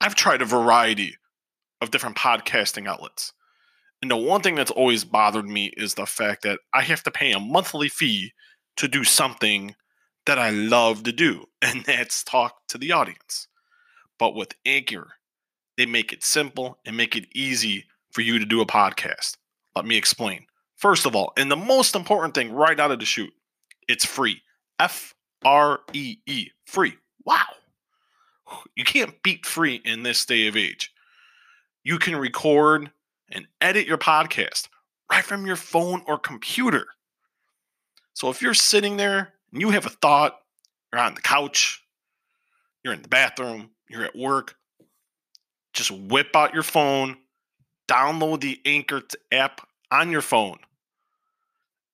I've tried a variety of different podcasting outlets. And the one thing that's always bothered me is the fact that I have to pay a monthly fee to do something that I love to do, and that's talk to the audience. But with Anchor, they make it simple and make it easy for you to do a podcast. Let me explain. First of all, and the most important thing right out of the chute, it's free. F R E E. Free. Wow. You can't beat free in this day of age. You can record and edit your podcast right from your phone or computer. So if you're sitting there and you have a thought, you're on the couch, you're in the bathroom, you're at work, just whip out your phone, download the Anchor app on your phone,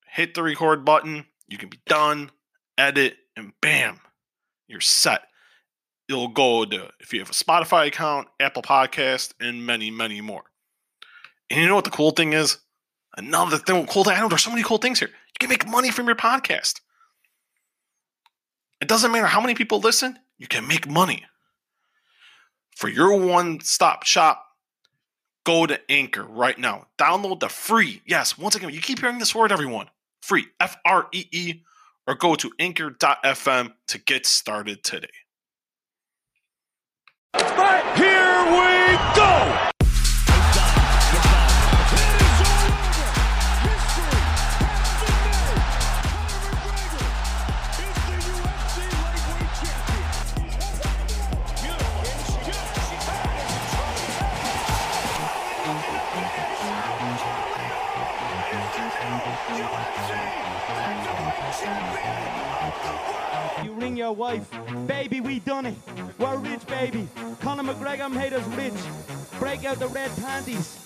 hit the record button, you can be done, edit, and bam, you're set. It'll go to if you have a Spotify account, Apple Podcast, and many, many more. And you know what the cool thing is? Another thing, cool thing. I know there's so many cool things here. You can make money from your podcast. It doesn't matter how many people listen, you can make money. For your one stop shop, go to Anchor right now. Download the free, yes, once again, you keep hearing this word, everyone free, F R E E, or go to anchor.fm to get started today. Here we go! Ring your wife, baby, we done it. We're rich, baby. Conor McGregor made us rich. Break out the red panties.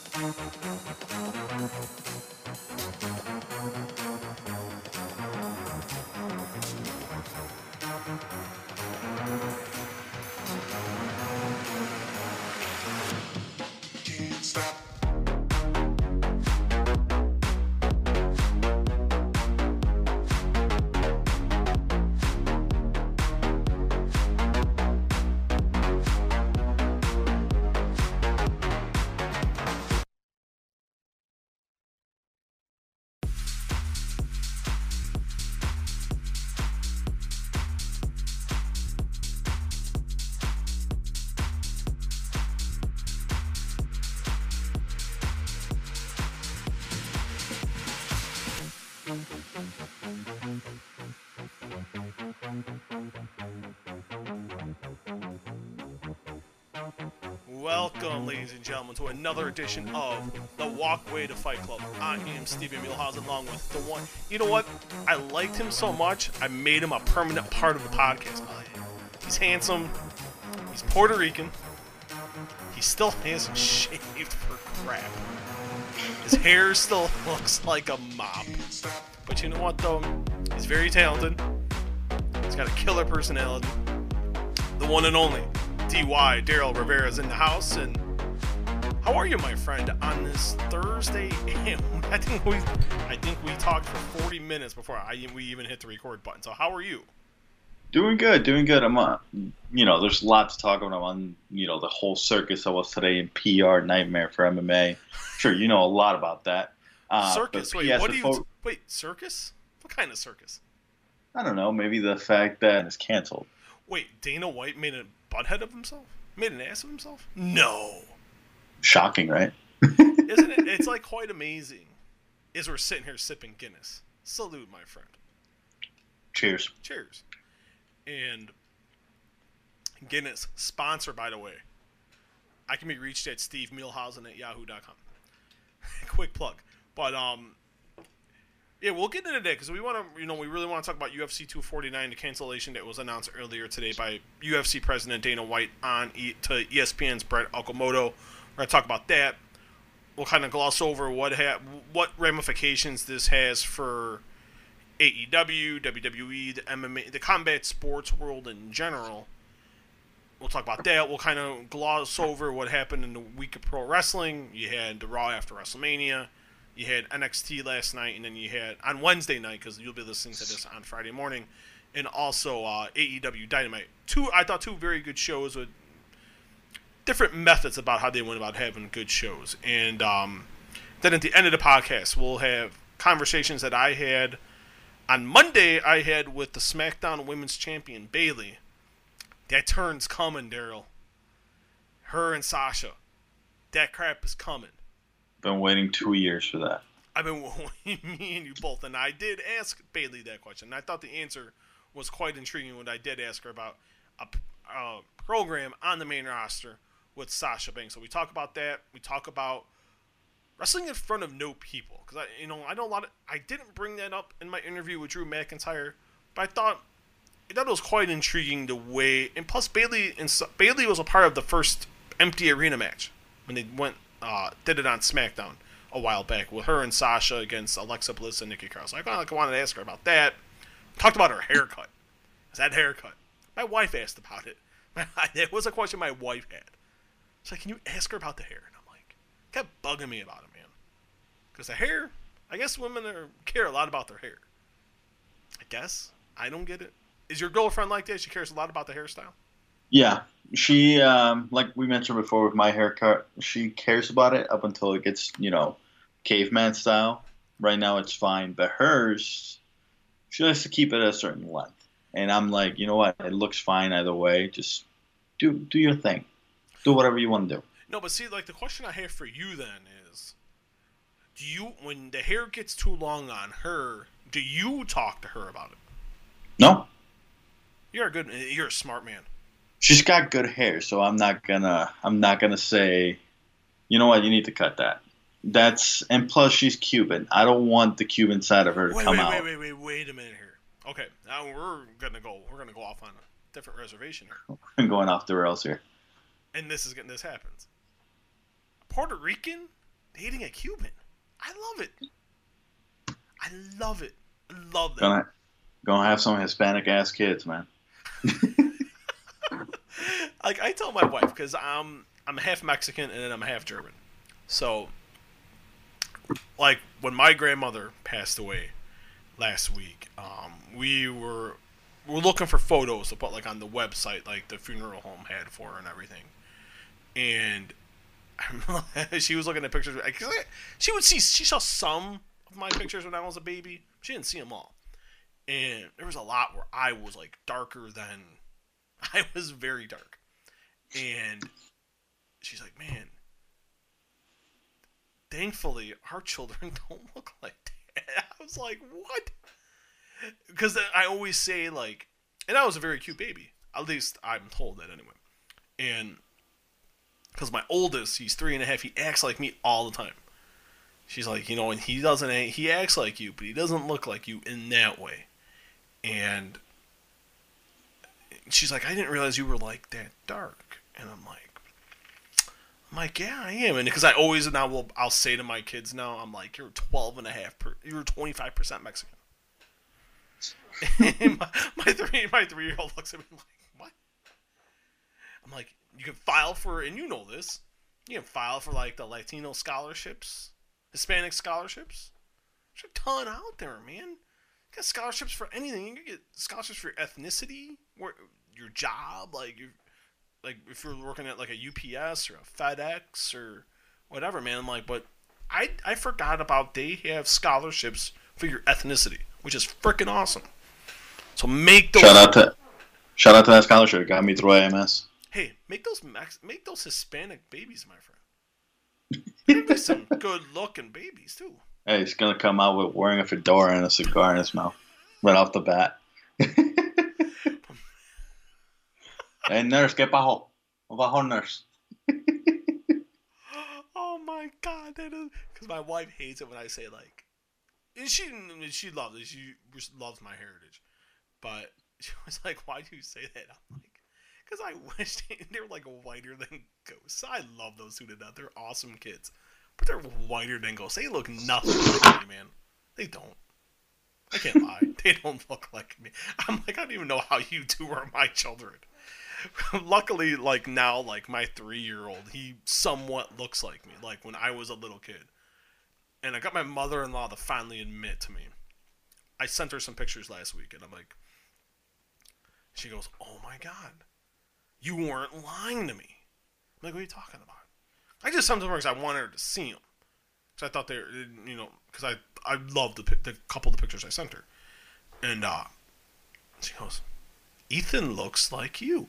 Ladies and gentlemen, to another edition of the Walkway to Fight Club. I am Steven Muehlhausen, along with the one. You know what? I liked him so much, I made him a permanent part of the podcast. He's handsome. He's Puerto Rican. He still hasn't shaved for crap. His hair still looks like a mop. But you know what, though? He's very talented. He's got a killer personality. The one and only DY Daryl Rivera is in the house. And how are you, my friend, on this Thursday? I think we, I think we talked for 40 minutes before I we even hit the record button. So how are you? Doing good, doing good. I'm on. You know, there's a lot to talk about. I'm on. You know, the whole circus I was today in PR Nightmare for MMA. Sure, you know a lot about that. Uh, circus. Wait, what do you? before- Wait, circus? What kind of circus? I don't know. Maybe the fact that it's canceled. Wait, Dana White made a butthead of himself? Made an ass of himself? No. Shocking, right? Isn't it? It's like quite amazing. Is we're sitting here sipping Guinness. Salute, my friend. Cheers. Cheers. And Guinness, sponsor, by the way. I can be reached at Steve Muehlhausen at yahoo.com. Quick plug. But, um, yeah, we'll get into that because we want to, you know, we really want to talk about UFC 249, the cancellation that was announced earlier today by UFC President Dana White on e- to ESPN's Brett Okamoto. We're going to talk about that. We'll kind of gloss over what ha- what ramifications this has for AEW, WWE, the MMA, the combat sports world in general. We'll talk about that. We'll kind of gloss over what happened in the week of pro wrestling. You had the Raw after WrestleMania. You had NXT last night, and then you had on Wednesday night because you'll be listening to this on Friday morning, and also uh, AEW Dynamite. Two, I thought two very good shows with different methods about how they went about having good shows. And um, then at the end of the podcast, we'll have conversations that I had on Monday. I had with the SmackDown Women's Champion Bayley. That turn's coming, Daryl. Her and Sasha. That crap is coming. Been waiting two years for that. I've been waiting, me and you both, and I did ask Bayley that question. And I thought the answer was quite intriguing when I did ask her about a, a program on the main roster with Sasha Banks. So we talk about that. We talk about wrestling in front of no people because I, you know, I know a lot of. I didn't bring that up in my interview with Drew McIntyre, but I thought that was quite intriguing the way. And plus, Bayley and Bayley was a part of the first empty arena match when they went uh, did it on SmackDown a while back with her and Sasha against Alexa Bliss and Nikki Cross. So I kind of like, wanted to ask her about that. Talked about her haircut. Is that haircut? My wife asked about it. It was a question my wife had. She's like, "Can you ask her about the hair?" And I'm like, kept bugging me about it, man. Because the hair, I guess women are, care a lot about their hair. I guess I don't get it. Is your girlfriend like that? She cares a lot about the hairstyle. Yeah, she um, like we mentioned before with my haircut. She cares about it up until it gets you know caveman style. Right now it's fine, but hers, she likes to keep it a certain length. And I'm like, you know what? It looks fine either way. Just do do your thing. Do whatever you want to do. No, but see, like the question I have for you then is, do you when the hair gets too long on her, do you talk to her about it? No. You're a good. You're a smart man. She's got good hair, so I'm not gonna. I'm not gonna say, you know what? You need to cut that. That's and plus she's Cuban. I don't want the Cuban side of her to wait, come wait, out. Wait, wait, wait, wait a minute here. Okay, now we're gonna go. We're gonna go off on a different reservation here. I'm going off the rails here. And this is getting this happens. Puerto Rican dating a Cuban. I love it. I love it. I love that. Gonna gonna have some Hispanic ass kids, man. like I tell my wife because I'm I'm half Mexican and then I'm half German, so like when my grandmother passed away last week, um, we were we're looking for photos to put like on the website, like the funeral home had for her and everything, and she was looking at pictures. She would see she saw some of my pictures when I was a baby. She didn't see them all, and there was a lot where I was like darker than I was very dark, and she's like, man. Thankfully, our children don't look like that. I was like, what? Because I always say like, and I was a very cute baby. At least I'm told that anyway. And because my oldest, he's three and a half, he acts like me all the time. She's like, you know, and he doesn't, he acts like you, but he doesn't look like you in that way. And she's like, I didn't realize you were like that dark. And I'm like, I'm like, yeah, I am. And because I always now will, I'll say to my kids now, I'm like, you're 12 and a half, per, you're 25% Mexican. my, my three, my three year old looks at me like, what? I'm like, you can file for, and you know this, you can file for like the Latino scholarships, Hispanic scholarships. There's a ton out there, man. You got scholarships for anything. You can get scholarships for your ethnicity, or your job, like you, like if you're working at like a UPS or a FedEx or whatever, man. I'm like, but I I forgot about they have scholarships for your ethnicity, which is freaking awesome. So make those. Shout out to shout out to that scholarship. Got me through AMS. Hey, make those Max, make those Hispanic babies, my friend. Make some good looking babies too. Hey, he's gonna come out with wearing a fedora and a cigar in his mouth, right off the bat. hey, nurse, ¿qué pasó? Bajo, nurse. oh my god, that is because my wife hates it when I say like, and she she loves it. She loves my heritage, but she was like, "Why do you say that?" I'm like, "Because I wish they, they were like whiter than ghosts. I love those two to death. They're awesome kids, but they're whiter than ghosts. They look nothing like me, man. They don't. I can't lie. They don't look like me. I'm like, I don't even know how you two are my children." luckily like now like my three year old he somewhat looks like me like when i was a little kid and i got my mother-in-law to finally admit to me i sent her some pictures last week and i'm like she goes oh my god you weren't lying to me I'm like, what are you talking about? I just sometimes because I wanted her to see them. Because I thought they were, you know, because I, I loved the, the couple of the pictures I sent her. And uh, she goes, Ethan looks like you.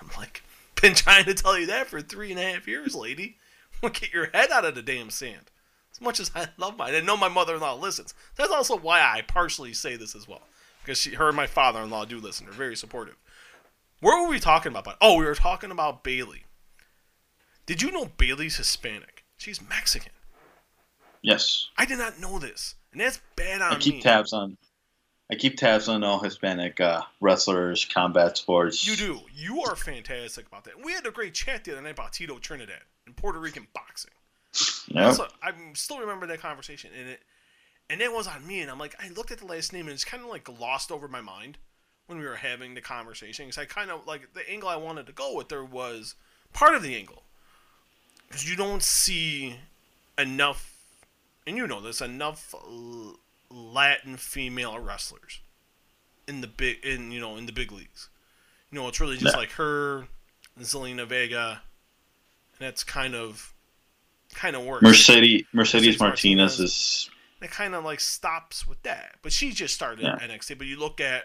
I'm like, been trying to tell you that for three and a half years, lady. Get your head out of the damn sand. As much as I love my, I know my mother-in-law listens. That's also why I partially say this as well, because she, her and my father-in-law do listen. They're very supportive. Where were we talking about? Oh, we were talking about Bayley. Did you know Bayley's Hispanic? She's Mexican. Yes. I did not know this, and that's bad on me. I keep me. tabs on. I keep tabs on all Hispanic uh, wrestlers, combat sports. You do. You are fantastic about that. We had a great chat the other night about Tito Trinidad and Puerto Rican boxing. Yep. Also, I still remember that conversation, and it and it was on me. And I'm like, I looked at the last name, and it's kind of like lost over my mind when we were having the conversation. Because I kind of like the angle I wanted to go with there was part of the angle because you don't see enough, and you know this enough Latin female wrestlers in the big in you know in the big leagues. You know, it's really just No. like her, Zelina Vega, and that's kind of kind of works. Mercedes Mercedes Mercedes Martinez Martinez. is it kind of like stops with that. But she just started Yeah. NXT. But you look at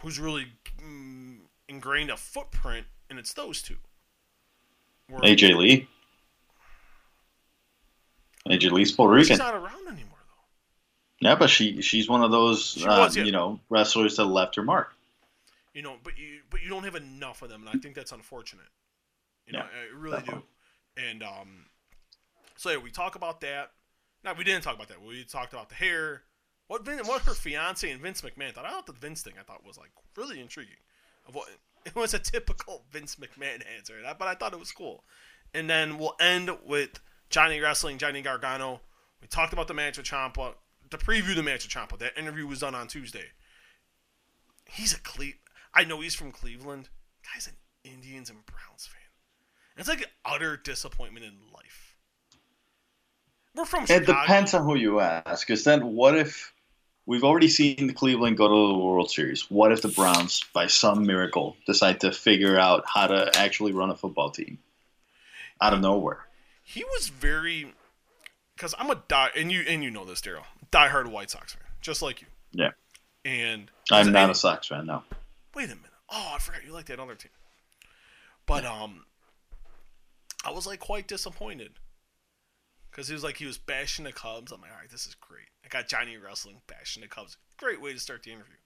who's really mm, ingrained a footprint, and it's those two. Where- AJ Lee. AJ Lee's Puerto Rican. She's not around anymore though. Yeah, but she she's one of those uh, yeah. you know wrestlers that left her mark. You know, but you but you don't have enough of them, and I think that's unfortunate. You know, Yeah, I really do. And um, so yeah, we talk about that. No, we didn't talk about that. We talked about the hair. What Vin, what her fiance and Vince McMahon thought. I thought the Vince thing I thought was like really intriguing. Of what it was a typical Vince McMahon answer, but I thought it was cool. And then we'll end with Johnny Wrestling, Johnny Gargano. We talked about the match with Ciampa. To preview the match with Ciampa, that interview was done on Tuesday. He's a Cle. I know he's from Cleveland. Guy's an Indians and Browns fan. It's like utter disappointment in life. We're from It Chicago. depends on who you ask. Because then, what if we've already seen the Cleveland go to the World Series? What if the Browns, by some miracle, decide to figure out how to actually run a football team out of nowhere? He was very, because I'm a die, and you and you know this, Daryl, diehard White Sox fan, just like you. Yeah. And I'm not and- a Sox fan, no. wait a minute. Oh, I forgot you like that other team. But um, I was like quite disappointed because he was like he was bashing the Cubs. I'm like, all right, this is great. I got Johnny wrestling bashing the Cubs. Great way to start the interview.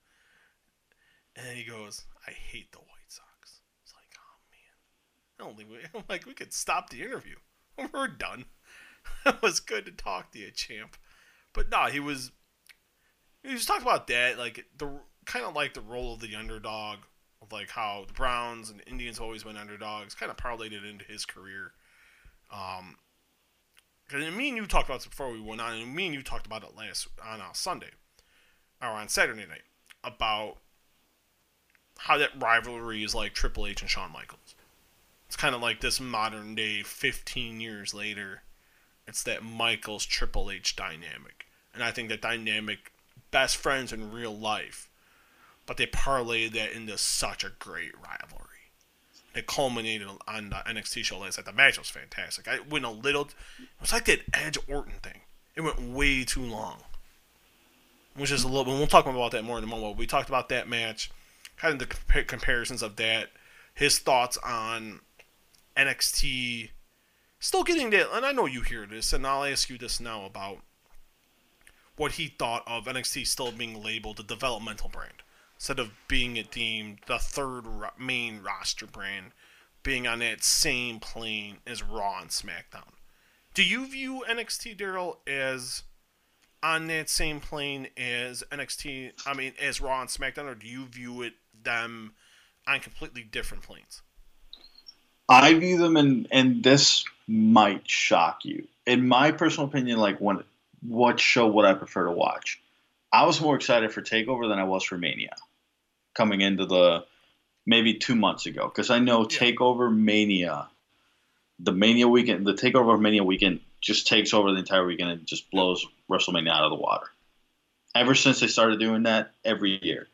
And then he goes, I hate the White Sox. It's like, oh man, I don't think we. I'm like, we could stop the interview. We're done. it was good to talk to you, champ. But no, he was. He was talking about that, like the kind of like the role of the underdog, like how the Browns and Indians always been underdogs. Kind of parlayed it into his career. Um, 'cause me and you talked about this before we went on, and me and you talked about it last on uh, Sunday or on Saturday night about how that rivalry is like Triple H and Shawn Michaels. It's kind of like this modern day, 15 years later. It's that Michaels Triple H dynamic, and I think that dynamic, best friends in real life, but they parlayed that into such a great rivalry. It culminated on the NXT show last night. The match was fantastic. I went a little. It was like that Edge Orton thing. It went way too long, which is a little. We'll talk about that more in a moment. We talked about that match, kind of the comparisons of that. His thoughts on NXT. Still getting that, and I know you hear this, and I'll ask you this now about what he thought of NXT still being labeled a developmental brand instead of being deemed the third ro- main roster brand, being on that same plane as Raw and SmackDown. Do you view NXT Daryl as on that same plane as NXT? I mean, as Raw and SmackDown, or do you view it them on completely different planes? I view them, and and this might shock you. In my personal opinion, like when what show would I prefer to watch? I was more excited for Takeover than I was for Mania, coming into the maybe two months ago, because I know Yeah. Takeover Mania, the Mania weekend, the Takeover Mania weekend just takes over the entire weekend and just blows WrestleMania out of the water. Ever since they started doing that every year,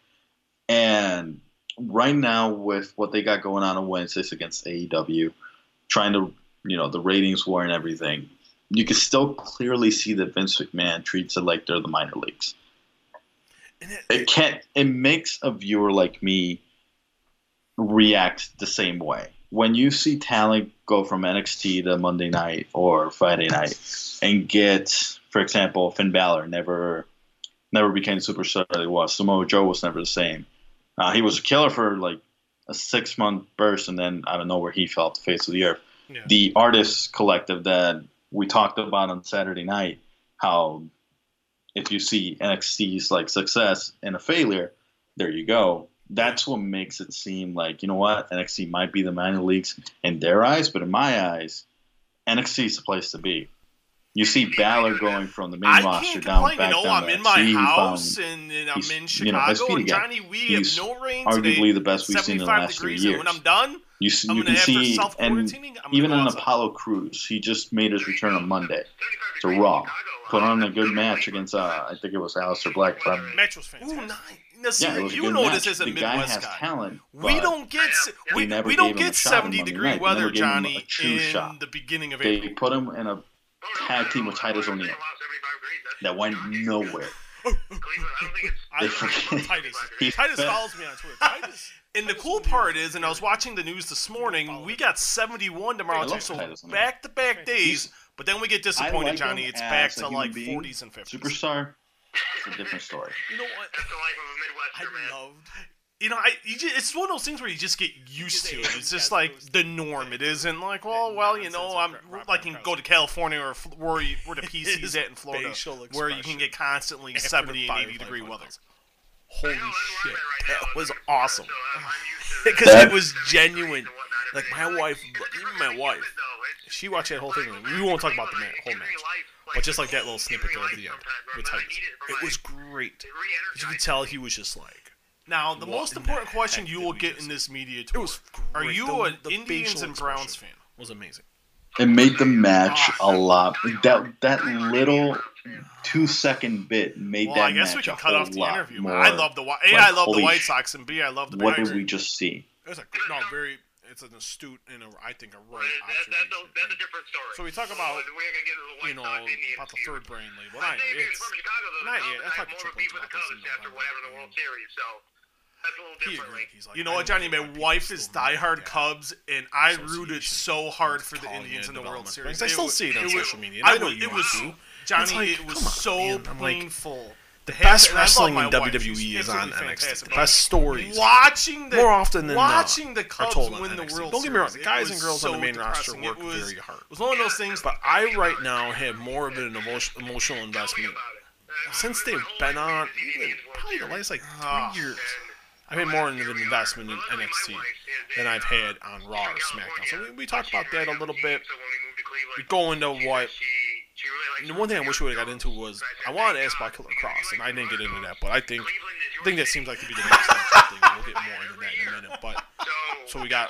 and right now with what they got going on on Wednesdays against AEW, trying to, you know, the ratings war and everything, you can still clearly see that Vince McMahon treats it like they're the minor leagues. It- It can't. It makes a viewer like me react the same way when you see talent go from NXT to Monday Night or Friday Night and get, for example, Finn Balor never never became the superstar that he was. Samoa Joe was never the same. Uh, he was a killer for like a six month burst, and then I don't know where he fell off the face of the earth. Yeah. The artists collective that we talked about on Saturday night, how if you see NXT's like success and a failure, there you go. That's what makes it seem like you know what NXT might be the minor leagues in their eyes, but in my eyes, NXT is the place to be. You see Balor going from the main roster down back You down I'm to in my. House and, I'm he's, in you Chicago. know, and. Johnny, we He's have no arguably the best we've seen in the last three years. and when I'm done, You, see, you can see, and. Even go. Apollo Crews, he just made his return on Monday to Raw. Put on a good match against, uh, I think it was Aleister Black. If I'm, match was Ooh, fantastic. nice. Now, see, yeah, it was a you good know match. this is a the guy Midwest has guy. talent. We don't get we, never we don't get 70 degree night. weather, Never gave him a Johnny, in shot. the beginning of They April. put him in a tag team with Titus O'Neil that went nowhere. I, They forget- Titus. He Titus fed- follows me on Twitter. Titus. And the cool part is, and I was watching the news this morning, we got 71 tomorrow too, so back to back days. But then we get disappointed, like Johnny. It's back to like being. 40s and 50s. Superstar, it's a different story. You know what? The life of a Midwest. I loved. You know, I you just, it's one of those things where you just get used to it. It's just like the norm. It isn't like, well, well, you know, I'm like you can go to California or where you, where the PC is at in Florida, where you can get constantly 70 and 80 degree weather. Holy shit, that was awesome. Because Because it was genuine. Like my wife, even my wife, she watched that whole thing. We won't talk about the ma- whole match, but just like that little snippet there at the end with Titus, it was great. You could tell he was just like. Now, the most important question you will get in this media It tour was. are you The- an the Indians and Browns expression fan? Was amazing. It made the match a lot. That that little two second bit made Well, that I guess we match can a cut off the lot interview. more. I love the Whi- A. like, I love the White sh- Sox, and B. I love the What Pirates. did we just see? It was a no very. It's an astute and a, I think a right That, that, that's, a, observation. that's a different story. So we talk about, We're gonna get into the White you know, Sox about the third brain label. But Not yet. is from Chicago, though. not the yet. Cubs I have more Triple beef H with the about Cubs after November, whatever the World and Series, so that's a little He different. agreed. He's like, You know I what, Johnny? care My wife is don't diehard. Cubs, and I rooted so hard for the Indians in the World Series. I still see it on was- social media, I know was- you was do. Johnny. like, it was on, so man. I'm like, painful. The best have- and I love wrestling in. WWE She's is on NXT. The best stories. Watching the More often than not, watching the Cubs told on win the. World Don't get me wrong, the guys and girls on the so main roster depressing. work was, very hard. It was one of those things, But I right now have more of an emotion, emotional investment since they've been on. Even probably the last like Ah. three years. I've had more of an investment in NXT than I've had on Raw or SmackDown. So we, we talk about that a little bit. We go into what. The one thing I wish we would have got into was I wanted to ask about Killer Kross, and I didn't get into that. But I think I think that seems like to be the next thing. We'll get more into that in a minute. But so we got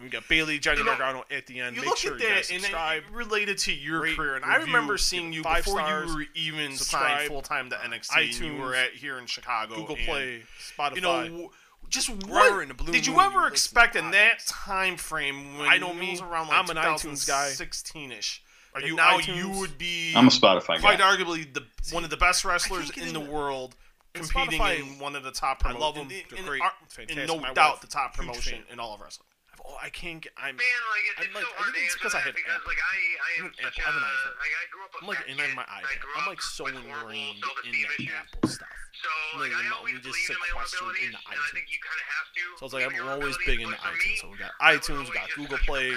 we got Bayley, Johnny Gargano at the end. You Make look sure at that and subscribe. it related to your rate, career, and I remember seeing you before stars, you were even signed full time to uh, NXT. and you were at here in Chicago, Google Play, Spotify. You know, just what did you ever you expect in that time frame when I know me, was around like I'm an iTunes guy. 2016ish? Are you now now you would be I'm a Spotify quite guy. arguably the one of the best wrestlers get in the into- world, competing Spotify- in one of the top. I Promo- love 'em. in- They're in- great. ar- Fantastic. In no My doubt, wife, the top promotion fan. in all of wrestling. Oh, I can't get. I'm. Man, like, it's, I'm like- so I hard think it's to 'cause I answer have that because, Apple. like, I, I I am have Apple. I have an iPhone. like, I grew up a I'm like, and on kid. my I iPad, grew I'm like so ingrained in the issues. Apple stuff. So, Like, like, I you know, always we just believed in my own sequestered abilities, into and I think you kind of have to. So it's like I'm always big into but for iTunes. me, So we got iTunes, we always got Google Play.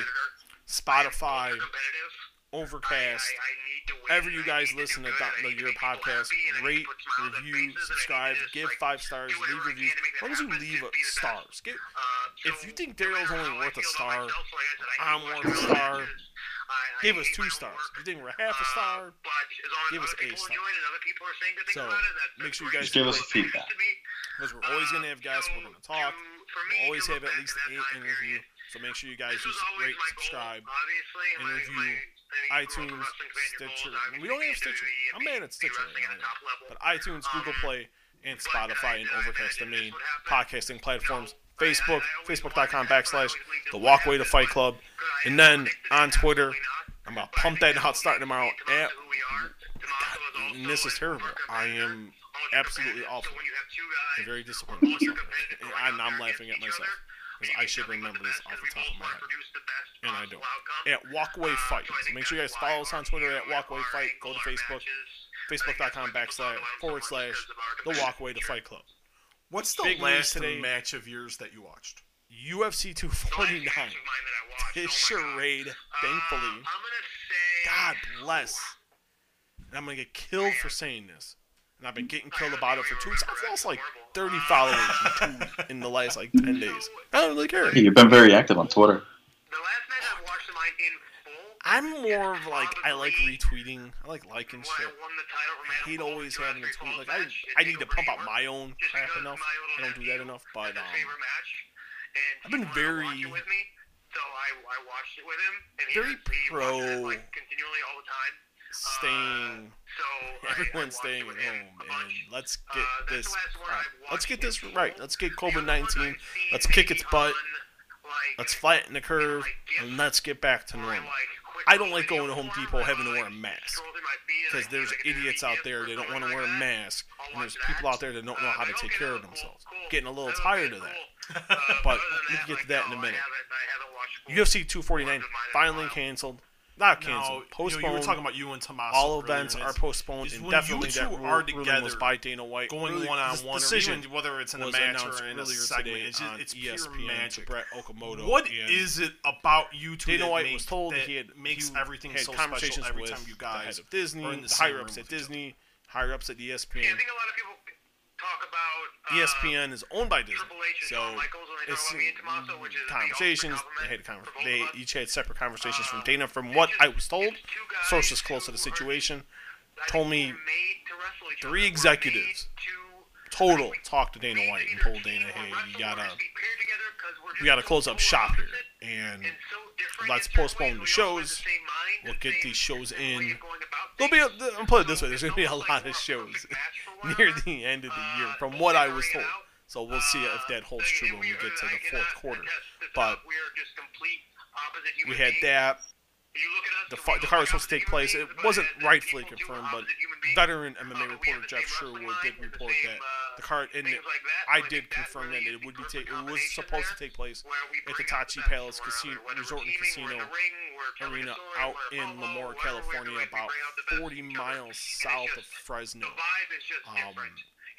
Spotify, I'm competitive. Overcast. I, I, I need to win. Wherever you I guys need to listen do to good. The Your podcast, happy, and I need to rate, put smiles on review, faces, and I need subscribe, give like, five stars, leave whatever reviews. can to make As long as you leave a be stars, get Uh, If you think Daryl's only worth a star, myself, like I said, I I'm hate worth a star. I- I give us two stars. work. If you think we're half a Uh, star, but as long as give us a people star. enjoy it other people are saying good things So, about it, that, make sure you guys give us It's feedback. because we're always gonna have guests. We're Uh, gonna talk. We'll always have at least at that eight time interview. So make sure you guys just always rate, subscribe. obviously, and my- interview, my- I mean, you grew up a iTunes, wrestling fan, your Stitcher. We don't have Stitcher. I'm mad at Stitcher wrestling at right a top level. But iTunes, Google Um, Play, and Spotify and Overcast, the main this would happen, podcasting platforms. Facebook, facebook.com backslash the Walkway to Fight Club, and then on Twitter, I'm gonna pump that out starting tomorrow. At, and this is terrible. I am absolutely awful. I'm very disappointed myself, and I'm laughing at myself because I should remember this off the top of my head, and I don't. At Walkway um, Fight. So make sure you guys follow us on Twitter at Walkway Fight. Go to Facebook, facebook.com backslash forward slash the Walkway to Fight Club. What's the Big last today. match of yours that you watched? UFC 249. His charade, thankfully. Um, God bless. And I'm gonna get killed for saying this. And I've been getting killed about it for two weeks. I've lost like 30 followers in, two, in the last like 10 days. I don't really care. You've been very active on Twitter. I'm more of like I like retweeting. I like liking shit. I hate always having to tweet. Like I, I need to pump out my own crap enough. I don't do that enough. But um, I've been very, So I, I watched it with him, and he very just- he watches it, pro like, continually all the staying. So I- I Everyone's staying at home, and let's Uh, get that's this. the last one right. Let's get this right. Let's get COVID nineteen. Let's kick its butt. Let's flatten the curve, and let's get back to normal. I don't like going to Home Depot having to wear a mask scroll through my feed and I because there's like, a new idiots out there that don't want to wear a mask, and there's people out there that don't know Uh, how to take care of themselves. Getting a little tired of that. Uh, But we can get to that in a minute. haven't- I haven't watched full UFC 249 ones of mine in a finally canceled. Not No, canceled. you, know, Postponed. you were talking about you and Tommaso. all events are postponed is when indefinitely. you That two rule, are ruling was together by Dana White. going Really, one on this one, or decision even whether it's in a was match or in a earlier segment. today It's, just, on it's ESPN pure to magic. Brett Okamoto. What and is it about you two Dana that White make, was told that he had makes he everything had so conversations special every time you the head guys of Disney, the the higher ups at with each other? Disney, higher ups at E Yeah, I ESPN. think a lot of people talk about uh, ESPN is owned by Disney, Triple H and so Michaels when they talk it's about me and Tommaso, which is conversations. They had conver- they each had separate conversations from Uh, Dana. From what just- I was told, it's two guys sources close to the situation told me to three executives to- total like, talked to Dana White and told Dana, hey, you gotta just be paired together 'cause we're we gotta close up shop here and and so let's postpone the We all have shows. We'll get these shows the same way in. There'll be a. I'll put it this way, there's gonna be a lot of shows perfect match for one near the end of the year, from what I was told. So we'll see if that holds true when we get to the fourth quarter. But we are just complete opposite we human had that. You look at us, The fight, the card was supposed to take place. It wasn't rightfully confirmed, but opposite human beings. veteran MMA reporter Jeff Sherwood did minds and the report that the card and things it, like that. I did confirm that it would be perfect ta- it was supposed to take place at the Tachi Palace Casino, Resort and teaming, we're in Casino the ring, we're telling a Arena out in Lemoore, California, about bring out the best 40 in each other. miles south of Fresno. The vibe is just Um.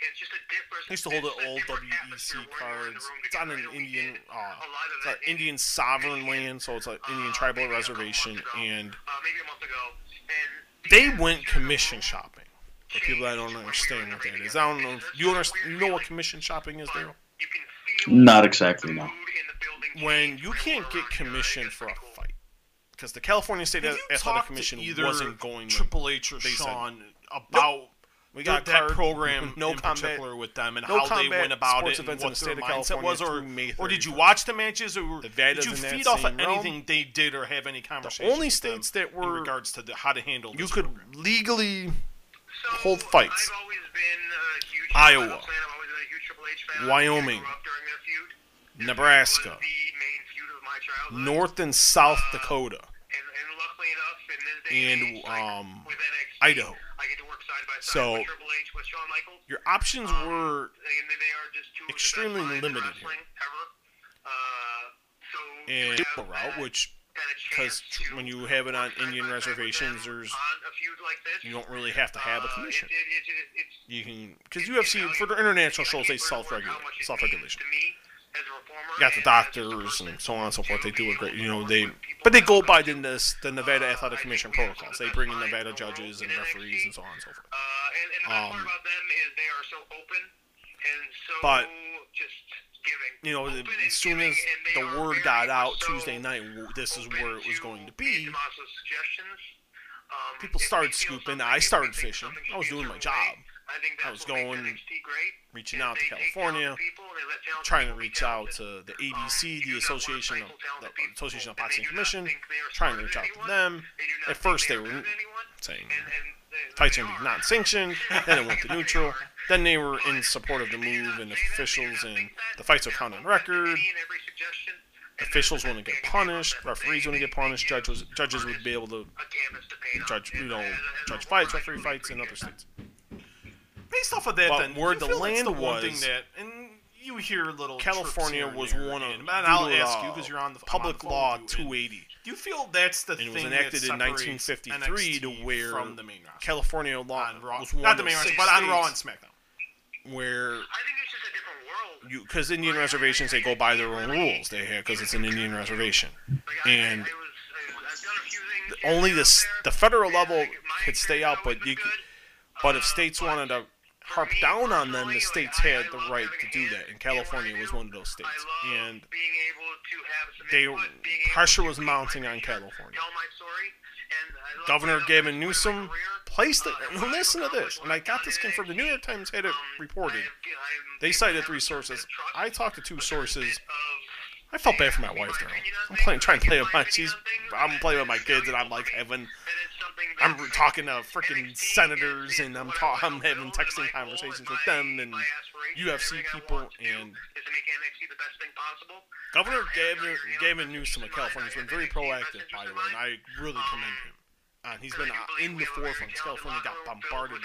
It's just a different. I used to hold it's the a old WEC atmosphere when you're in the cards. It's on an I know we Indian, uh, a lot of it's that an Indian sovereign Michigan, land, so it's an uh, Indian tribal maybe reservation, months ago, and uh, maybe a month ago, and they went commission shopping. For people that don't changed when we were understand what that ring is, I don't know. If you understand, you know what commission shopping is, but Daryl? You can feel Not exactly, no. mood in the building When you can't get around each other. commission for a fight, because the California State Have Athletic talked to Commission either wasn't going. to- Triple H or they said- Shawn about We got that card- program no in combat- particular with them and no how they went about it and events in what the their state of mindset was, or, or did you watch the matches, or The did you feed off of same realm. anything they did or have any The only with them states that in were regards to the, how to handle you this could program? legally So, hold fights. I've always been a huge Iowa. Fan. I've always been a huge Triple H fan. Wyoming. I grew up during their feud. Nebraska, the main feud of my. North and South Uh, Dakota, and, and luckily enough, in this day and, and age, like, um, with NXT, Idaho. I get to work side by side So, with Triple H with Shawn Michaels. Your options Um, were and they are just two of the extremely limited. Uh, so and route, which because when you have it on Indian by side with reservations, there's on a feud like this. you don't really have to have a Uh, commission. It, it, it, it, You can because UFC for the international shows they self-regulate, self-regulation. You got the doctors and so on and so forth. They do a great, you know, they but they go by the this, the Nevada Athletic Commission protocols. They bring in Nevada judges and referees and so on and so forth. Uh, and, and the best part Um, about them is they are so open and so But, just giving. You know, as soon as giving, and they the word got out Tuesday night, this is where it was going to be. Suggestions. Um, People started scooping. I started fishing. I was doing my job. I think that's I was going, reaching out to California, people, trying to reach out to the ABC, the uh, Association of the Association of Boxing Commission, trying to reach out to them. At first, they were saying fights are not sanctioned. Then it went to neutral. Then they were in support of the move and officials and the fights are counted on record. Officials wouldn't get punished. Referees wouldn't get punished. Judges judges would be able to judge you know judge fights, referee fights in other states based off of that, but then where the land the was, thing that, and you hear little California was one of. And, I'll ask uh, you because you're on the public on the law 280. Do you feel that's the and thing? It was enacted in 1953 NXT to where from the main roster. California law on Raw, was one not the main roster, but on Raw and SmackDown. Where I think it's just a different world. You because Indian reservations they go by their own rules they have because it's an Indian reservation, and only the the federal level could stay out, but you. But if states wanted to harp down on them, the states had the right to do that, and California was one of those states. And they pressure was mounting on California. Governor Gavin Newsom placed it. Listen to this, and I got this confirmed. The New York Times had it reported. They cited three sources. I talked to two sources I felt bad for my wife though. I'm playing, trying to play with my she's, I'm playing with my kids, and I'm like having, I'm talking to freaking senators, and I'm ta- I'm having texting conversations with them and UFC people and. Governor Gavin, Gavin Newsom of California has been very proactive, by the way, and I really commend him. Uh, he's been uh, in the forefront. California got bombarded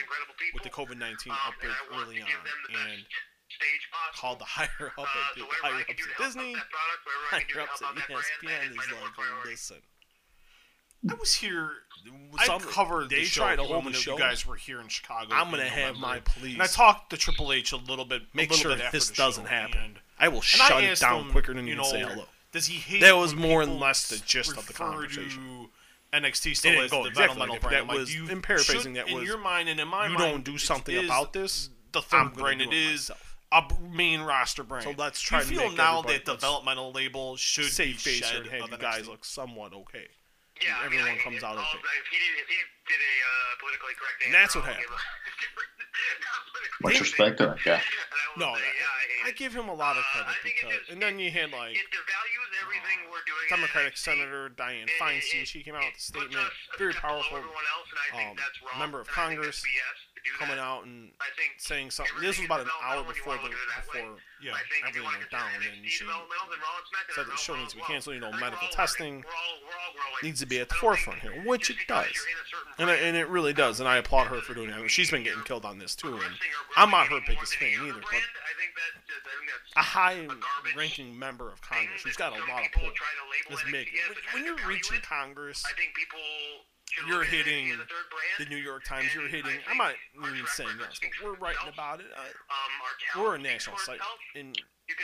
with the COVID 19 outbreak early on, and stage possible. Called the higher up at, uh, so ups at Disney, product, higher ups at ESPN is like, listen. I was here. I covered they the show tried to hold the show. You guys were here in Chicago. I'm gonna have my police. And I talked to Triple H a little bit. Make little sure bit this doesn't happen. I will shut I it down him, quicker than you, know, say hello. Does he hate? That was more and less the gist of the conversation. NXT still is the exactly like brand. That like, was, you, in paraphrasing, should, that was in your mind and in my you mind. You don't do something about this. The third brain. It is. Myself a main roster brand. So let's try. You feel now that developmental label should save be face shed. Have you guys look somewhat okay? Yeah, everyone I mean, I, comes out of If he, if he did a uh, politically correct answer. And that's what happened. Much respect to say, yeah, I, I give him a lot of credit. Uh, because, just, and then you had like everything uh, we're doing. Democratic Senator it, Dianne Feinstein. It, she came out with a statement, very powerful. Else, um, member of Congress coming out and saying something. This was about an hour before the before yeah everything went down, and she said the show needs to be canceled. You know, medical testing needs to be at the forefront here, which it does. And, I, and it really does, and I applaud her for doing it. I mean, she's been getting killed on this too, and I'm not her biggest fan either. But a high-ranking member of Congress who's got a lot of pull is making. When, when you're reaching Congress, you're hitting the New York Times. You're hitting. I'm not even saying this, but we're writing about it. I, we're a national site, and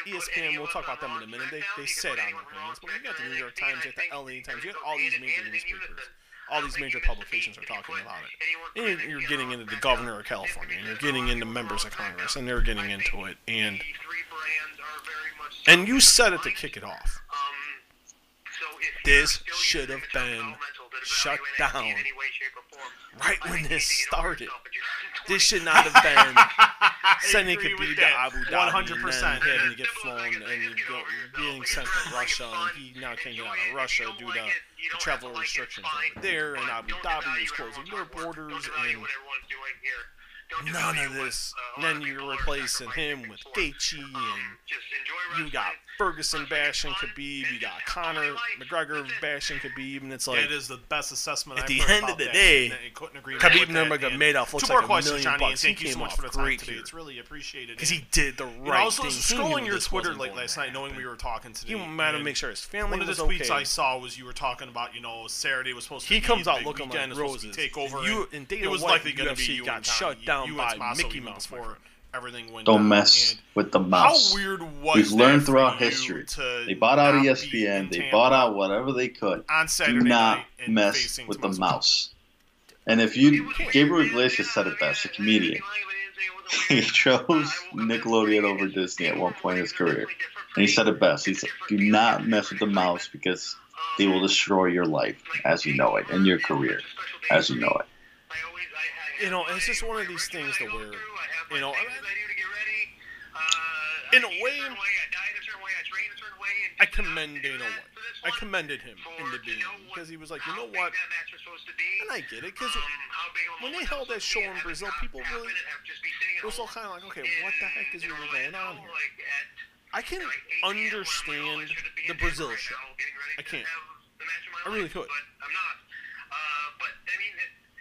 ESPN. We'll talk about them in a minute. They they said on their hands, but got the New York Times, you got the LA Times, you got all these major newspapers all these major publications are talking about it. And you're getting into the governor of California, and you're getting into members of Congress, and they're getting into it. And and you said it to kick it off. This should have been shut down right when this started. This should not have been sending Khabib to Abu Dhabi 100%. and then having to get flown and go, being sent to Russia. And he now can't get out of Russia due to the travel restrictions over there. And Abu Dhabi is closing their borders. And none of this. Then you're replacing him with Gaethje, and you got Ferguson bashing Khabib, you got Conor McGregor bashing Khabib, and it's like it is the best assessment. At I've the end of the day, Khabib Nurmagomedov looks like a million bucks. He came off great today. It's really appreciated because he did the right also. Scrolling your Twitter late last night, knowing we were talking today, you might to make sure his family. One of the tweets I saw was you were talking about you know Saturday was supposed to. He comes out looking like roses. Take over. You and it was likely going to be got shut down down you by Tommaso Mickey Mouse everything went. Don't down. mess and with the mouse. How weird was We've learned throughout history. They bought out ESPN. They bought out whatever they could. On Saturday Do not mess with Tommaso. the mouse. And if you, Gabriel Iglesias said it best, a comedian. He chose Nickelodeon over Disney at one point in his career. And he said it best. He said, Do not mess with the mouse because they will destroy your life as you know it and your career as you know it. You know, it's just one of these things that where, you know, in a way, I commend Dana White. I commended him in the beginning because he was like, you know what? And I get it because when they held that show in Brazil, people really was all kind of like, okay, what the heck is really going on here? I can understand the Brazil show. I can't. I really could.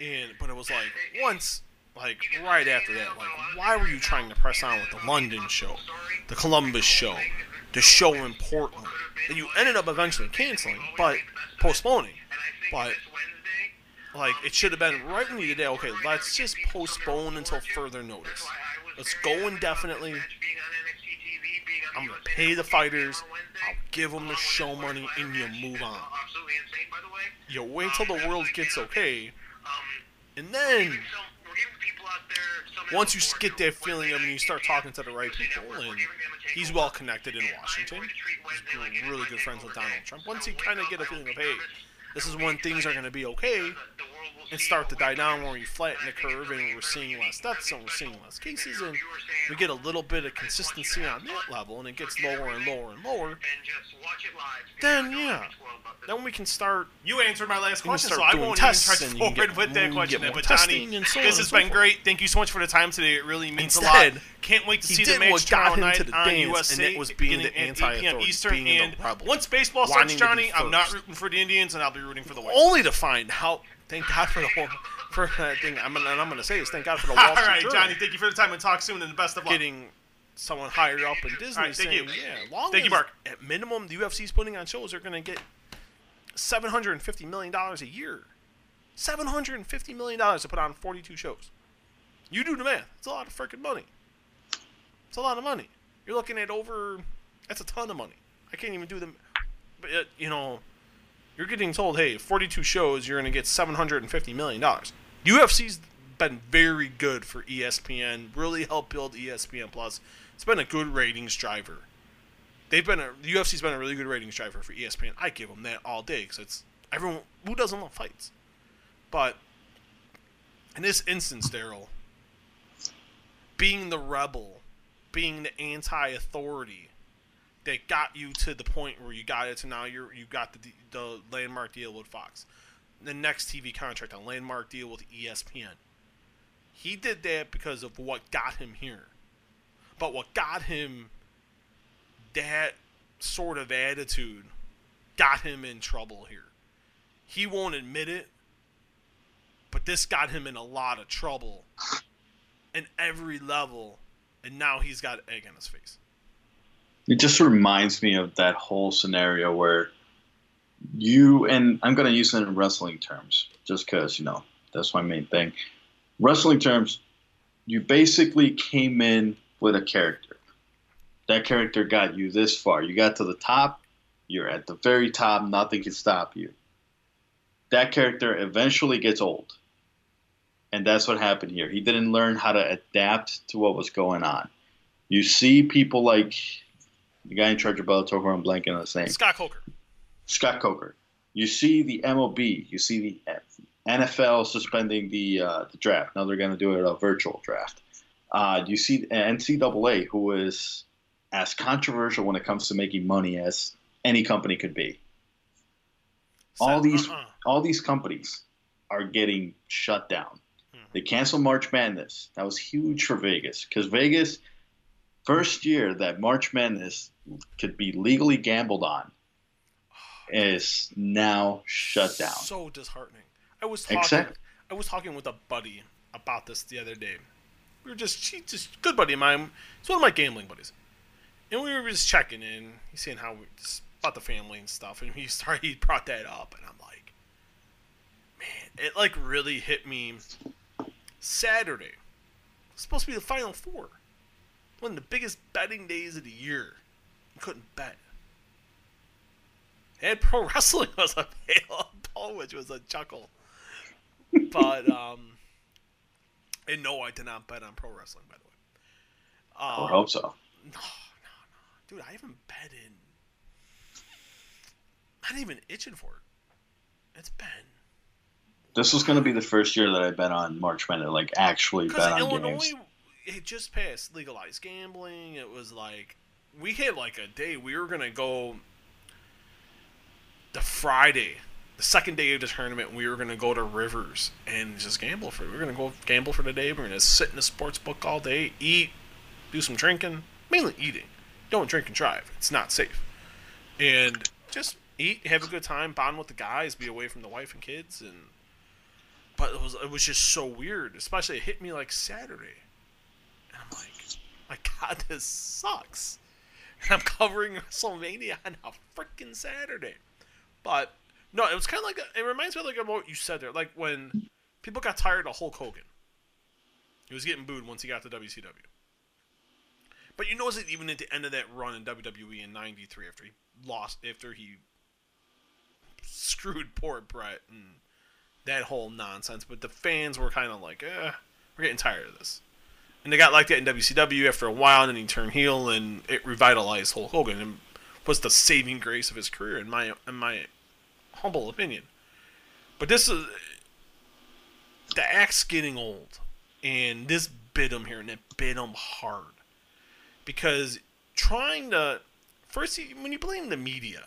And but it was like once, like right after that, like why were you trying to press on with the London show, the Columbus show, the show in Portland that you ended up eventually canceling, but postponing. But like it should have been right when you did. Okay, let's just postpone until further notice. Let's go indefinitely. I'm gonna pay the fighters. I'll give them the show money, and you move on. You wait till the world gets okay, and then once you get that feeling of, and you start talking to the right people, and he's well connected in Washington. He's really good friends with Donald Trump. Once you kind of get a feeling of, hey, this is when things are going to be okay, and start to die down where you flatten the curve, and we're seeing less deaths, and we're seeing less cases, and we get a little bit of consistency on that level, and it gets lower and lower and lower. Then yeah, then we can start You answered my last question, so I won't even tests press and you forward with that question. get then. more But so this has so been forth. great. Thank you so much for the time today. It really means a lot. Can't wait to see the match tomorrow to night the on dance, USA. and it was being the beginning at 8 p.m. anti-authority, Eastern. being the and rebel, once baseball starts, Johnny, I'm not rooting for the Indians, and I'll be rooting for the White. only to find how. Thank God for the whole for that thing. I'm gonna, and I'm gonna say this. Thank God for the Wall All Street right, Journal Johnny. Thank you for the time, and talk soon, and the best of luck. getting someone higher up in Disney right, thank saying, you. "Yeah, long Thank you, Mark. at minimum the UFC's putting on shows, they're gonna get 750 million dollars a year. 750 million dollars to put on 42 shows. You do the math. It's a lot of freaking money. It's a lot of money. You're looking at over. That's a ton of money. I can't even do them. But uh, you know, you're getting told, hey, 42 shows, you're going to get 750 million dollars. UFC's been very good for ESPN. Really helped build ESPN Plus. It's been a good ratings driver. They've been a the UFC's been a really good ratings driver for ESPN. I give them that all day because it's everyone who doesn't love fights. But in this instance, Daryl, being the rebel, being the anti-authority that got you to the point where you got it to now you're you got the the landmark deal with Fox, the next TV contract, a landmark deal with ESPN. He did that because of what got him here. But what got him that sort of attitude got him in trouble here. He won't admit it, but this got him in a lot of trouble in every level, and now he's got egg on his face. It just reminds me of that whole scenario where you and I'm going to use it in wrestling terms, just because you know that's my main thing. Wrestling terms, you basically came in with a character. That character got you this far. You got to the top. You're at the very top. Nothing can stop you. That character eventually gets old, and that's what happened here. He didn't learn how to adapt to what was going on. You see people like the guy in charge of Bellator, who I'm blanking on his name, Scott Coker. Scott Coker. You see the MLB. You see the NFL suspending the uh, the draft. Now they're going to do it a virtual draft. Uh, you see NCAA, who is as controversial when it comes to making money as any company could be. All these uh-uh. all these companies are getting shut down. They canceled March Madness. That was huge for Vegas because Vegas, first year that March Madness could be legally gambled on, is now shut down. So disheartening. I was talking. Exact- I was talking with a buddy about this the other day. We were just, she just good buddy of mine. It's one of my gambling buddies, and we were just checking in. He's saying how we just about the family and stuff, and he started. He brought that up, and I'm like, man, it like really hit me. Saturday, it's supposed to be the final four, one of the biggest betting days of the year. You couldn't bet. And pro wrestling was a available, which was a chuckle. But um, and no, I did not bet on pro wrestling, by the way. I Um, would hope so. no, no, no, dude, I haven't bet in. Not even itching for it. It's been This was going to be the first year that I bet on March Madness, like actually bet on Illinois games. It just passed legalized gambling. It was like we had like a day we were gonna go. the Friday, the second day of the tournament, we were gonna go to Rivers and just gamble for. It. We were gonna go gamble for the day. We are gonna sit in the sports book all day, eat, do some drinking, mainly eating. Don't drink and drive. It's not safe. And just eat, have a good time, bond with the guys, be away from the wife and kids, and. But it was it was just so weird, especially it hit me like Saturday, my God, this sucks. And I'm covering WrestleMania on a freaking Saturday. But no, it was kind of like a, it reminds me of like of what you said there, like when people got tired of Hulk Hogan. He was getting booed once he got to WCW. But you notice it even at the end of that run in WWE in '93 after he lost, after he screwed poor Bret and that whole nonsense. But the fans were kind of like, eh, we're getting tired of this. And they got like that in WCW after a while, and then he turned heel, and it revitalized Hulk Hogan and was the saving grace of his career, in my in my humble opinion. But this is the axe getting old, and this bit him here, and it bit him hard because trying to first when you blame the media.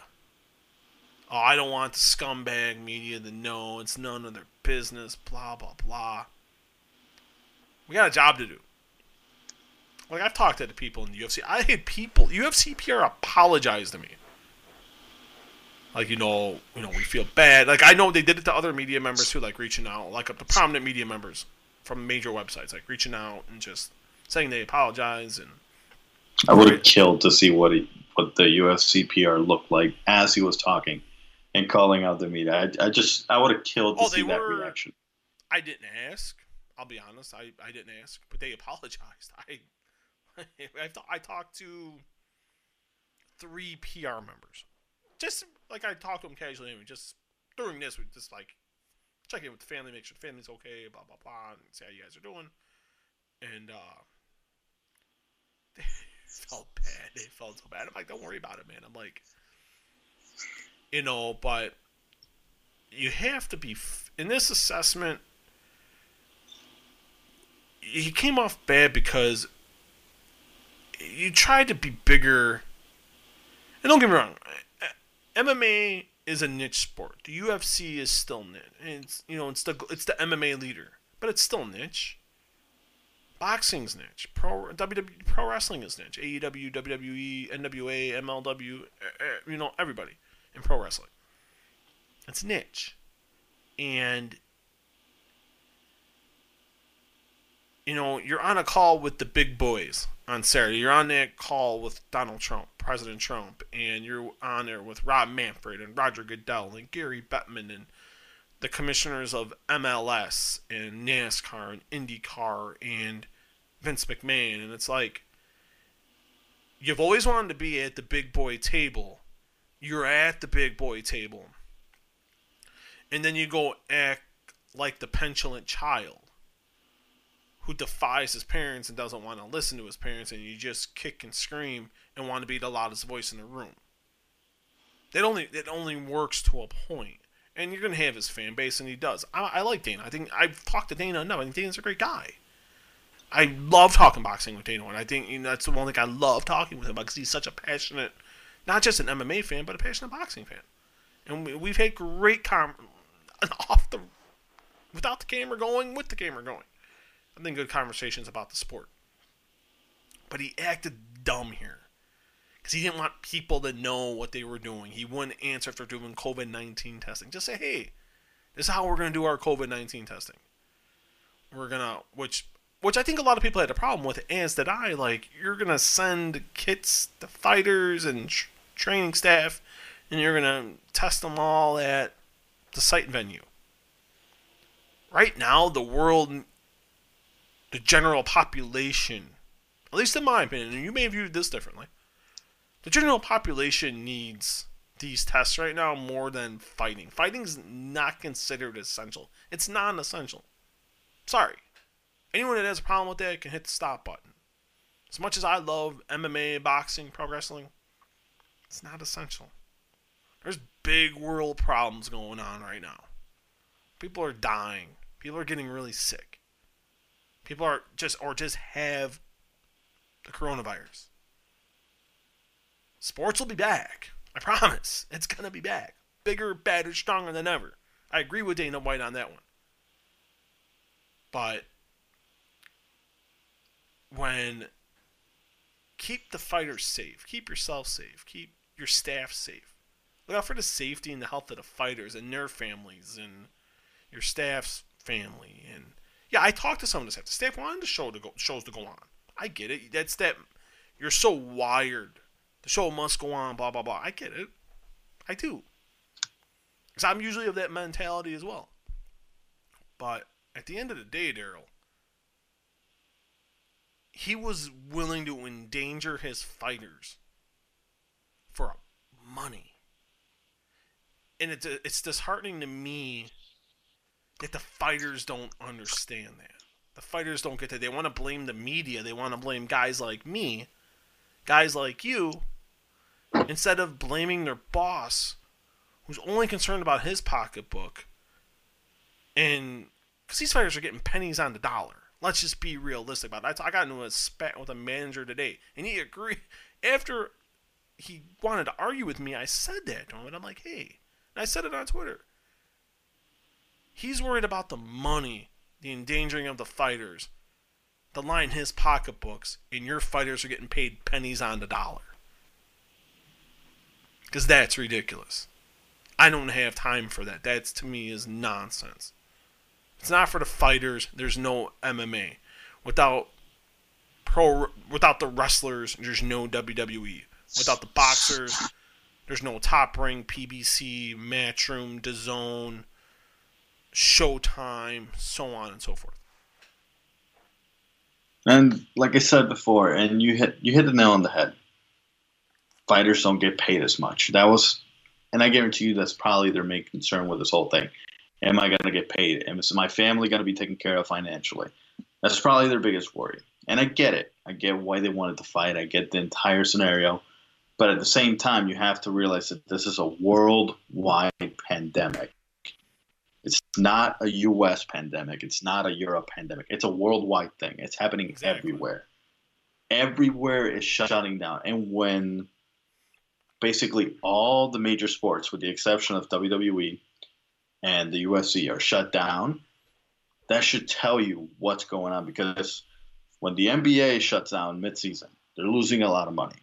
Oh, I don't want the scumbag media to know it's none of their business. Blah blah blah. We got a job to do. Like I've talked to the people in the UFC. I had people UFC PR apologize to me. Like you know, you know, we feel bad. Like I know they did it to other media members too, like reaching out, like up to prominent media members from major websites, like reaching out and just saying they apologize. And I would have killed to see what he, what the UFC PR looked like as he was talking and calling out the media. I, I just I would have killed to Oh, see that reaction. I didn't ask. I'll be honest. I, I didn't ask, but they apologized. I I, talked to three PR members, just like I talked to them casually. Anyway, just during this, we just like check in with the family, make sure the family's okay, blah blah blah, and see how you guys are doing. And uh, they felt bad. They felt so bad. I'm like, don't worry about it, man. I'm like, you know, but you have to be f- in this assessment. He came off bad because you try to be bigger. And don't get me wrong, MMA is a niche sport. The UFC is still niche. It's you know it's the it's the MMA leader, but it's still niche. Boxing's niche. Pro WWE Pro Wrestling is niche. AEW, WWE, NWA, MLW, eh, eh, you know everybody in pro wrestling. It's niche, and you know you're on a call with the big boys on Saturday. You're on that call with Donald Trump, President Trump, and you're on there with Rob Manfred and Roger Goodell and Gary Bettman and the commissioners of MLS and NASCAR and IndyCar and Vince McMahon. And it's like, you've always wanted to be at the big boy table. You're at the big boy table. And then you go act like the petulant child who defies his parents and doesn't want to listen to his parents, and you just kick and scream and want to be the loudest voice in the room. It only it only works to a point, and you're gonna have his fan base, and he does. I, I like Dana. I think I've talked to Dana enough. I think Dana's a great guy. I love talking boxing with Dana, and I think you know, that's the one thing I love talking with him about because he's such a passionate, not just an MMA fan, but a passionate boxing fan. And we, we've had great com off the without the camera going, with the camera going. I think good conversations about the sport. But he acted dumb here. Because he didn't want people to know what they were doing. He wouldn't answer if they're doing COVID 19 testing. Just say, hey, this is how we're going to do our COVID 19 testing. We're going to, which, which I think a lot of people had a problem with, as did I. Like, you're going to send kits to fighters and tr- training staff, and you're going to test them all at the site venue. Right now, the world the general population, at least in my opinion, and you may viewed this differently, the general population needs these tests right now more than fighting. Fighting's not considered essential. It's non-essential. Sorry. Anyone that has a problem with that can hit the stop button. As much as I love MMA, boxing, pro wrestling, it's not essential. There's big world problems going on right now. People are dying. People are getting really sick. People are just or just have the coronavirus. Sports will be back. I promise. It's gonna be back. bigger, badder, stronger than ever. I agree with Dana White on that one. But when keep the fighters safe, keep yourself safe, keep your staff safe. Look out for the safety and the health of the fighters and their families and your staff's family. And yeah, I talked to some of the staff. The staff wanted the show to go shows to go on. I get it. That's that. You're so wired. The show must go on. Blah blah blah. I get it. I do. Because I'm usually of that mentality as well. But at the end of the day, Daryl, he was willing to endanger his fighters for money. And it's, it's disheartening to me that the fighters don't understand that. The fighters don't get that. They want to blame the media. They want to blame guys like me, guys like you, instead of blaming their boss, who's only concerned about his pocketbook. And because these fighters are getting pennies on the dollar. Let's just be realistic about it. I got into a spat with a manager today, and he agreed. After he wanted to argue with me, I said that to him, and I'm like, hey, and I said it on Twitter. He's worried about the money, the endangering of the fighters, the line his pocketbooks, and your fighters are getting paid pennies on the dollar. Because that's ridiculous. I don't have time for that. That's to me is nonsense. It's not for the fighters. There's no MMA. Without pro without the wrestlers, there's no WWE. Without the boxers, there's no Top Rank, PBC, Matchroom, DAZN, Showtime, so on and so forth. And like I said before, and you hit you hit the nail on the head. Fighters don't get paid as much. That was, and I guarantee you that's probably their main concern with this whole thing. Am I going to get paid? Am is my family going to be taken care of financially? That's probably their biggest worry. And I get it. I get why they wanted to fight. I get the entire scenario. But at the same time, you have to realize that this is a worldwide pandemic. It's not a U.S. pandemic. It's not a Europe pandemic. It's a worldwide thing. It's happening Exactly. everywhere. Everywhere is shutting down. And when basically all the major sports, with the exception of WWE and the UFC, are shut down, that should tell you what's going on. Because when the NBA shuts down midseason, they're losing a lot of money.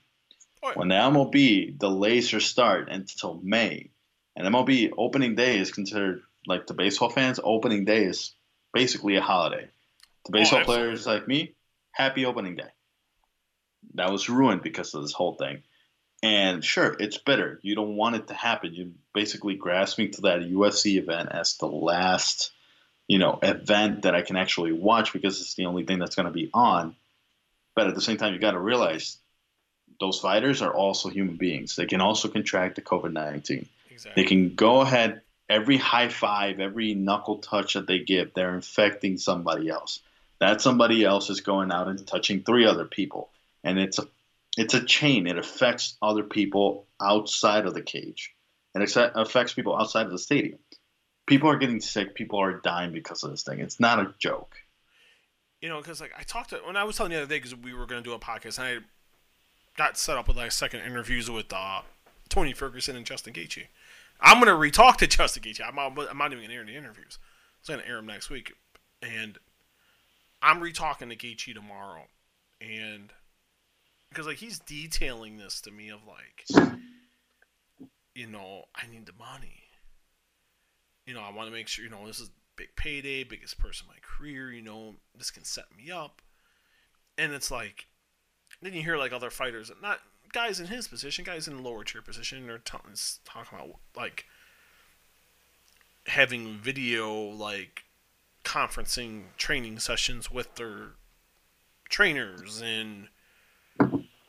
When the MLB delays their start until May, and MLB opening day is considered like the baseball fans, opening day is basically a holiday. The baseball absolutely. players like me, happy opening day. That was ruined because of this whole thing. And sure, it's bitter. You don't want it to happen. You're basically grasping to that UFC event as the last, you know, event that I can actually watch because it's the only thing that's going to be on. But at the same time, you got to realize those fighters are also human beings. They can also contract the COVID 19. Exactly. They can go ahead, every high five, every knuckle touch that they give, they're infecting somebody else. That somebody else is going out and touching three other people. And it's a it's a chain. It affects other people outside of the cage. and It affects people outside of the stadium. People are getting sick. People are dying because of this thing. It's not a joke. you know, because like I talked to when I was telling the other day because we were going to do a podcast and I got set up with like second interviews with uh, Tony Ferguson and Justin Gaethje. I'm to re-talk to Justin Gaethje. I'm I'm not even to air the interviews. I'm to air them next week, and I'm re-talking to Gaethje tomorrow, and because like he's detailing this to me of like, you know, I need the money. You know, I want to make sure you know this is big payday, biggest purse of my career. You know, this can set me up. And it's like, then you hear like other fighters, not guys in his position, guys in lower tier position, they're t- talking about like having video like conferencing training sessions with their trainers and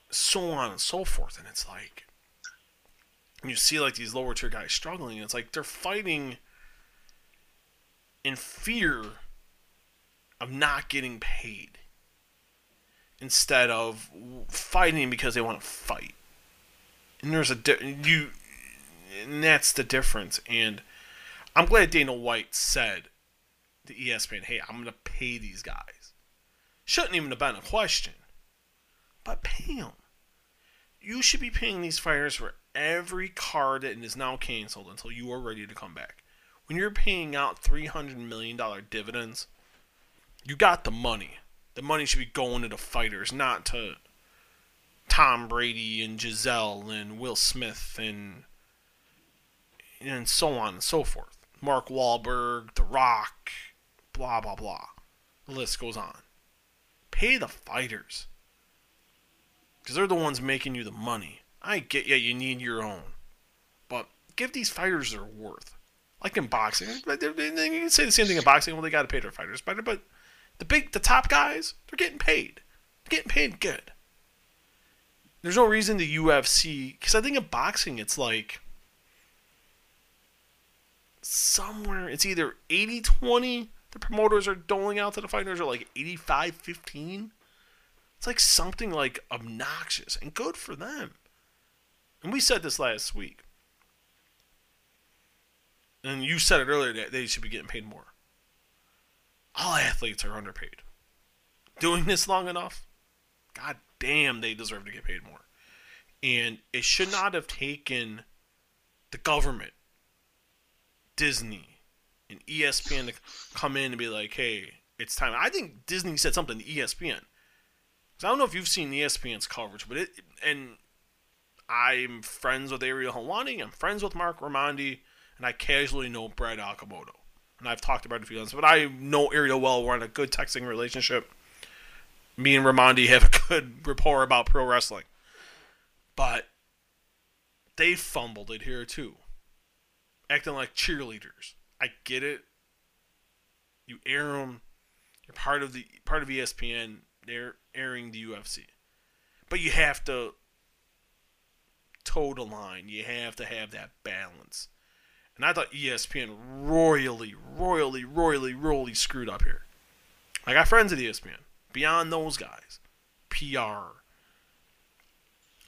so on and so forth. And it's like, you see like these lower tier guys struggling. It's like they're fighting in fear of not getting paid instead of fighting because they want to fight. And there's a di- you, and that's the difference. And I'm glad Dana White said to ESPN, "Hey, I'm gonna pay these guys." Shouldn't even have been a question, but pay them. You should be paying these fighters for every card that is now canceled until you are ready to come back. When you're paying out three hundred million dollar dividends, you got the money. The money should be going to the fighters, not to Tom Brady and Gisele and Will Smith and and so on and so forth. Mark Wahlberg, The Rock, blah blah blah. The list goes on. Pay the fighters. Because they're the ones making you the money. I get yeah, you need your own. But give these fighters their worth. Like in boxing. You can say the same thing in boxing. Well, they got to pay their fighters. But, but the big, the top guys, they're getting paid. They're getting paid good. There's no reason the UFC, because I think in boxing it's like somewhere, it's either 80 20 the promoters are doling out to the fighters, or like 85 15. It's like something like obnoxious and good for them. And we said this last week. And you said it earlier that they should be getting paid more. All athletes are underpaid. Doing this long enough, god damn, they deserve to get paid more. And it should not have taken the government, Disney, and ESPN to come in and be like, hey, it's time. I think Disney said something to ESPN. I don't know if you've seen ESPN's coverage, but it, and I'm friends with Ariel Helwani, I'm friends with Marc Raimondi, and I casually know Brad Okamoto. And I've talked about it a few times, but I know Ariel well. We're in a good texting relationship. Me and Raimondi have a good rapport about pro wrestling. But they fumbled it here too. Acting like cheerleaders. I get it. You air them. You're part of the part of ESPN. They're airing the UFC, but you have to toe the line. You have to have that balance. And I thought ESPN royally, royally, royally, royally screwed up here. I got friends at ESPN. Beyond those guys, PR.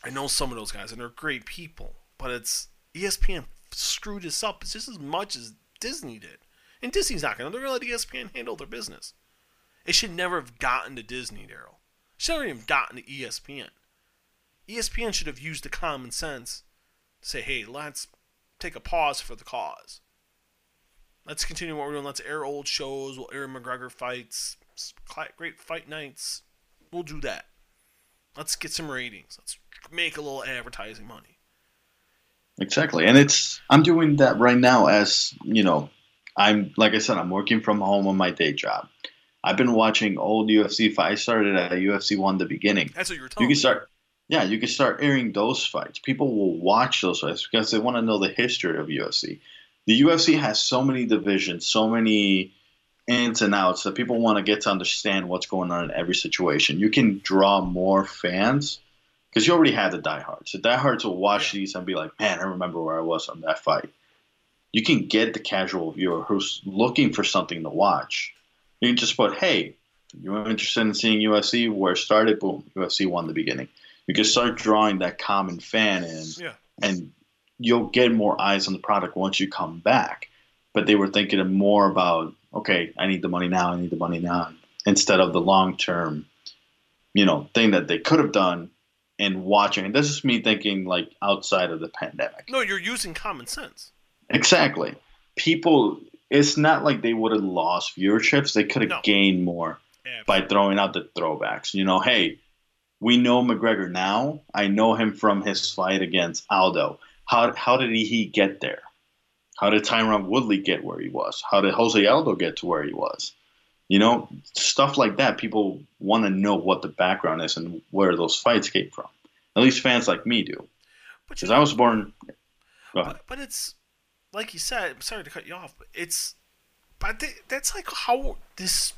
I know some of those guys, and they're great people. But it's ESPN screwed this up. It's just as much as Disney did. And Disney's not going to. They're going to let ESPN handle their business. It should never have gotten to Disney, Daryl. It should never even gotten to ESPN. ESPN should have used the common sense to say, hey, let's take a pause for the cause. Let's continue what we're doing. Let's air old shows. We'll air McGregor fights, great fight nights. We'll do that. Let's get some ratings. Let's make a little advertising money. Exactly. And it's I'm doing that right now as, you know, I'm like I said, I'm working from home on my day job. I've been watching old UFC fights. I started at UFC one the beginning. That's what you were telling. You can start yeah, you can start airing those fights. People will watch those fights because they want to know the history of UFC. The UFC has so many divisions, so many ins and outs that people want to get to understand what's going on in every situation. You can draw more fans because you already have the diehards. The diehards will watch these and be like, "Man, I remember where I was on that fight." You can get the casual viewer who's looking for something to watch. You can just put, "Hey, you're interested in seeing UFC? Where it started? Boom, UFC won the beginning." You can start drawing that common fan in, Yeah. and you'll get more eyes on the product once you come back. But they were thinking more about, okay, I need the money now, I need the money now, instead of the long term, you know, thing that they could have done and watching. And this is me thinking like outside of the pandemic. No, you're using common sense. Exactly. People, it's not like they would have lost viewerships. They could have No. gained more Yeah. by throwing out the throwbacks. You know, hey, we know McGregor now. I know him from his fight against Aldo. How how did he, get there? How did Tyron Woodley get where he was? How did Jose Aldo get to where he was? You know, stuff like that. People want to know what the background is and where those fights came from. At least fans like me do. Because I was born. But, but it's like you said. I'm sorry to cut you off, but it's but th- that's like how this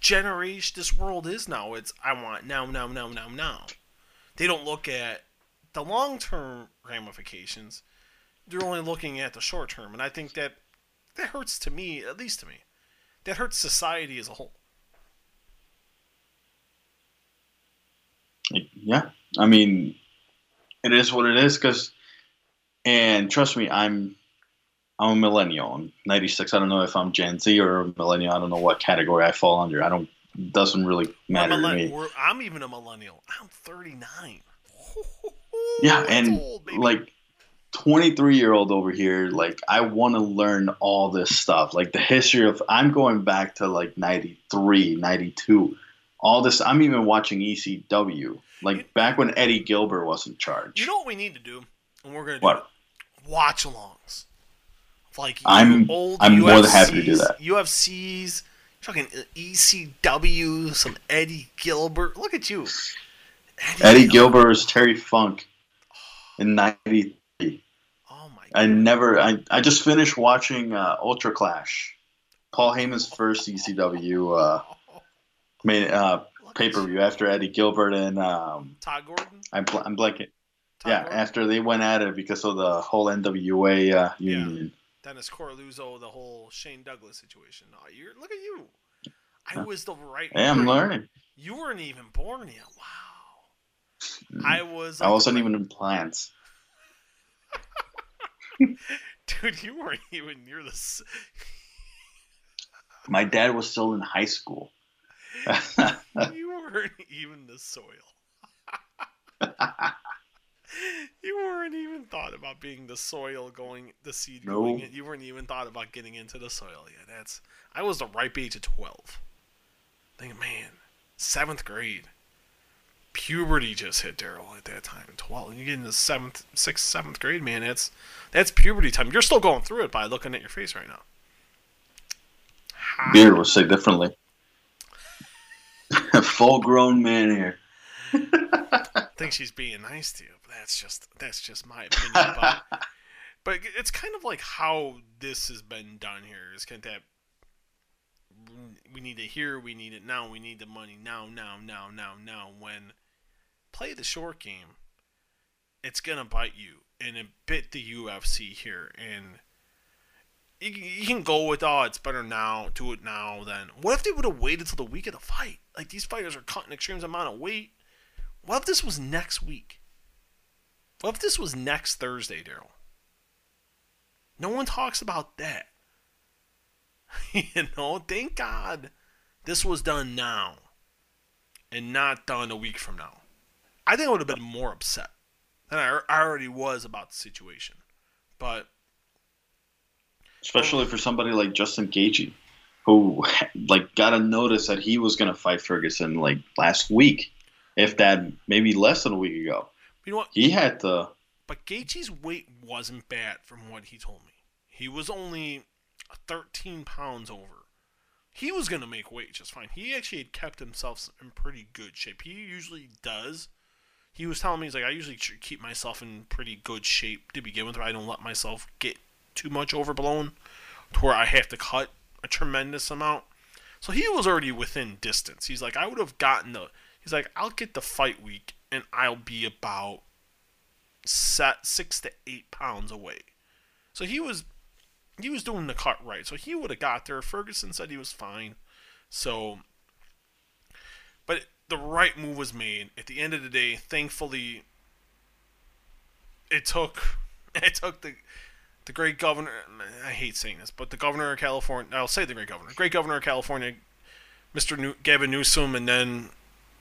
generation, this world is now. It's I want now, now, now, now, now. They don't look at the long term ramifications. They're only looking at the short term, and I think that that hurts to me, at least to me. That hurts society as a whole. Yeah, I mean, it is what it is. Because, and trust me, I'm I'm a millennial. I'm 96. I don't know if I'm Gen Z or a millennial. I don't know what category I fall under. I don't. Doesn't really matter I'm, to me. I'm even a millennial. I'm 39. Yeah, and old, like 23 year old over here, like I want to learn all this stuff, like the history of. I'm going back to like 93, 92. All this. I'm even watching ECW, like back when Eddie Gilbert was in charge. You know what we need to do, and we're gonna do What? watch alongs. Like I'm- old I'm more than happy to do UFCs, that. UFCs, fucking ECW, some Eddie Gilbert. Look at you, Eddie Gilbert was Terry Funk in '93. Oh my God. I never. I, I just finished watching uh, Ultra Clash, Paul Heyman's first ECW uh, main uh, pay per view after Eddie Gilbert and um, Todd Gordon. I'm bl- I'm blanking. Todd Yeah, Gordon? after they went at it because of the whole NWA uh, Yeah. Dennis Coralluzzo, the whole Shane Douglas situation. Oh, you're look at you. I was the right. Hey, I'm learning. You weren't even born yet. Wow. Mm. I was. I wasn't even in plants. Dude, you weren't even near the. My dad was still in high school. you weren't even the soil. you weren't even thought about being the soil going the seed No. going in. You weren't even thought about getting into the soil yet. That's I was the ripe age of twelve. Think man, seventh grade. Puberty just hit Daryl at that time. Twelve. You get into seventh, sixth, seventh grade, man. That's that's puberty time. You're still going through it by looking at your face right now. Beer will say differently. Full grown man here. I think she's being nice to you, but that's just that's just my opinion. About, but it's kind of like how this has been done here. Is kind of that we need it here, we need it now, we need the money now, now, now, now, now. When play the short game, it's gonna bite you, and it bit the UFC here. And you, can- you can go with oh, it's better now, do it now. Then what if they would have waited till the week of the fight? Like these fighters are cutting extreme amount of weight. What if this was next week? What if this was next Thursday, Daryl? No one talks about that. you know, thank God this was done now and not done a week from now. I think I would have been more upset than I I already was about the situation. But Especially for somebody like Justin Gaethje, who like got a notice that he was going to fight Ferguson like last week, if that maybe less than a week ago. you know what? He had to. But Gaethje's weight wasn't bad from what he told me. He was only 13 pounds over. He was going to make weight just fine. He actually had kept himself in pretty good shape. He usually does. He was telling me, he's like, I usually keep myself in pretty good shape to begin with. I don't let myself get too much overblown to where I have to cut a tremendous amount. So he was already within distance. He's like, I would have gotten the. He's like, I'll get the fight week and I'll be about set six to eight pounds away. So he was he was doing the cut right. So he would have got there. Ferguson said he was fine. So but the right move was made. At the end of the day, thankfully it took it took the the great governor I hate saying this, but the governor of California I'll say the great governor. Great governor of California, Mr. New, Gavin Newsom and then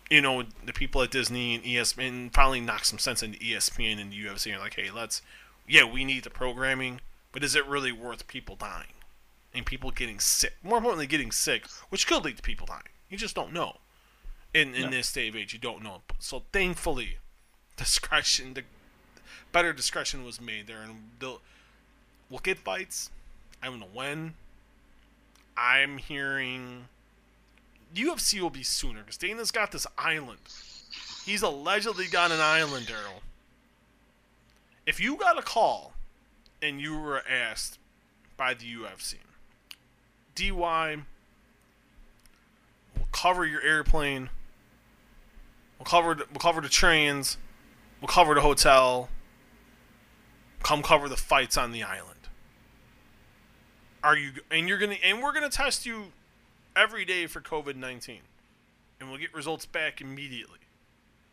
you know, the people at Disney and ESPN finally knocked some sense into ESPN and the UFC and like, hey, let's, yeah, we need the programming, but is it really worth people dying and people getting sick? More importantly, getting sick, which could lead to people dying. You just don't know. In in Yeah. this day of age, you don't know. So thankfully, discretion, the better discretion was made there, and they'll, we'll get fights. I don't know when. I'm hearing UFC will be sooner because Dana's got this island. He's allegedly got an island, Daryl. If you got a call and you were asked by the UFC, DY, we'll cover your airplane, we'll cover the, we'll cover the trains, we'll cover the hotel, come cover the fights on the island. Are you and you're gonna and we're gonna test you every day for COVID 19. And we'll get results back immediately.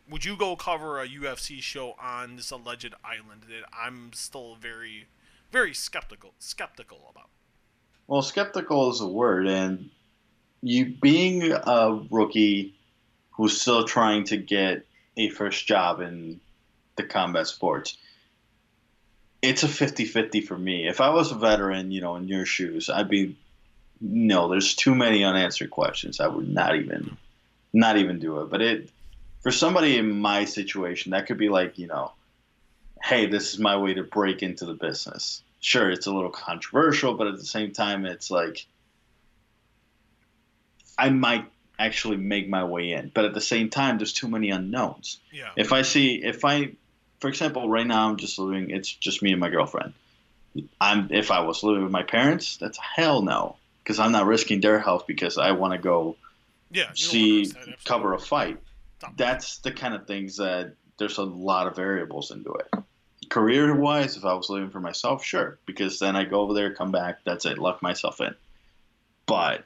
Would you go cover a UFC show on this alleged island that I'm still very, very skeptical skeptical about? Well, skeptical is a word, and you being a rookie who's still trying to get a first job in the combat sports, it's a 50-50 for me. If I was a veteran, you know, in your shoes, I'd be no, there's too many unanswered questions. I would not even not even do it. But it for somebody in my situation, that could be like, you know, hey, this is my way to break into the business. Sure, it's a little controversial, but at the same time it's like I might actually make my way in. But at the same time, there's too many unknowns. Yeah. If I see, if I, for example, right now I'm just living, it's just me and my girlfriend. I'm, if I was living with my parents, that's a hell no, because I'm not risking their health because I want to go Yeah. you don't wanna see risk that, absolutely. cover a fight. That's the kind of things that there's a lot of variables into it. Career wise, if I was living for myself, sure, because then I go over there, come back, that's it, lock myself in. But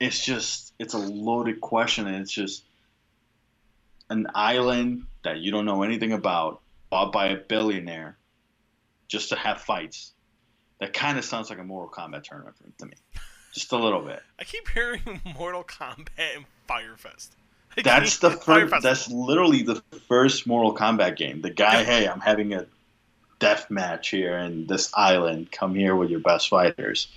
it's just it's a loaded question, and it's just an island that you don't know anything about, bought by a billionaire, just to have fights. That kind of sounds like a Mortal Kombat tournament to me, just a little bit. I keep hearing Mortal Kombat and Fyre Fest. I That's the first. That's literally the first Mortal Kombat game. The guy, hey, I'm having a death match here in this island. Come here with your best fighters.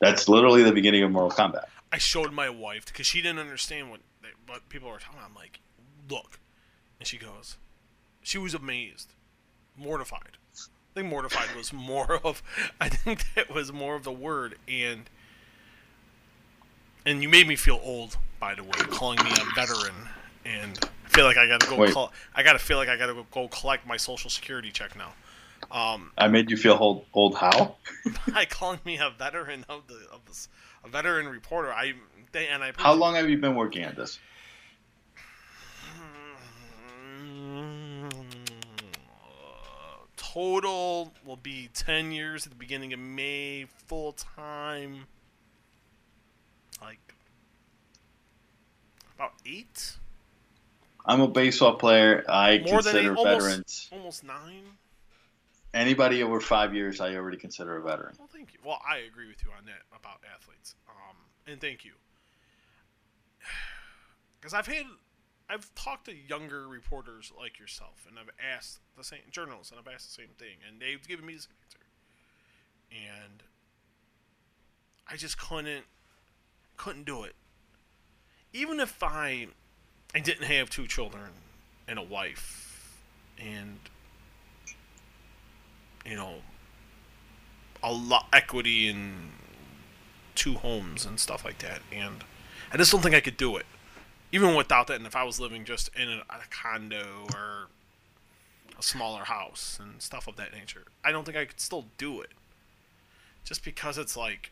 That's literally the beginning of Mortal Kombat. I showed my wife because she didn't understand what they, what people were talking. About. I'm like, look, and she goes, she was amazed, mortified. I think mortified was more of. I think that was more of the word, and and you made me feel old, by the way, calling me a veteran, and I feel like I gotta go. Call, I gotta feel like I gotta go, go collect my social security check now. Um, I made you feel old. Old how? by calling me a veteran of the of this, a veteran reporter. I they, and I How long have you been working at this? Total will be 10 years at the beginning of May, full time, like about eight? I'm a baseball player. I More consider eight, almost- veterans. Almost nine? Anybody over five years, I already consider a veteran. Well, thank you. Well, I agree with you on that about athletes. Um, and thank you. Because I've had, I've talked to younger reporters like yourself, and I've asked the same journalists, and I've asked the same thing, and they've given me the same answer. And I just couldn't, couldn't do it. Even if I, I didn't have two children and a wife, and you know, a lot equity in two homes and stuff like that, and I just don't think I could do it, even without that. And if I was living just in a, a condo or a smaller house and stuff of that nature, I don't think I could still do it. Just because it's like,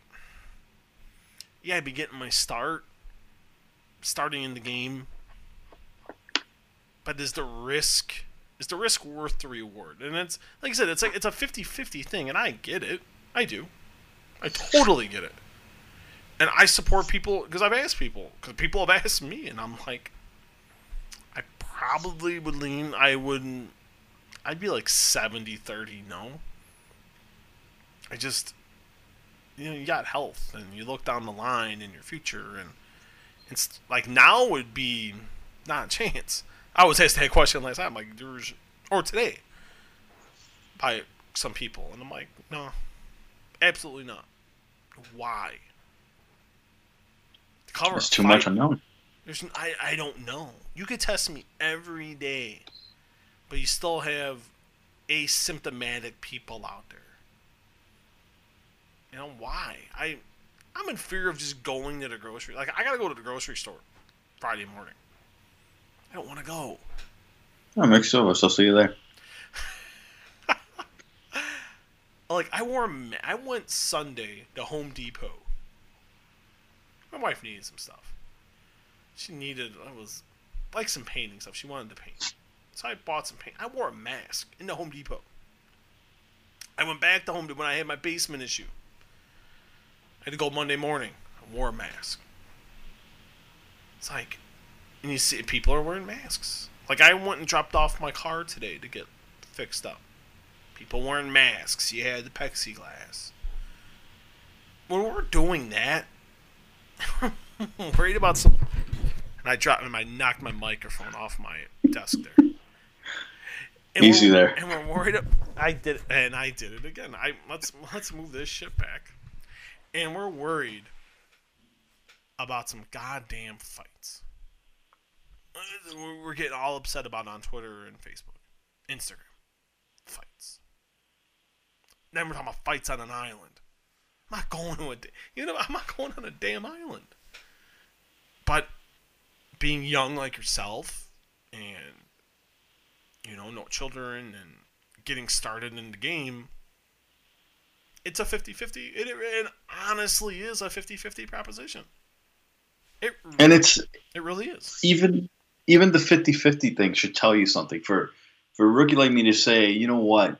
yeah, I'd be getting my start, starting in the game, but is the risk is the risk worth the reward? And it's like I said, it's like it's a 50-50 thing, and I get it. I do. I totally get it. And I support people because I've asked people because people have asked me, and I'm like, I probably would lean. I wouldn't. I'd be like 70-30 no. I just, you know, you got health, and you look down the line in your future, and it's like now would be not a chance. I was asked that question last time, like there's or today by some people, and I'm like, no, absolutely not. Why? To cover There's too fight- much unknown. There's I I don't know. You could test me every day, but you still have asymptomatic people out there. You know why? I I'm in fear of just going to the grocery. Like I gotta go to the grocery store Friday morning. I don't want to go. Oh, mix of us. I'll see you there. Like I wore I went Sunday to Home Depot. My wife needed some stuff. She needed I was like some painting stuff. She wanted to paint. So I bought some paint. I wore a mask in the Home Depot. I went back to Home Depot when I had my basement issue. I had to go Monday morning. I wore a mask. It's like and you see people are wearing masks. Like I went and dropped off my car today to get fixed up. People wearing masks. You had the plexiglass. When we're doing that, I'm worried about some. And I dropped and I knocked my microphone off my desk there. And Easy there. And we're worried. I did, and I did it again. I let's let's move this shit back, and we're worried about some goddamn fights. We're getting all upset about on Twitter and Facebook, Instagram, fights. Then we're talking about fights on an island. I'm not going to a, you know, I'm not going on a damn island. But being young like yourself, and you know, no children and getting started in the game, it's a 50-50. It, it honestly is a 50-50 proposition. It And it's it really is. even even the 50-50 thing should tell you something. For for a rookie like me to say, you know what,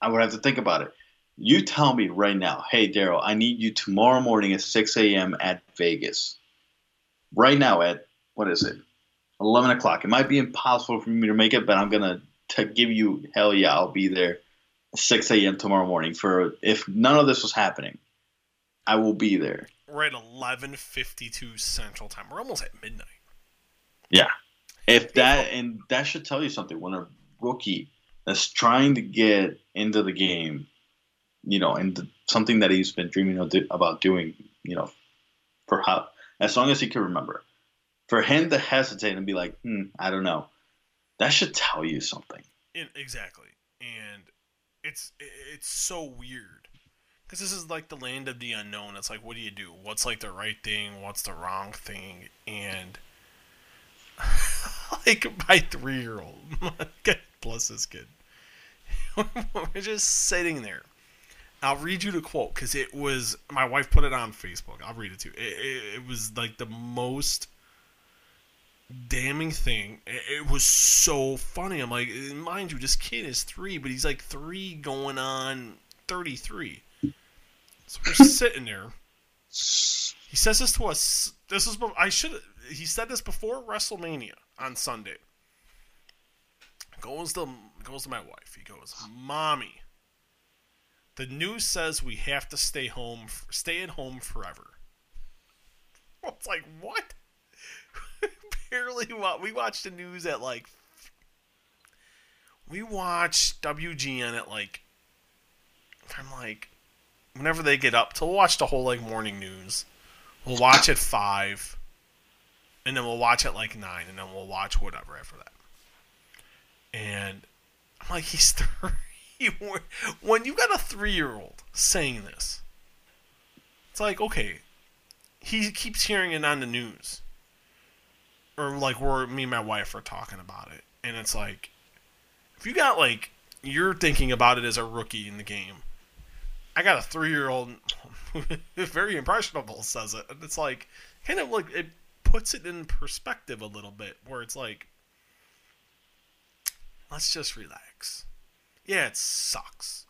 I would have to think about it. You tell me right now, hey Daryl, I need you tomorrow morning at 6 a.m. at Vegas. Right now at what is it? 11 o'clock. It might be impossible for me to make it, but I'm gonna to give you hell yeah, I'll be there 6 a.m. tomorrow morning. For if none of this was happening, I will be there. We're at 11:52 Central Time. We're almost at midnight. Yeah. If that and that should tell you something when a rookie that's trying to get into the game, you know, and something that he's been dreaming of do, about doing, you know, for how as long as he can remember, for him to hesitate and be like, hmm, I don't know, that should tell you something. In, exactly, and it's it's so weird because this is like the land of the unknown. It's like, what do you do? What's like the right thing? What's the wrong thing? And like my three year old, God bless this kid, we're just sitting there. I'll read you the quote because it was my wife put it on Facebook. I'll read it to you. It, it, it was like the most damning thing. It, was so funny. I'm like, mind you, this kid is three, but he's like three going on 33. So we're sitting there. He says this to us. This is I should. He said this before WrestleMania on Sunday. Goes to goes to my wife. He goes, "Mommy, the news says we have to stay home, stay at home forever." It's like what? Barely what we watched the news at like. We watched WGN at like. I'm like, whenever they get up, to watch the whole like morning news. We'll watch at five, and then we'll watch at like nine, and then we'll watch whatever after that. And I'm like, he's three. when you got a three-year-old saying this, it's like, okay, he keeps hearing it on the news, or like where me and my wife are talking about it, and it's like, if you got like you're thinking about it as a rookie in the game. I got a three-year-old, very impressionable, says it, and it's like kind of like it puts it in perspective a little bit, where it's like, let's just relax. Yeah, it sucks.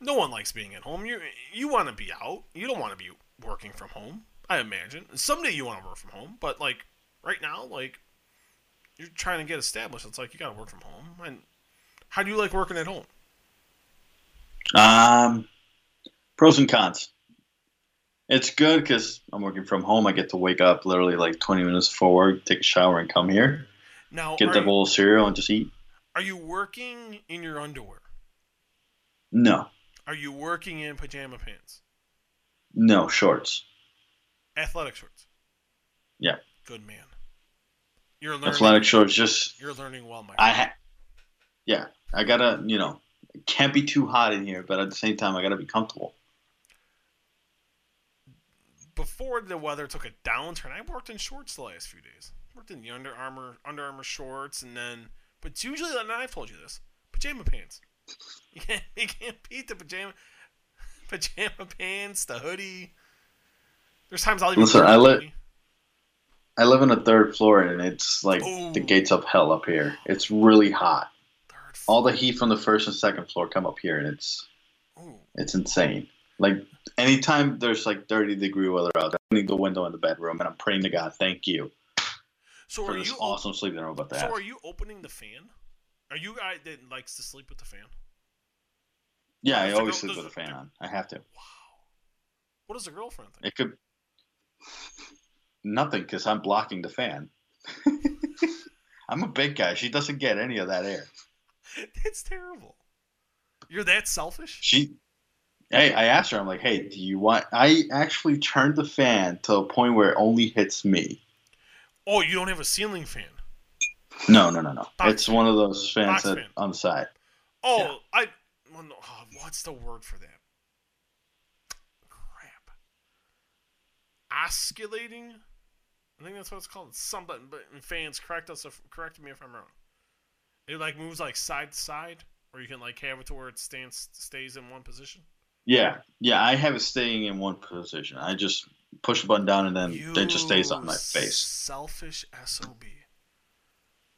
No one likes being at home. You you want to be out. You don't want to be working from home. I imagine someday you want to work from home, but like right now, like you're trying to get established. It's like you got to work from home. And how do you like working at home? Um, pros and cons. It's good because I'm working from home. I get to wake up literally like 20 minutes before work, take a shower, and come here, Now, get the bowl of cereal, and just eat. are you working in your underwear? No, Are you working in pajama pants? no shorts. Athletic shorts. Yeah. Good man. You're learning. Athletic shorts. Just You're learning well, my I ha- yeah. I gotta you know it can't be too hot in here, but at the same time I gotta be comfortable. Before the weather took a downturn, I worked in shorts the last few days. Worked in the Under Armour Under Armour shorts, and then, but it's usually, and I've told you this, pajama pants. You can't, you can't beat the pajama, pajama pants, the hoodie. There's times I'll even Listen, I li- hoodie. I live on a third floor and it's like the gates of hell up here. It's really hot. All the heat from the first and second floor come up here, and it's Ooh. it's insane. Like anytime there's like 30 degree weather out, I need the window in the bedroom, and I'm praying to God, thank you So for are this you awesome sleep that I'm about to So are you opening the fan? Are you guy that likes to sleep with the fan? Yeah, I always girl- sleep with a the- fan on. I have to. Wow. What does a girlfriend think? It could nothing because I'm blocking the fan. I'm a big guy. She doesn't get any of that air. It's terrible. You're that selfish? She, hey, I asked her. I'm like, hey, do you want? I actually turned the fan to a point where it only hits me. Oh, you don't have a ceiling fan. No, no, no, no. Box it's one of those fans Box that fan. on the side. Oh, Yeah. I. Well, no, oh, what's the word for that? Crap. Osculating. I think that's what it's called. Something, but fans correct us. If, correct me if I'm wrong. It like moves like side to side, or you can like have it to where it stands stays in one position. Yeah, yeah. I have it staying in one position. I just push the button down and then it just stays on my face. Selfish sob.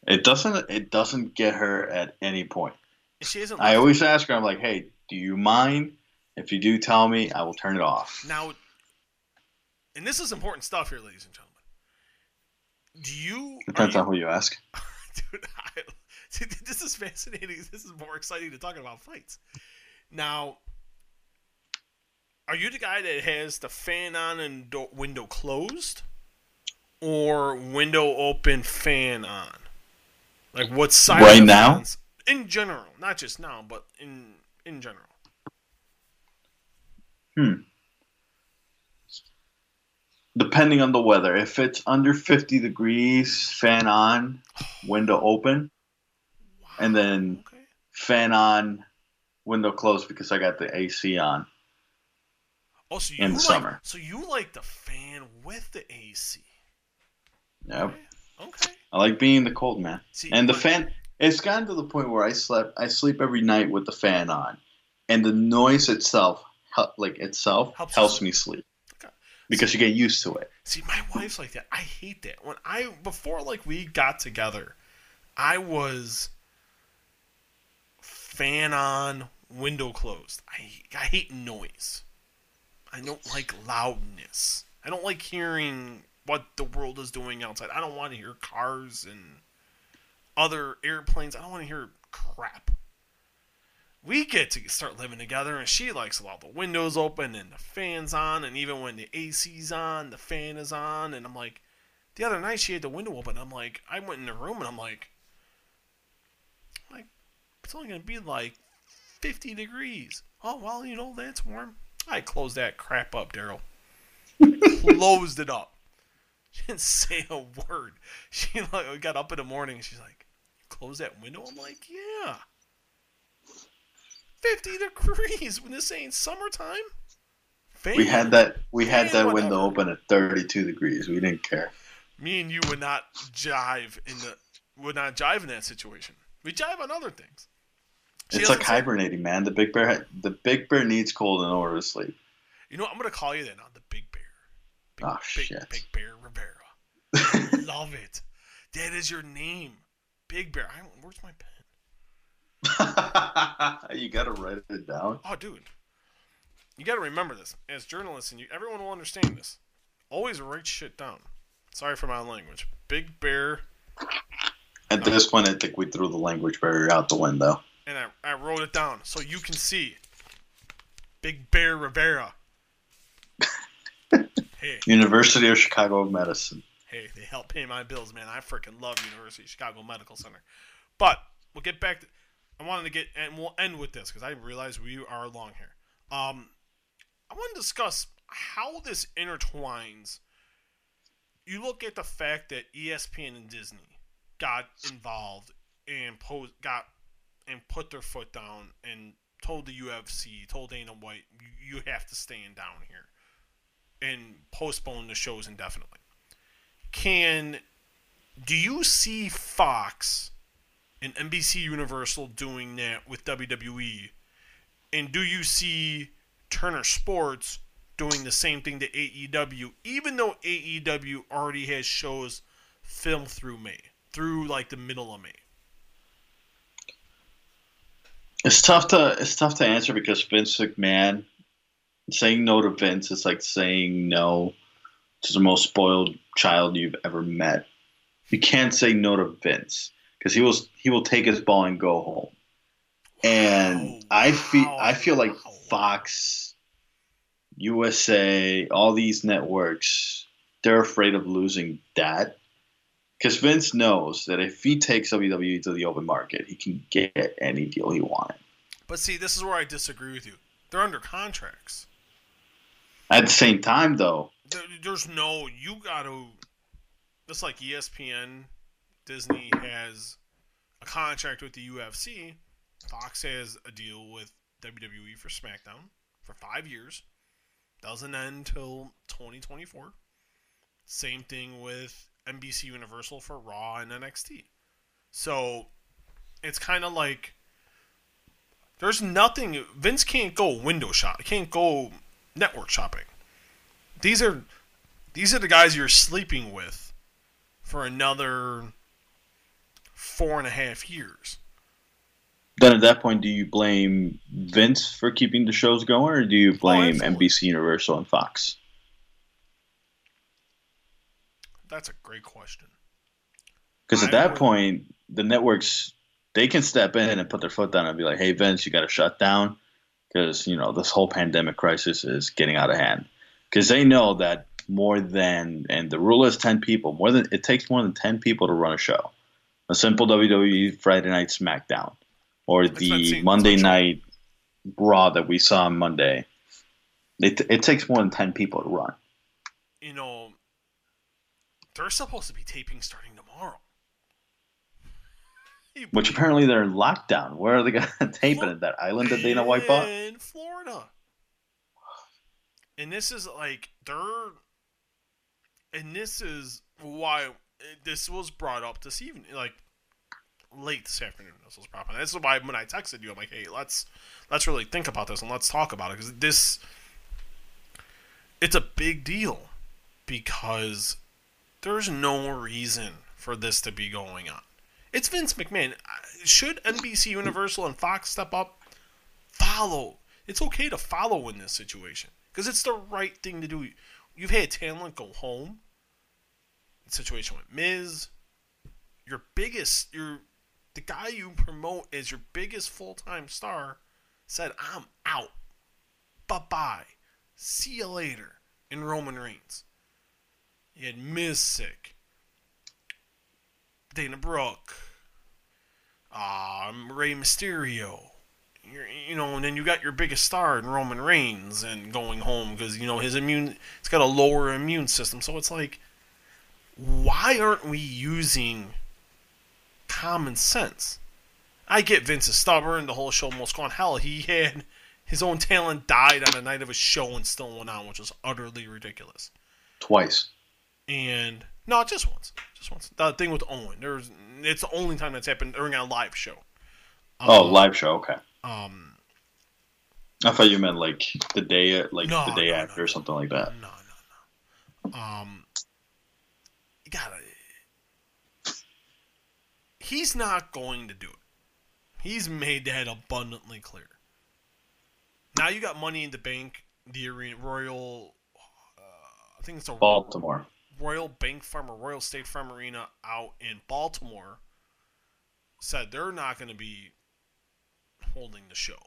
It doesn't. It doesn't get her at any point. She isn't. I always ask her. I'm like, hey, do you mind? If you do, tell me. I will turn it off. Now, and this is important stuff here, ladies and gentlemen. Do you? Depends you- on who you ask. Dude, I, see, this is fascinating. This is more exciting than talking about fights. Now, are you the guy that has the fan on and do- window closed, or window open, fan on? Like what side? Right now? fence- In general, not just now, but in in general. Hmm. Depending on the weather. If it's under 50 degrees, fan on, window open, and then Okay. fan on, window closed because I got the AC on. Oh, so you in the like, summer. So you like the fan with the AC? Yep. Okay. okay. I like being in the cold man. See, And the fan, it's gotten to the point where I slept, I sleep every night with the fan on, and the noise itself, like itself, Helps helps, me sleep Because you get used to it. See, my wife's like that. I hate that. When I before like we got together, I was fan on, window closed. I I hate noise. I don't like loudness. I don't like hearing what the world is doing outside. I don't want to hear cars and other airplanes. I don't want to hear crap. We get to start living together, and she likes all the windows open and the fans on, and even when the AC's on, the fan is on. And I'm like, the other night she had the window open. I'm like, I went in the room and I'm like, I'm like, it's only gonna be like 50 degrees. Oh well, you know that's warm. I closed that crap up, Daryl. closed it up. She didn't say a word. She like got up in the morning. and She's like, close that window. I'm like, yeah. 50 degrees when this ain't summertime. We had that, we had that window whatever. open at 32 degrees. We didn't care. Me and you would not jive in the would not jive in that situation. We jive on other things. She it's like say- hibernating, man. The big bear, the big bear needs cold in order to sleep. You know, what? I'm gonna call you that now, the Big Bear. Big, Oh, big, shit. Big Bear Rivera. Love it. That is your name, Big Bear. I, where's my pen? you gotta write it down. Oh, dude, you got to remember this. As journalists, and you, everyone will understand this. Always write shit down. Sorry for my language. Big Bear, At this point, I think we threw the language barrier out the window. and I, I wrote it down so you can see. Big Bear Rivera. hey, University of Chicago Medicine. hey, they help pay my bills, man. I freaking love University of Chicago Medical Center. But we'll get back to. I wanted to get, and we'll end with this because I realize we are long here. Um, I want to discuss how this intertwines. You look at the fact that ESPN and Disney got involved and pose, got and put their foot down and told the UFC, told Dana White, you have to stand down here and postpone the shows indefinitely. Can do you see Fox and NBC Universal doing that with WWE? And do you see Turner Sports doing the same thing to AEW, even though AEW already has shows filmed through May, through like the middle of May? It's tough to it's tough to answer because Vince McMahon saying no to Vince is like saying no to the most spoiled child you've ever met. You can't say no to Vince because he will he will take his ball and go home. And Wow, I feel I feel like. Fox, USA, all these networks, they're afraid of losing that. Because Vince knows that if he takes WWE to the open market, he can get any deal he wanted. But see, this is where I disagree with you. They're under contracts. At the same time, though, There, there's no you got to. It's like ESPN, Disney has a contract with the UFC. Fox has a deal with WWE for SmackDown for five years. Doesn't end till 2024. Same thing with NBC Universal for Raw and NXT. So it's kind of like there's nothing. Vince can't go window shop. Can't go network shopping. These are these are the guys you're sleeping with for another four and a half years. then at that point, do you blame Vince for keeping the shows going, or do you oh, blame absolutely. NBC Universal and Fox? That's a great question. Because at that would- point, the networks they can step in and put their foot down and be like, "Hey, Vince, you got to shut down," because you know this whole pandemic crisis is getting out of hand. Because they know that more than and the rule is ten people. More than it takes more than ten people to run a show. A simple WWE Friday Night SmackDown, or the Monday Night Raw that we saw on Monday. It it takes more than ten people to run. You know, they're supposed to be taping starting tomorrow. Which apparently they're in lockdown. Where are they going to tape it? At that island that Dana White bought? in Florida. And this is like they're, and this is why this was brought up this evening, like late this afternoon. This was brought up. This is why when I texted you, I'm like, hey, let's let's really think about this and let's talk about it because this, it's a big deal because there's no reason for this to be going on. It's Vince McMahon. Should NBC Universal and Fox step up? Follow. It's okay to follow in this situation because it's the right thing to do. You've had talent go home. Situation with Miz. Your biggest, your the guy you promote as your biggest full time star said, "I'm out. Bye bye. See you later." In Roman Reigns, you had Miz sick. Dana Brooke, um, Rey Mysterio. You're, you know, and then you got your biggest star in Roman Reigns and going home because you know his immune, it's got a lower immune system. So it's like, why aren't we using common sense? I get Vince is stubborn. The whole show almost gone hell. He had his own talent died on the night of a show and still went on, which was utterly ridiculous. Twice. And no, just once, just once. The thing with Owen, there's it's the only time that's happened during a live show. Oh, Um, live show. Okay. Um, I thought you meant like the day, like No, the day no, no, after or no. something like that. no, no, no. Um, gotta. He's not going to do it. He's made that abundantly clear. Now you got Money in the Bank, the arena, Royal. Uh, I think it's a Baltimore. Royal Bank Farm or Royal State Farm Arena out in Baltimore said they're not going to be holding the show,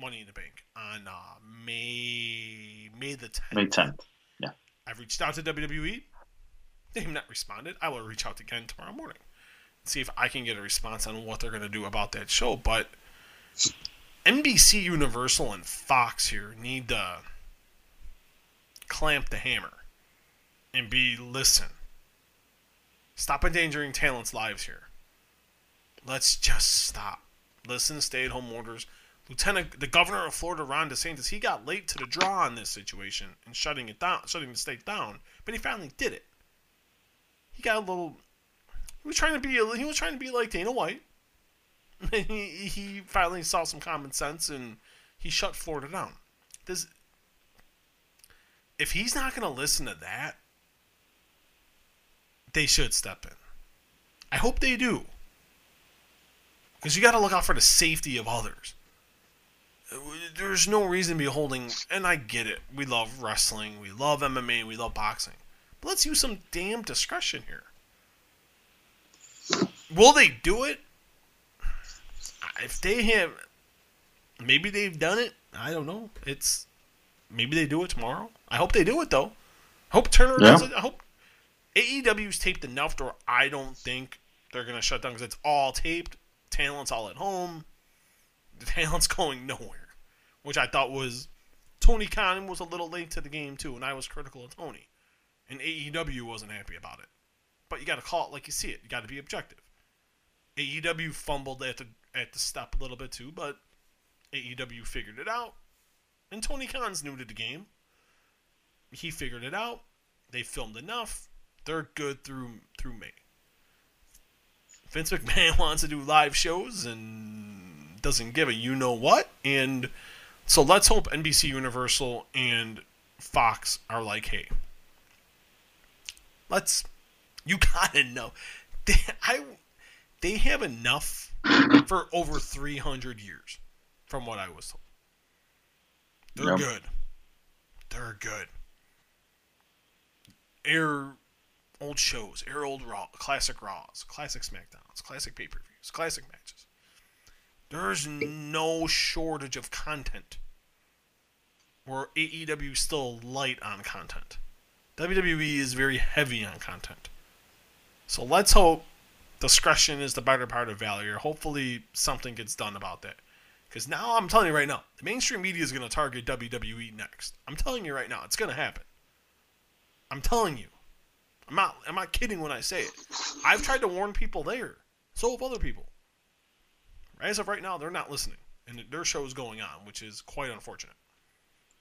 Money in the Bank, on uh, May May the 10th. May tenth. Yeah. I've reached out to WWE. They have not responded. I will reach out again tomorrow morning and see if I can get a response on what they're going to do about that show. But NBC, Universal, and Fox here need to clamp the hammer and be listen. Stop endangering talent's lives here. Let's just stop. Listen, stay at home orders. Lieutenant, the governor of Florida, Ron DeSantis, he got late to the draw on this situation and shutting it down, shutting the state down, but he finally did it. He got a little. He was trying to be. He was trying to be like Dana White. And he he finally saw some common sense and he shut Florida down. This. If he's not going to listen to that, they should step in. I hope they do. Because you got to look out for the safety of others. There's no reason to be holding, and I get it. We love wrestling, we love MMA, we love boxing. But let's use some damn discretion here. Will they do it? If they have, maybe they've done it. I don't know. It's maybe they do it tomorrow. I hope they do it though. I hope Turner Yeah. does it. I hope AEW's taped enough to where I don't think they're gonna shut down because it's all taped. Talent's all at home. The talent's going nowhere, which I thought was Tony Khan was a little late to the game too, and I was critical of Tony, and AEW wasn't happy about it. But you got to call it like you see it. You got to be objective. AEW fumbled at the at the step a little bit too, but AEW figured it out, and Tony Khan's new to the game. He figured it out. They filmed enough. They're good through through May. Vince McMahon wants to do live shows and doesn't give a you know what. And so let's hope NBC Universal and Fox are like, hey, let's you gotta know. They, I they have enough for over three hundred years, from what I was told. They're Yep. good. They're good. Air old shows, air old Raw, classic Raws, classic SmackDowns, classic pay per views, classic matches. There's no shortage of content. Where AEW still light on content. WWE is very heavy on content. So let's hope discretion is the better part of valor. Hopefully something gets done about that. Because now I'm telling you right now, the mainstream media is going to target WWE next. I'm telling you right now, it's going to happen. I'm telling you. I'm not. I'm not kidding when I say it. I've tried to warn people there. So have other people. As of right now, they're not listening, and their show is going on, which is quite unfortunate.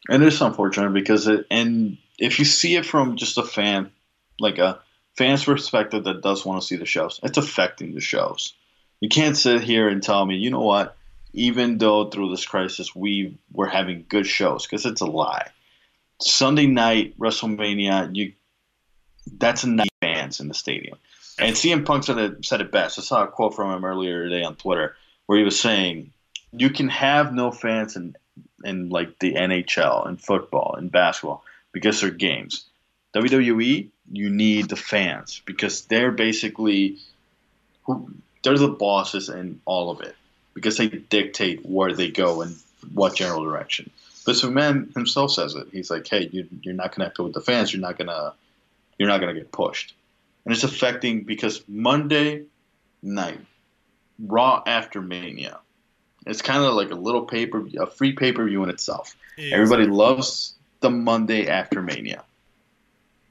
And it's unfortunate because it, and if you see it from just a fan, like a fan's perspective that does want to see the shows, it's affecting the shows. You can't sit here and tell me, you know what, even though through this crisis we were having good shows, because it's a lie. Sunday night WrestleMania, you that's a night fans in the stadium. And CM Punk said it, said it best. I saw a quote from him earlier today on Twitter where he was saying, "You can have no fans in in like the NHL and football and basketball because they're games. WWE, you need the fans because they're basically who they're the bosses in all of it because they dictate where they go and what general direction. But McMahon himself says it. He's like, "Hey, you, you're not connected with the fans. You're not gonna, you're not gonna get pushed." And it's affecting because Monday night, Raw after Mania, it's kind of like a little paper, a free pay per view in itself. Everybody loves the Monday after Mania.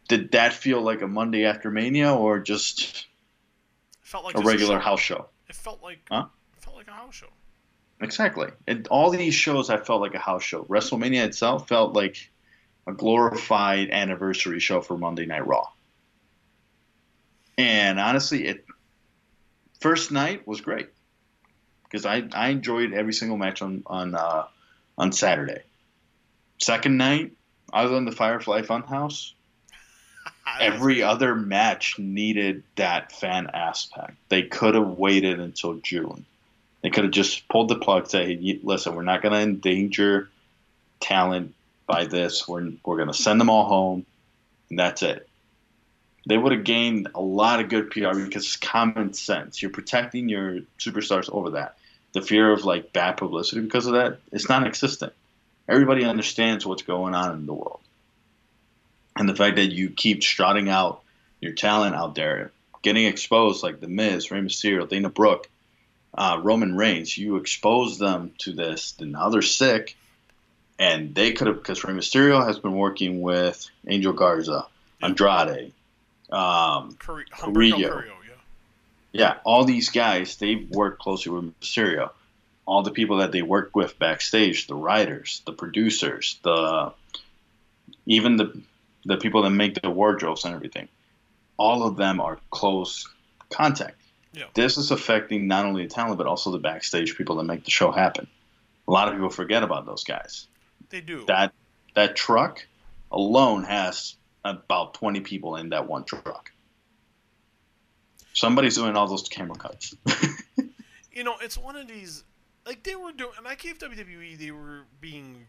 Did that feel like a Monday after Mania or just felt like a regular show. house show? It felt like Huh? it felt like a house show. Exactly. And all these shows, I felt like a house show. WrestleMania itself felt like a glorified anniversary show for Monday Night Raw. And honestly, it first night was great because I, I enjoyed every single match on on uh, on Saturday. Second night, other than the Firefly Funhouse, every other match needed that fan aspect. They could have waited until June. They could have just pulled the plug, say, "Hey, "Listen, we're not going to endanger talent by this. We're we're going to send them all home, and that's it." They would have gained a lot of good PR because it's common sense. You're protecting your superstars over that. The fear of like bad publicity because of that, it's non-existent. Everybody understands what's going on in the world and the fact that you keep strutting out your talent out there, getting exposed like The Miz, Rey Mysterio, Dana Brooke, uh, Roman Reigns, you expose them to this. Then now they're sick, and they could have because Rey Mysterio has been working with Angel Garza, Andrade, um, Humberto Carrillo. Yeah. all these guys they've worked closely with Mysterio. All the people that they work with backstage, the writers, the producers, the even the the people that make the wardrobes and everything, all of them are close contact. Yeah. This is affecting not only the talent but also the backstage people that make the show happen. A lot of people forget about those guys. They do. That that truck alone has about twenty people in that one truck. Somebody's doing all those camera cuts. you know, it's one of these like they were doing, and I gave WWE they were being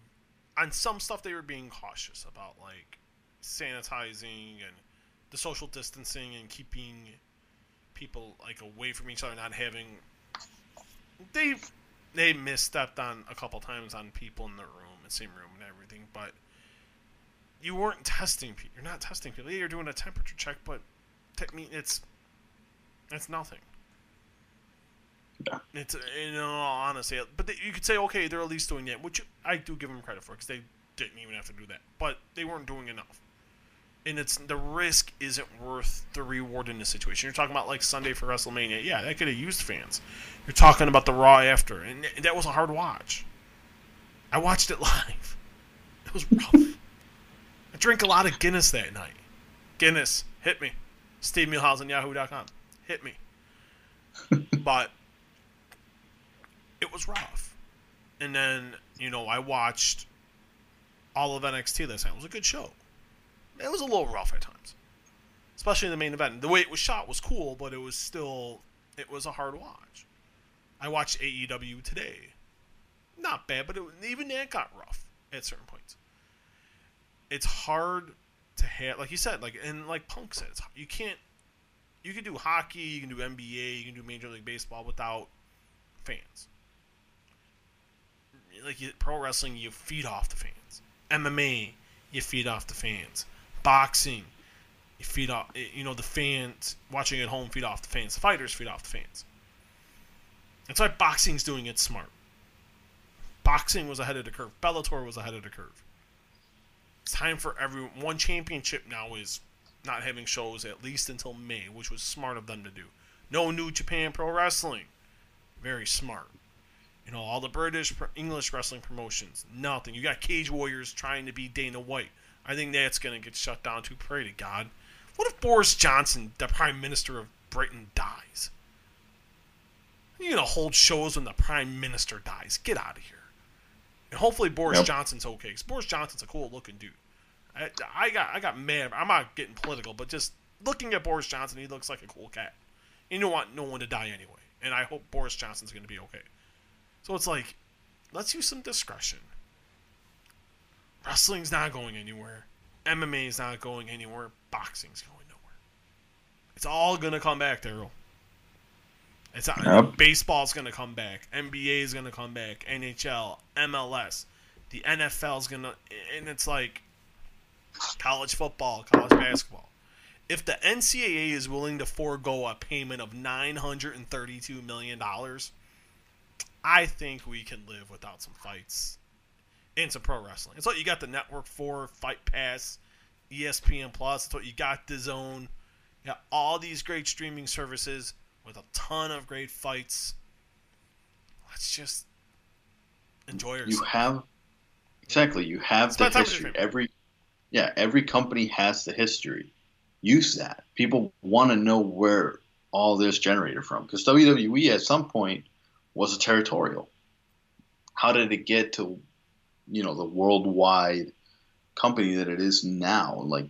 on some stuff they were being cautious about, like sanitizing and the social distancing and keeping people like away from each other, not having. They they misstepped on a couple times on people in the room, the same room, and everything, but you weren't testing people. You're not testing people. You're doing a temperature check, but I mean, it's it's nothing. Yeah. It's in all honesty, but they, you could say okay, they're at least doing it, which I do give them credit for because they didn't even have to do that, but they weren't doing enough. And it's the risk isn't worth the reward in this situation. You're talking about like Sunday for WrestleMania, yeah, that could have used fans. You're talking about the Raw after, and that was a hard watch. I watched it live. It was rough. I drank a lot of Guinness that night. Guinness, hit me. Steve Muehlhausen, Yahoo.com. Hit me. but it was rough. And then, you know, I watched all of NXT this night. It was a good show. It was a little rough at times. Especially in the main event. The way it was shot was cool, but it was still it was a hard watch. I watched AEW today. Not bad, but it, even that got rough at certain points. It's hard to have, like you said, like and like Punk said, it's, you can't. You can do hockey, you can do NBA, you can do Major League Baseball without fans. Like pro wrestling, you feed off the fans. MMA, you feed off the fans. Boxing, you feed off. Eh, you know the fans watching at home feed off the fans. Fighters feed off the fans. That's why boxing's doing it smart. Boxing was ahead of the curve. Bellator was ahead of the curve. It's time for everyone. One championship now is not having shows at least until May, which was smart of them to do. No New Japan Pro Wrestling. Very smart. You know, all the British, English wrestling promotions, nothing. You got Cage Warriors trying to be Dana White. I think that's going to get shut down too. Pray to God. What if Boris Johnson, the Prime Minister of Britain, dies? You're going to hold shows when the Prime Minister dies. Get out of here. And hopefully Boris Yep. Johnson's okay, because Boris Johnson's a cool looking dude. I, I got I got mad. I'm not getting political, but just looking at Boris Johnson, he looks like a cool cat. You don't want no one to die anyway, and I hope Boris Johnson's going to be okay. So it's like, let's use some discretion. Wrestling's not going anywhere. MMA's not going anywhere. Boxing's going nowhere. It's all going to come back, Daryl. It's uh, Yep. baseball's going to come back. NBA is going to come back. NHL, MLS, the NFL's going to, and it's like college football, college basketball. If the NCAA is willing to forego a payment of nine hundred and thirty-two million dollars, I think we can live without some fights and some pro wrestling. It's what you got the network for, Fight Pass, ESPN Plus. It's what you got the Zone. You got all these great streaming services with a ton of great fights. Let's just enjoy You have exactly. You have the time with your history. Every yeah, every company has the history. Use that. People want to know where all this generated from because WWE at some point was a territorial. How did it get to, you know, the worldwide company that it is now? Like,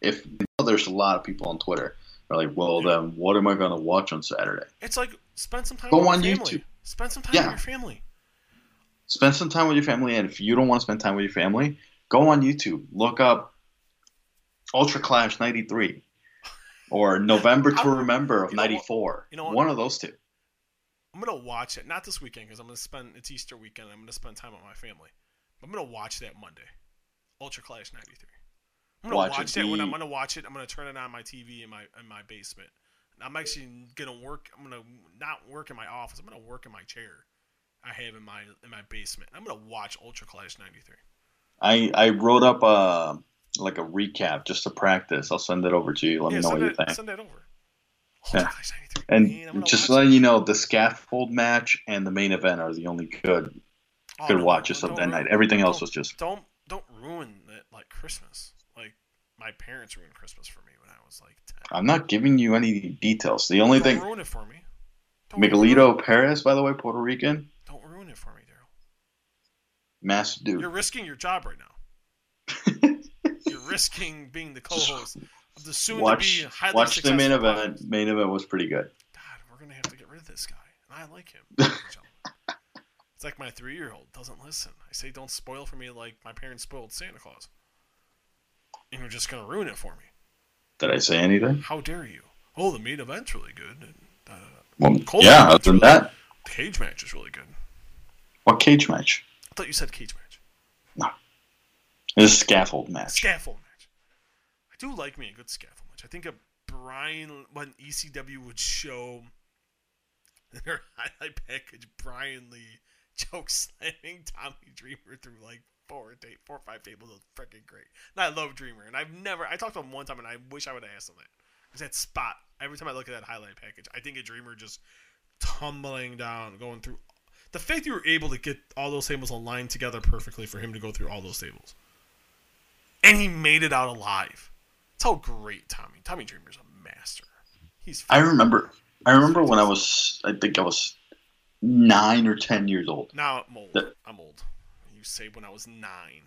if there's a lot of people on Twitter are like, well, then what am I going to watch on Saturday? It's like spend some time Go with on your family. YouTube. Spend some time Yeah. with your family. spend some time with your family and if you don't want to spend time with your family go on youtube look up ultra clash 93 or november to remember of you know 94 you know what? one of those two I'm gonna watch it. Not this weekend because I'm gonna spend it's Easter weekend. I'm gonna spend time with my family. I'm gonna watch that Monday. Ultra Clash '93. I'm gonna Watch watch, it that when I'm gonna watch it. I'm gonna turn it on my TV in my in my basement. And I'm actually gonna work. I'm gonna not work in my office. I'm gonna work in my chair. I have in my in my basement. I'm gonna watch Ultra Clash '93. I i wrote up a like a recap just to practice i'll send it over to you let yeah, me know what you think send that over. Ultra Yeah. Clash '93. Man, and just letting you know the scaffold match and the main event are the only good. Oh, good no, watches don't of that ruin- night everything else was just don't don't ruin it like Christmas. Like my parents ruined Christmas for me when I was like ten. i'm not giving you any details the only don't thing ruin it for me. Don't miguelito perez by the way puerto rican don't ruin it for me, Daryl. Massive dude You're risking your job right now. You're risking being the co-host of the soon-to-be watch highly watch the main event. podcast. Main event was pretty good. God, we're gonna have to get rid of this guy, and I like him. ladies and gentlemen. it's like my three-year-old doesn't listen. I say, "Don't spoil for me like my parents spoiled Santa Claus," and you're just gonna ruin it for me. Did I say anything? How dare you? Oh, the main event's really good. And, uh, Well, yeah. Other than was- that, the cage match is really good. what cage match? I thought you said cage match. No, this scaffold match. Scaffold match. I do like me a good scaffold match. I think a Brian when ECW would show their highlight package, Brian Lee choke slamming Tommy Dreamer through like four, or five tables was freaking great. And I love Dreamer, and I've never I talked to him one time, and I wish I would have asked him that. Because that spot, every time I look at that highlight package, I think of Dreamer just tumbling down, going through. The fact you were able to get all those tables aligned together perfectly for him to go through all those tables, and he made it out alive. That's how great Tommy. Tommy Dreamer's a master. He's. I remember. I remember when I was. I think I was nine or ten years old. Now I'm old. The- I'm old. You say when I was nine.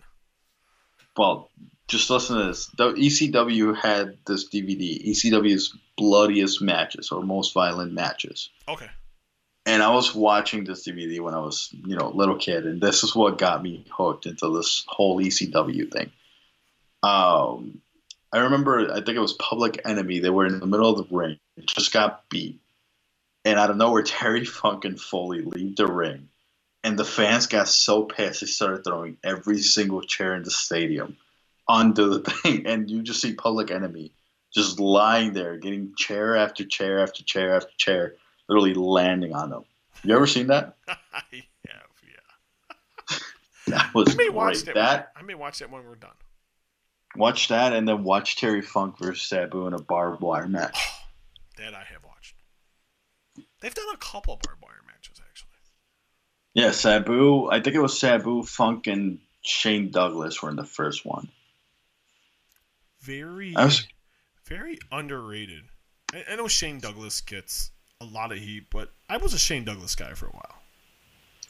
Well, just listen to this. The ECW had this DVD, ECW's bloodiest matches or most violent matches. Okay. And I was watching this DVD when I was, you know, little kid, and this is what got me hooked into this whole ECW thing. Um, I remember, I think it was Public Enemy. They were in the middle of the ring, it just got beat, and out of nowhere, Terry Funk and Foley leave the ring, and the fans got so pissed they started throwing every single chair in the stadium onto the thing, and you just see Public Enemy just lying there, getting chair after chair after chair after chair, literally landing on them. You ever seen that? I have, yeah. That was I may watch great. that. That I may watch that when we're done. watch that, and then watch Terry Funk versus Sabu in a barbed wire match. Oh, that I have watched. They've done a couple barbed wire matches actually. Yeah, Sabu. I think it was Sabu, Funk, and Shane Douglas were in the first one. Very, was- very underrated. I, I know Shane Douglas gets a lot of heat, but I was a Shane Douglas guy for a while.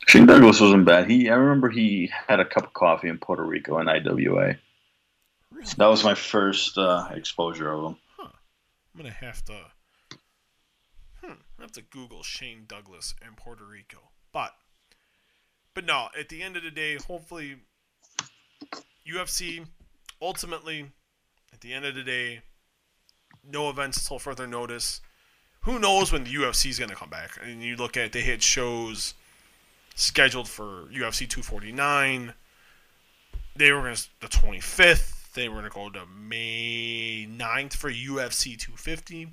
Shane Douglas wasn't bad. He, I remember he had a cup of coffee in Puerto Rico in IWA. Really? That was my first uh, exposure of him. Huh. I'm gonna have to. Hmm. I have to Google Shane Douglas in Puerto Rico, but, but no. At the end of the day, hopefully, UFC ultimately, at the end of the day, no events until further notice. Who knows when the UFC is gonna come back? And you look at they had shows scheduled for UFC 249. They were gonna the 25th. They were gonna go to May 9th for UFC 250.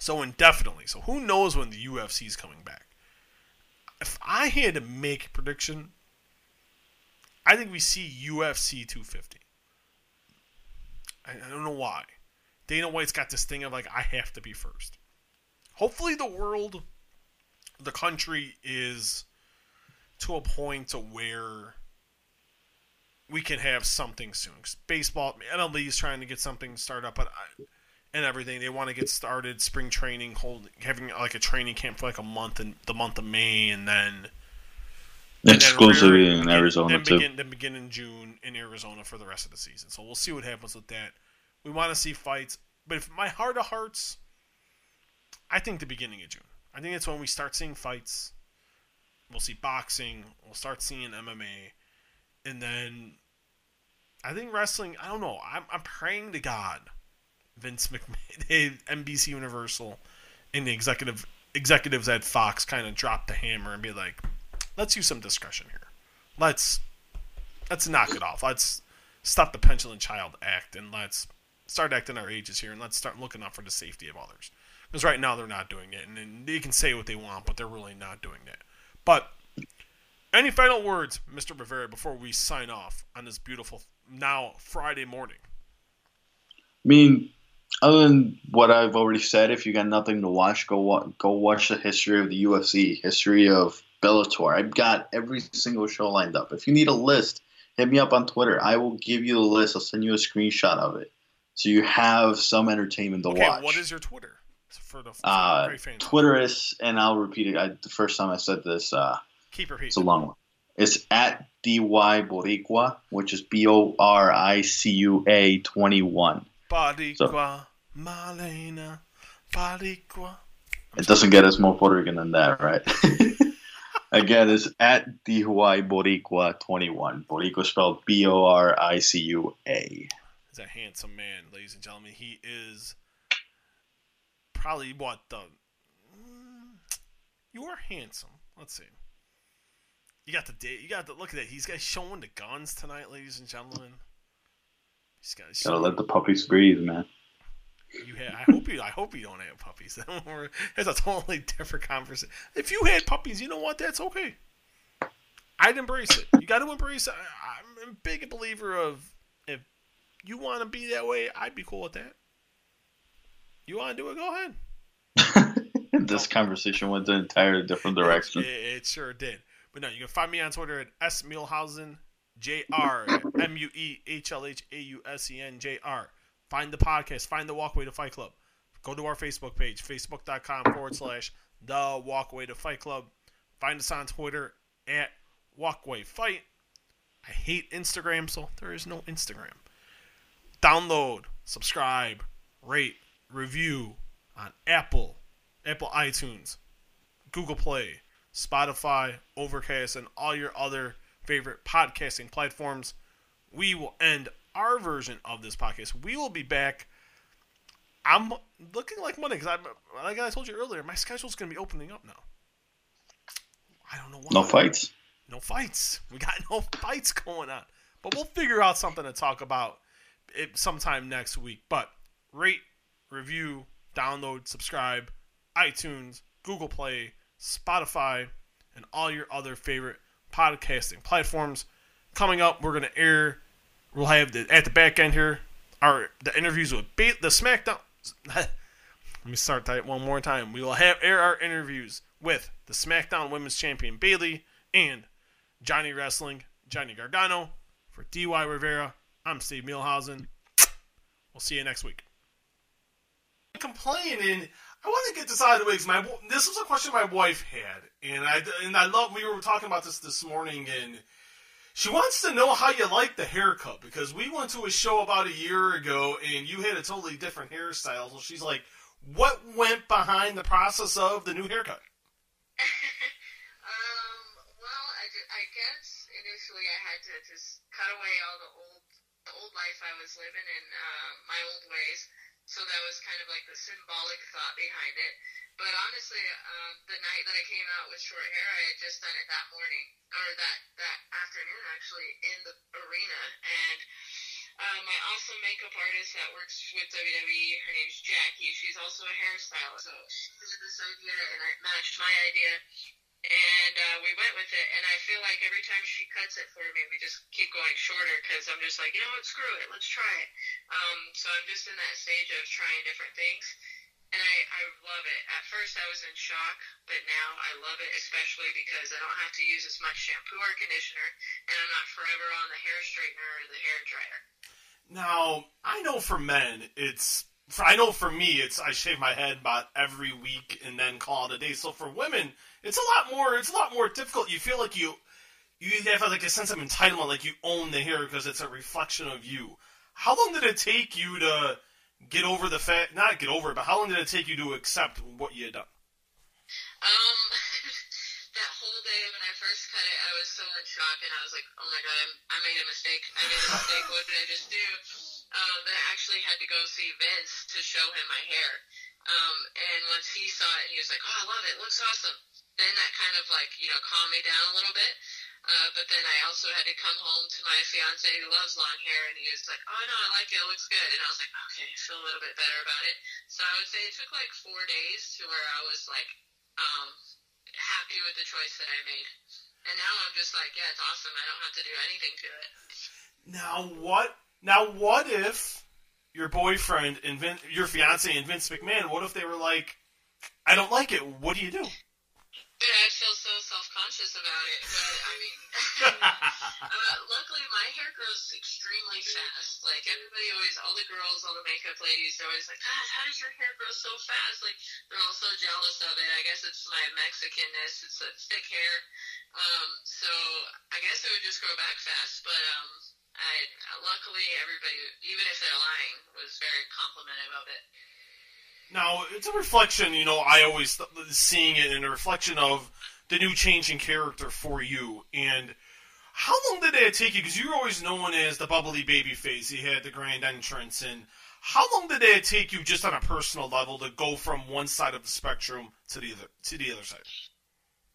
So indefinitely. So who knows when the UFC is coming back? If I had to make a prediction, I think we see UFC 250. I, I don't know why. Dana White's got this thing of like I have to be first. Hopefully the world, the country is to a point to where we can have something soon. 'Cause baseball, MLB is trying to get something started up, but I, and everything they want to get started. Spring training, hold having like a training camp for like a month in the month of May, and then and then Exclusively rear- in Arizona then too. Begin, then begin in June in Arizona for the rest of the season. So we'll see what happens with that. We want to see fights, but if my heart of hearts, I think the beginning of June. I think that's when we start seeing fights. We'll see boxing. We'll start seeing MMA, and then I think wrestling. I don't know. I'm, I'm praying to God, Vince McMahon, NBC Universal, and the executive executives at Fox kind of drop the hammer and be like, "Let's use some discretion here. Let's let's knock it off. Let's stop the Pendulum Child Act and let's start acting our ages here and let's start looking out for the safety of others. Because right now they're not doing it, and, and they can say what they want, but they're really not doing it. But any final words, Mr. Bavaria, before we sign off on this beautiful now Friday morning? I mean, other than what I've already said, if you got nothing to watch, go wa- go watch the history of the UFC, history of Bellator. I've got every single show lined up. If you need a list, hit me up on Twitter. I will give you the list. I'll send you a screenshot of it, so you have some entertainment to Okay, watch. what is your Twitter? For the, for uh. Twitter is, and I'll repeat it. I, the first time I said this, uh, Keep it's a long one. It's at dy boricua, which is b o r i c u a twenty one. Boricua, Malena, Boricua. It doesn't get us more Puerto Rican than that, right? Again, it's at dy boricua twenty one. Boricua spelled b o r i c u a. He's a handsome man, ladies and gentlemen. He is probably what the. Mm, you are handsome. Let's see. You got the date. You got the look at that. He's got showing the guns tonight, ladies and gentlemen. He's got. Gotta let the puppies breathe, man. You had. I hope you. I hope you don't have puppies. that's a totally different conversation. If you had puppies, you know what? That's okay. I'd embrace it. You got to embrace. I- I'm a big believer of if you want to be that way, I'd be cool with that. You want to do it? Go ahead. this conversation went an entirely different direction. It, it sure did. But no, you can find me on Twitter at S Muehlhausen, J R M U E H L H A U S E N J R. Find the podcast, find the Walkway to Fight Club. Go to our Facebook page, facebook.com forward slash the Walkway to Fight Club. Find us on Twitter at Walkway Fight. I hate Instagram, so there is no Instagram. Download, subscribe, rate, review on Apple, Apple iTunes, Google Play, Spotify, Overcast, and all your other favorite podcasting platforms. We will end our version of this podcast. We will be back. I'm looking like Monday because I'm like I told you earlier, my schedule's going to be opening up now. I don't know why. No fights. No fights. We got no fights going on. But we'll figure out something to talk about it sometime next week. But rate, review, download, subscribe, iTunes, Google Play, Spotify, and all your other favorite podcasting platforms. Coming up, we're gonna air. We'll have the at the back end here our the interviews with the SmackDown. Let me start that one more time. We will have air our interviews with the SmackDown Women's Champion Bayley and Johnny Wrestling Johnny Gargano. For DY Rivera, I'm Steve Muehlhausen. We'll see you next week. Complaining. I want to get this out of the way because my this was a question my wife had, and I and I love. We were talking about this this morning, and she wants to know how you like the haircut because we went to a show about a year ago, and you had a totally different hairstyle. So she's like, "What went behind the process of the new haircut?" um, well, I, I guess initially I had to just cut away all the old the old life I was living in uh, my old ways. So that was kind of like the symbolic thought behind it. But honestly, um, the night that I came out with short hair, I had just done it that morning or that that afternoon actually in the arena and. Uh, my awesome makeup artist that works with WWE, her name's Jackie. She's also a hairstylist. So she had this idea, and it matched my idea and uh, we went with it. And I feel like every time she cuts it for me, we just keep going shorter because I'm just like, you know what, screw it, let's try it. Um, so I'm just in that stage of trying different things, and I, I love it. At first, I was in shock, but now I love it, especially because I don't have to use as much shampoo or conditioner, and I'm not forever on the hair straightener or the hair dryer. Now, I know for men, it's. I know for me, it's I shave my head about every week and then call it a day. So for women, it's a lot more. It's a lot more difficult. You feel like you, you have like a sense of entitlement, like you own the hair because it's a reflection of you. How long did it take you to get over the fact? Not get over it, but how long did it take you to accept what you had done? Um, that whole day when I first cut it, I was so in shock, and I was like, "Oh my god, I'm, I made a mistake! I made a mistake! What did I just do?" Um, then I actually had to go see Vince to show him my hair. Um, and once he saw it, and he was like, "Oh, I love it! Looks awesome!" Then that kind of like you know calmed me down a little bit. Uh, but then I also had to come home to my fiance who loves long hair, and he was like, "Oh no, I like it. It looks good." And I was like, "Okay, I feel a little bit better about it." So I would say it took like four days to where I was like, um, happy with the choice that I made. And now I'm just like, yeah, it's awesome. I don't have to do anything to it. Now what? Now what if your boyfriend and Vin, your fiance and Vince McMahon? What if they were like, "I don't like it. What do you do?" Dude, I'd feel so self-conscious about it. But I mean, uh, luckily my hair grows extremely fast. Like everybody always, all the girls, all the makeup ladies, they're always like, God, how does your hair grow so fast? Like they're all so jealous of it. I guess it's my Mexicanness. It's a thick hair. Um, so I guess it would just grow back fast. But um, I luckily everybody, even if they're lying, was very complimentive of it. Now it's a reflection. You know, I always th- seeing it in a reflection of the new change in character for you. And how long did it take you? Because you were always known as the bubbly baby face. You had the grand entrance, and how long did it take you, just on a personal level, to go from one side of the spectrum to the other to the other side?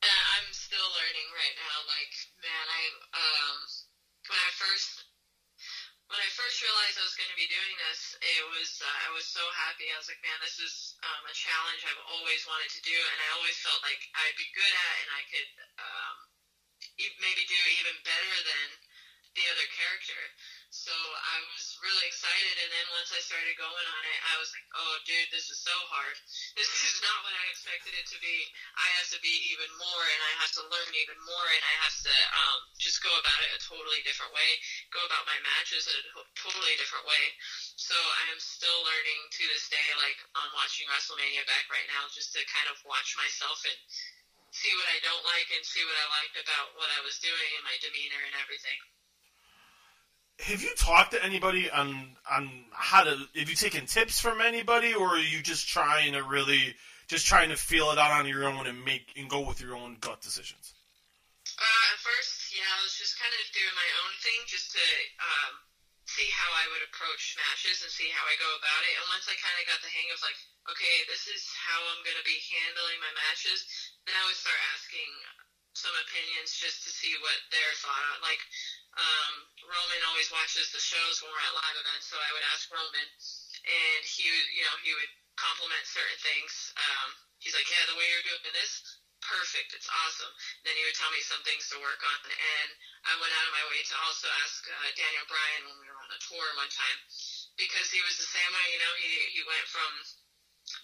Uh, I'm still learning right now. Like, man, I um, when I first when I first realized I was going to be doing this, it was uh, I was so happy. I was like, man, this is um, a challenge I've always wanted to do, and I always felt like I'd be good at, and I could um, e- maybe do even better than the other character. So I was really excited, and then once I started going on it, I was like, oh, dude, this is so hard. This is not what I expected it to be. I have to be even more, and I have to learn even more, and I have to um, just go about it a totally different way, go about my matches a totally different way. So I am still learning to this day, like on watching WrestleMania back right now, just to kind of watch myself and see what I don't like and see what I liked about what I was doing and my demeanor and everything. Have you talked to anybody on on how to? Have you taken tips from anybody, or are you just trying to really just trying to feel it out on your own and make and go with your own gut decisions? Uh, at first, yeah, I was just kind of doing my own thing just to um, see how I would approach matches and see how I go about it. And once I kind of got the hang of like, okay, this is how I'm going to be handling my matches, then I would start asking some opinions just to see what their thought on. Like, um, Roman always watches the shows when we're at live events, so I would ask Roman, and he, you know, he would compliment certain things. Um, he's like, yeah, the way you're doing this, perfect, it's awesome. Then he would tell me some things to work on, and I went out of my way to also ask uh, Daniel Bryan when we were on a tour one time, because he was the same way. You know, he he went from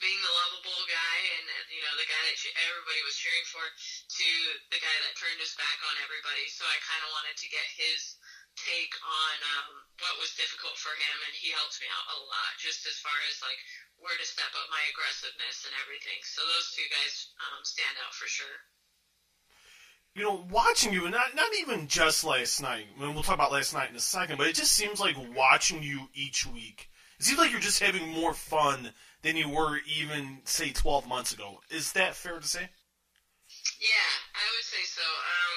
being the lovable guy and uh, you know the guy that everybody was cheering for to the guy that turned his back on everybody. So I kind of wanted to get his take on um, what was difficult for him, and he helped me out a lot, just as far as like where to step up my aggressiveness and everything. So those two guys um, stand out for sure. You know, watching you, and not not even just last night. I mean, we'll talk about last night in a second, but it just seems like watching you each week. It seems like you're just having more fun than you were even say 12 months ago. Is that fair to say? Yeah, I would say so. Um,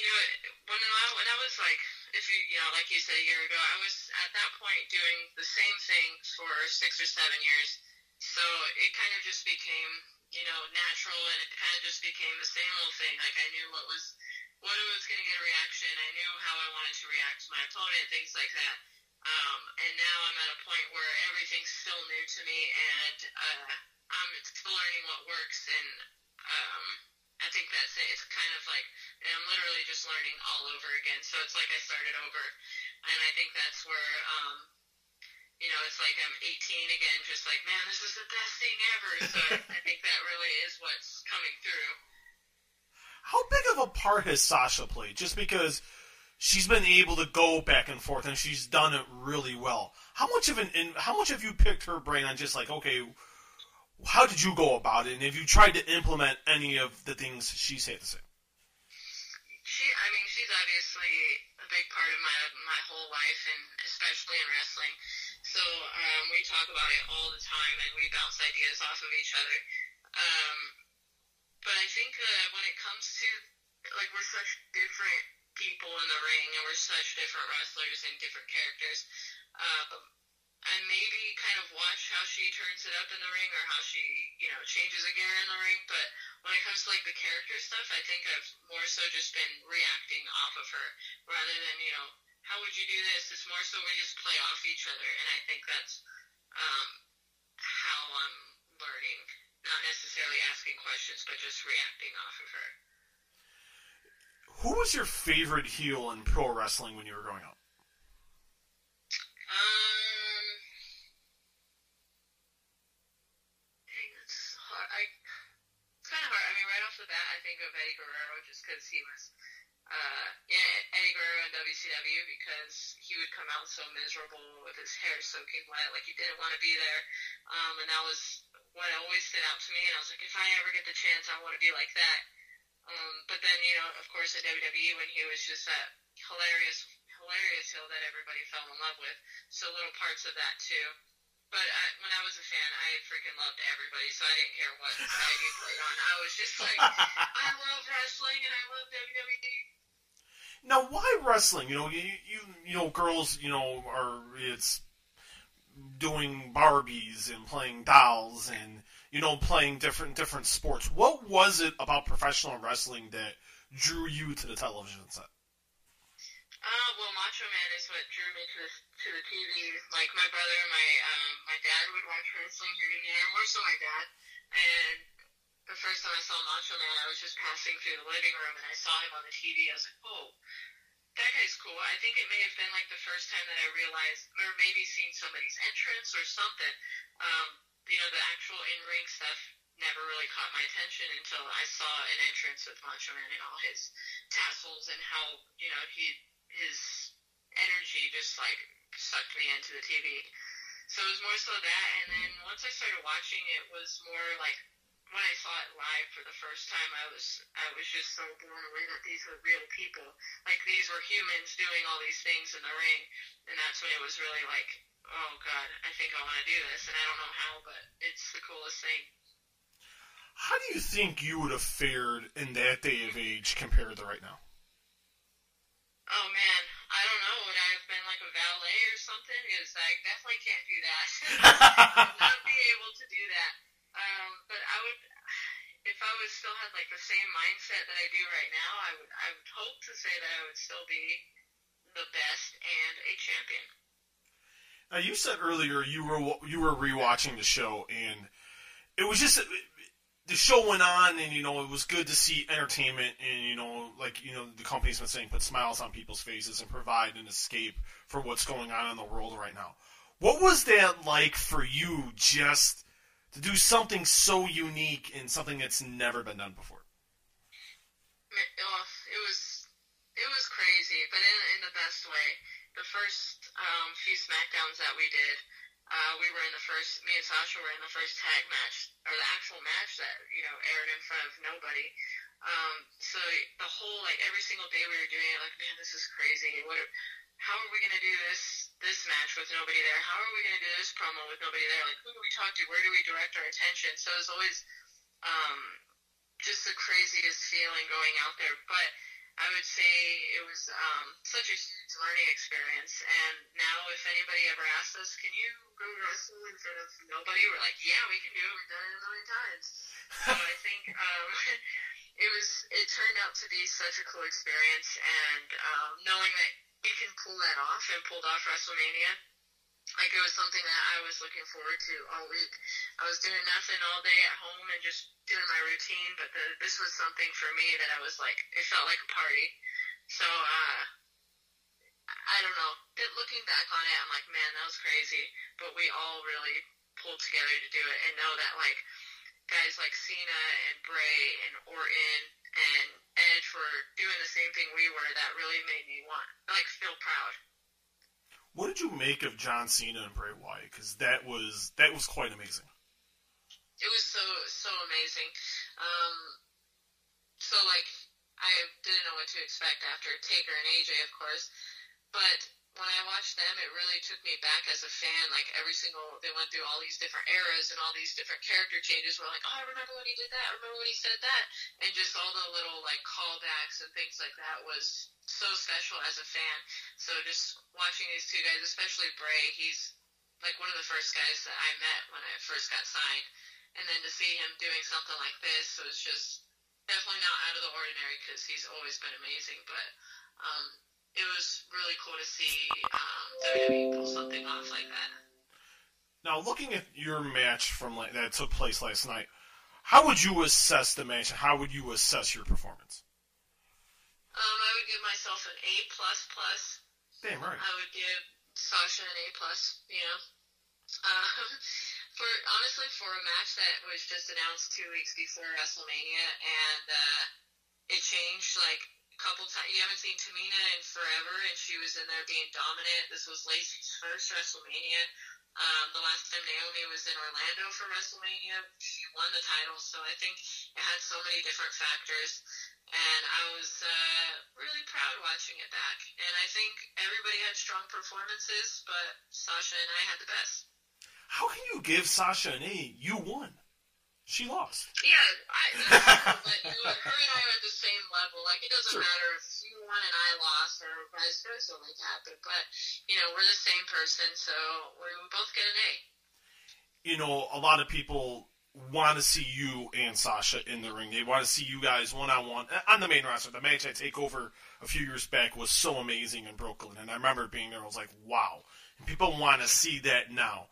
you know, when I, when I was like, if you, you know, like you said a year ago, I was at that point doing the same thing for six or seven years. So it kind of just became, you know, natural and it kind of just became the same old thing. Like I knew what was, what was going to get a reaction. I knew how I wanted to react to my opponent, things like that. Um, and now I'm at a point where everything's still new to me and, uh, I'm still learning what works and, um, I think that's it. It's kind of like I'm literally just learning all over again. So it's like I started over, and I think that's where, um, you know, it's like I'm 18 again, just like man, this is the best thing ever. So I think that really is what's coming through. How big of a part has Sasha played? Just because she's been able to go back and forth and she's done it really well. How much of an how much have you picked her brain on just like okay, how did you go about it, and have you tried to implement any of the things she's had to say? She, I mean, she's obviously a big part of my my whole life, and especially in wrestling. So um, we talk about it all the time, and we bounce ideas off of each other. Um, but I think uh, when it comes to like we're such different people in the ring, and we're such different wrestlers and different characters. Um, I maybe kind of watch how she turns it up in the ring or how she, you know, changes a gear in the ring. But when it comes to like the character stuff, I think I've more so just been reacting off of her rather than, you know, how would you do this? It's more so we just play off each other, and I think that's um, how I'm learning. Not necessarily asking questions, but just reacting off of her. Who was your favorite heel in pro wrestling when you were growing up? Um, dang, that's hard. I, it's kind of hard. I mean, right off the bat, I think of Eddie Guerrero just because he was, uh, Eddie Guerrero in WCW because he would come out so miserable with his hair soaking wet, like he didn't want to be there. Um, and that was what always stood out to me. And I was like, if I ever get the chance, I want to be like that. Um, but then, you know, of course, at WWE when he was just that hilarious, hilarious heel that everybody fell in love with. So little parts of that too. But I, when I was a fan, I freaking loved everybody, so I didn't care what side you played on. I was just like, I love wrestling and I love WWE. Now, why wrestling? You know, you you you know, girls, you know, are it's doing Barbies and playing dolls and you know playing different different sports. What was it about professional wrestling that drew you to the television set? Uh, well, Macho Man is what drew me to the, to the TV. Like my brother, and my um, my dad would watch wrestling here and more so my dad. And the first time I saw Macho Man, I was just passing through the living room and I saw him on the TV. I was like, oh, that guy's cool. I think it may have been like the first time that I realized, or maybe seen somebody's entrance or something. Um, you know, the actual in ring stuff never really caught my attention until I saw an entrance with Macho Man and all his tassels and how you know he his energy just like sucked me into the TV. So it was more so that, and then once I started watching, it was more like when I saw it live for the first time, I was I was just so blown away that these were real people, like these were humans doing all these things in the ring, and that's when it was really like, oh god, I think I want to do this, and I don't know how, but it's the coolest thing. How do you think you would have fared in that day of age compared to right now? Oh man, I don't know. Would I have been like a valet or something? Because I definitely can't do that. I would not be able to do that. Um, but I would, if I was still had like the same mindset that I do right now, I would, I would hope to say that I would still be the best and a champion. You said earlier you were you were rewatching the show and it was just the show went on and you know it was good to see entertainment and you know like you know the company's been saying put smiles on people's faces and provide an escape for what's going on in the world right now. What was that like for you just to do something so unique and something that's never been done before? It was it was crazy, but in in the best way. The first um, few Smackdowns that we did, uh, we were in the first. Me and Sasha were in the first tag match, or the actual match that you know aired in front of nobody. Um, so the whole like every single day we were doing it, like man, this is crazy. What? Are, how are we gonna do this this match with nobody there? How are we gonna do this promo with nobody there? Like who do we talk to? Where do we direct our attention? So it's always um, just the craziest feeling going out there, but I would say it was um, such a huge learning experience. And now, if anybody ever asks us, "Can you go wrestle in front of nobody?" We're like, "Yeah, we can do it. We've done it a million times." So I think um, it was. It turned out to be such a cool experience, and um, knowing that you can pull that off and pulled off WrestleMania like it was something that I was looking forward to all week. I was doing nothing all day at home and just doing my routine, but the, this was something for me that I was like, it felt like a party. So, uh, I don't know. Looking back on it, I'm like, man, that was crazy. But we all really pulled together to do it and know that like guys like Cena and Bray and Orton and Edge were doing the same thing we were. That really made me want like feel proud. What did you make of John Cena and Bray Wyatt? Because that was that was quite amazing. It was so so amazing. Um, so like I didn't know what to expect after Taker and AJ, of course, but when I watched them, it really took me back as a fan. Like every single, they went through all these different eras and all these different character changes. We're like, oh, I remember when he did that. I remember when he said that, and just all the little like callbacks and things like that was so special as a fan. So just watching these two guys, especially Bray, he's like one of the first guys that I met when I first got signed, and then to see him doing something like this was just definitely not out of the ordinary because he's always been amazing, but. Um, it was really cool to see um, WWE pull something off like that. Now, looking at your match from that took place last night, how would you assess the match? How would you assess your performance? Um, I would give myself an A plus plus. Damn right. I would give Sasha an A plus. You know, um, for honestly for a match that was just announced two weeks before WrestleMania and uh, it changed like couple times. You haven't seen Tamina in forever, and she was in there being dominant. This was Lacey's first WrestleMania. Um, the last time Naomi was in Orlando for WrestleMania, she won the title. So I think it had so many different factors, and I was uh, really proud watching it back. And I think everybody had strong performances, but Sasha and I had the best. How can you give Sasha an A? You won. She lost. Yeah, I, but you, her and I are at the same level. Like it doesn't sure. matter if you won and I lost, or vice versa, like that. But, but you know, we're the same person, so we both get an A. You know, a lot of people want to see you and Sasha in the ring. They want to see you guys one on one on the main roster. The match at Takeover a few years back was so amazing in Brooklyn, and I remember being there. I was like, wow. And people want to see that now.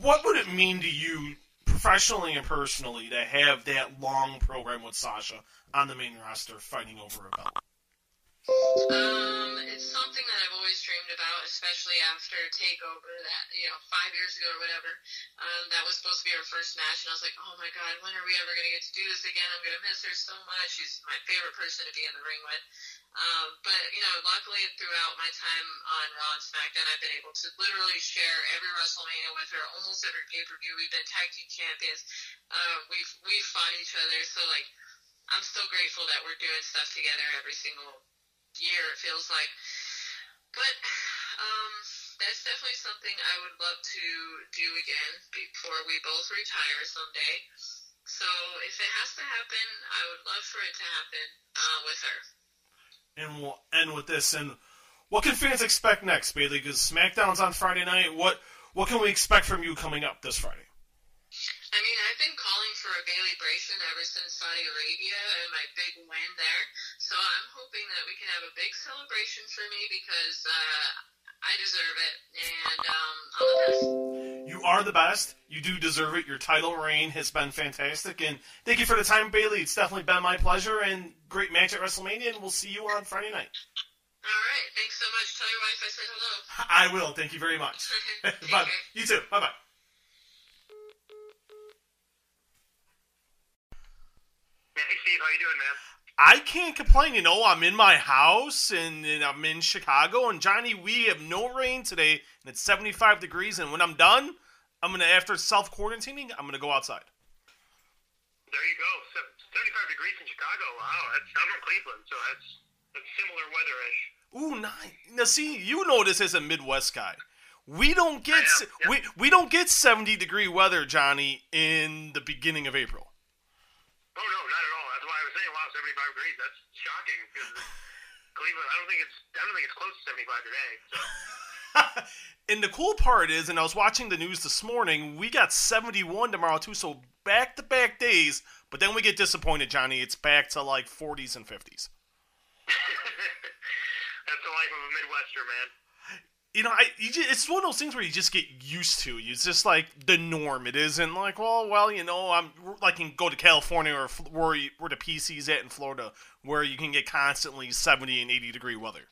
What would it mean to you, professionally and personally, to have that long program with Sasha on the main roster fighting over a belt? Um, it's something that I've always dreamed about, especially after Takeover that you know five years ago or whatever. Um, that was supposed to be our first match, and I was like, oh my god, when are we ever gonna get to do this again? I'm gonna miss her so much. She's my favorite person to be in the ring with. Um, but you know, luckily throughout my time on Raw and SmackDown, I've been able to literally share every WrestleMania with her, almost every pay per view. We've been tag team champions. Uh, we've we've fought each other, so like. I'm so grateful that we're doing stuff together every single year, it feels like. But um, that's definitely something I would love to do again before we both retire someday. So if it has to happen, I would love for it to happen uh, with her. And we'll end with this. And what can fans expect next, Bayley? Because SmackDown's on Friday night. What what can we expect from you coming up this Friday? I mean, I've been calling for a Bayley Bration ever since Saudi Arabia and my big win there. So I'm hoping that we can have a big celebration for me because uh, I deserve it, and um, I'm the best. You are the best. You do deserve it. Your title reign has been fantastic, and thank you for the time, Bayley. It's definitely been my pleasure, and great match at WrestleMania. And we'll see you on Friday night. All right, thanks so much. Tell your wife I said hello. I will. Thank you very much. Bye. You too. Bye bye. Hey Steve, how you doing, man? I can't complain. You know, I'm in my house and, and I'm in Chicago. And Johnny, we have no rain today, and it's 75 degrees. And when I'm done, I'm gonna after self quarantining, I'm gonna go outside. There you go. Se- 75 degrees in Chicago. Wow, that's I'm from Cleveland, so that's that's similar weatherish. Ooh, nice. Now, see, you know this as a Midwest guy. We don't get am, se- we we don't get 70 degree weather, Johnny, in the beginning of April. Oh no, not at all. That's why I was saying, wow, 75 degrees. That's shocking because Cleveland. I don't think it's I don't think it's close to 75 today. So and the cool part is, and I was watching the news this morning, we got 71 tomorrow too, so back to back days. But then we get disappointed, Johnny. It's back to like 40s and 50s. that's the life of a Midwester, man. You know, I you just, it's one of those things where you just get used to. It's just like the norm. It isn't like, well, well, you know, I'm like can go to California or where you, where the PC's at in Florida, where you can get constantly 70 and 80 degree weather.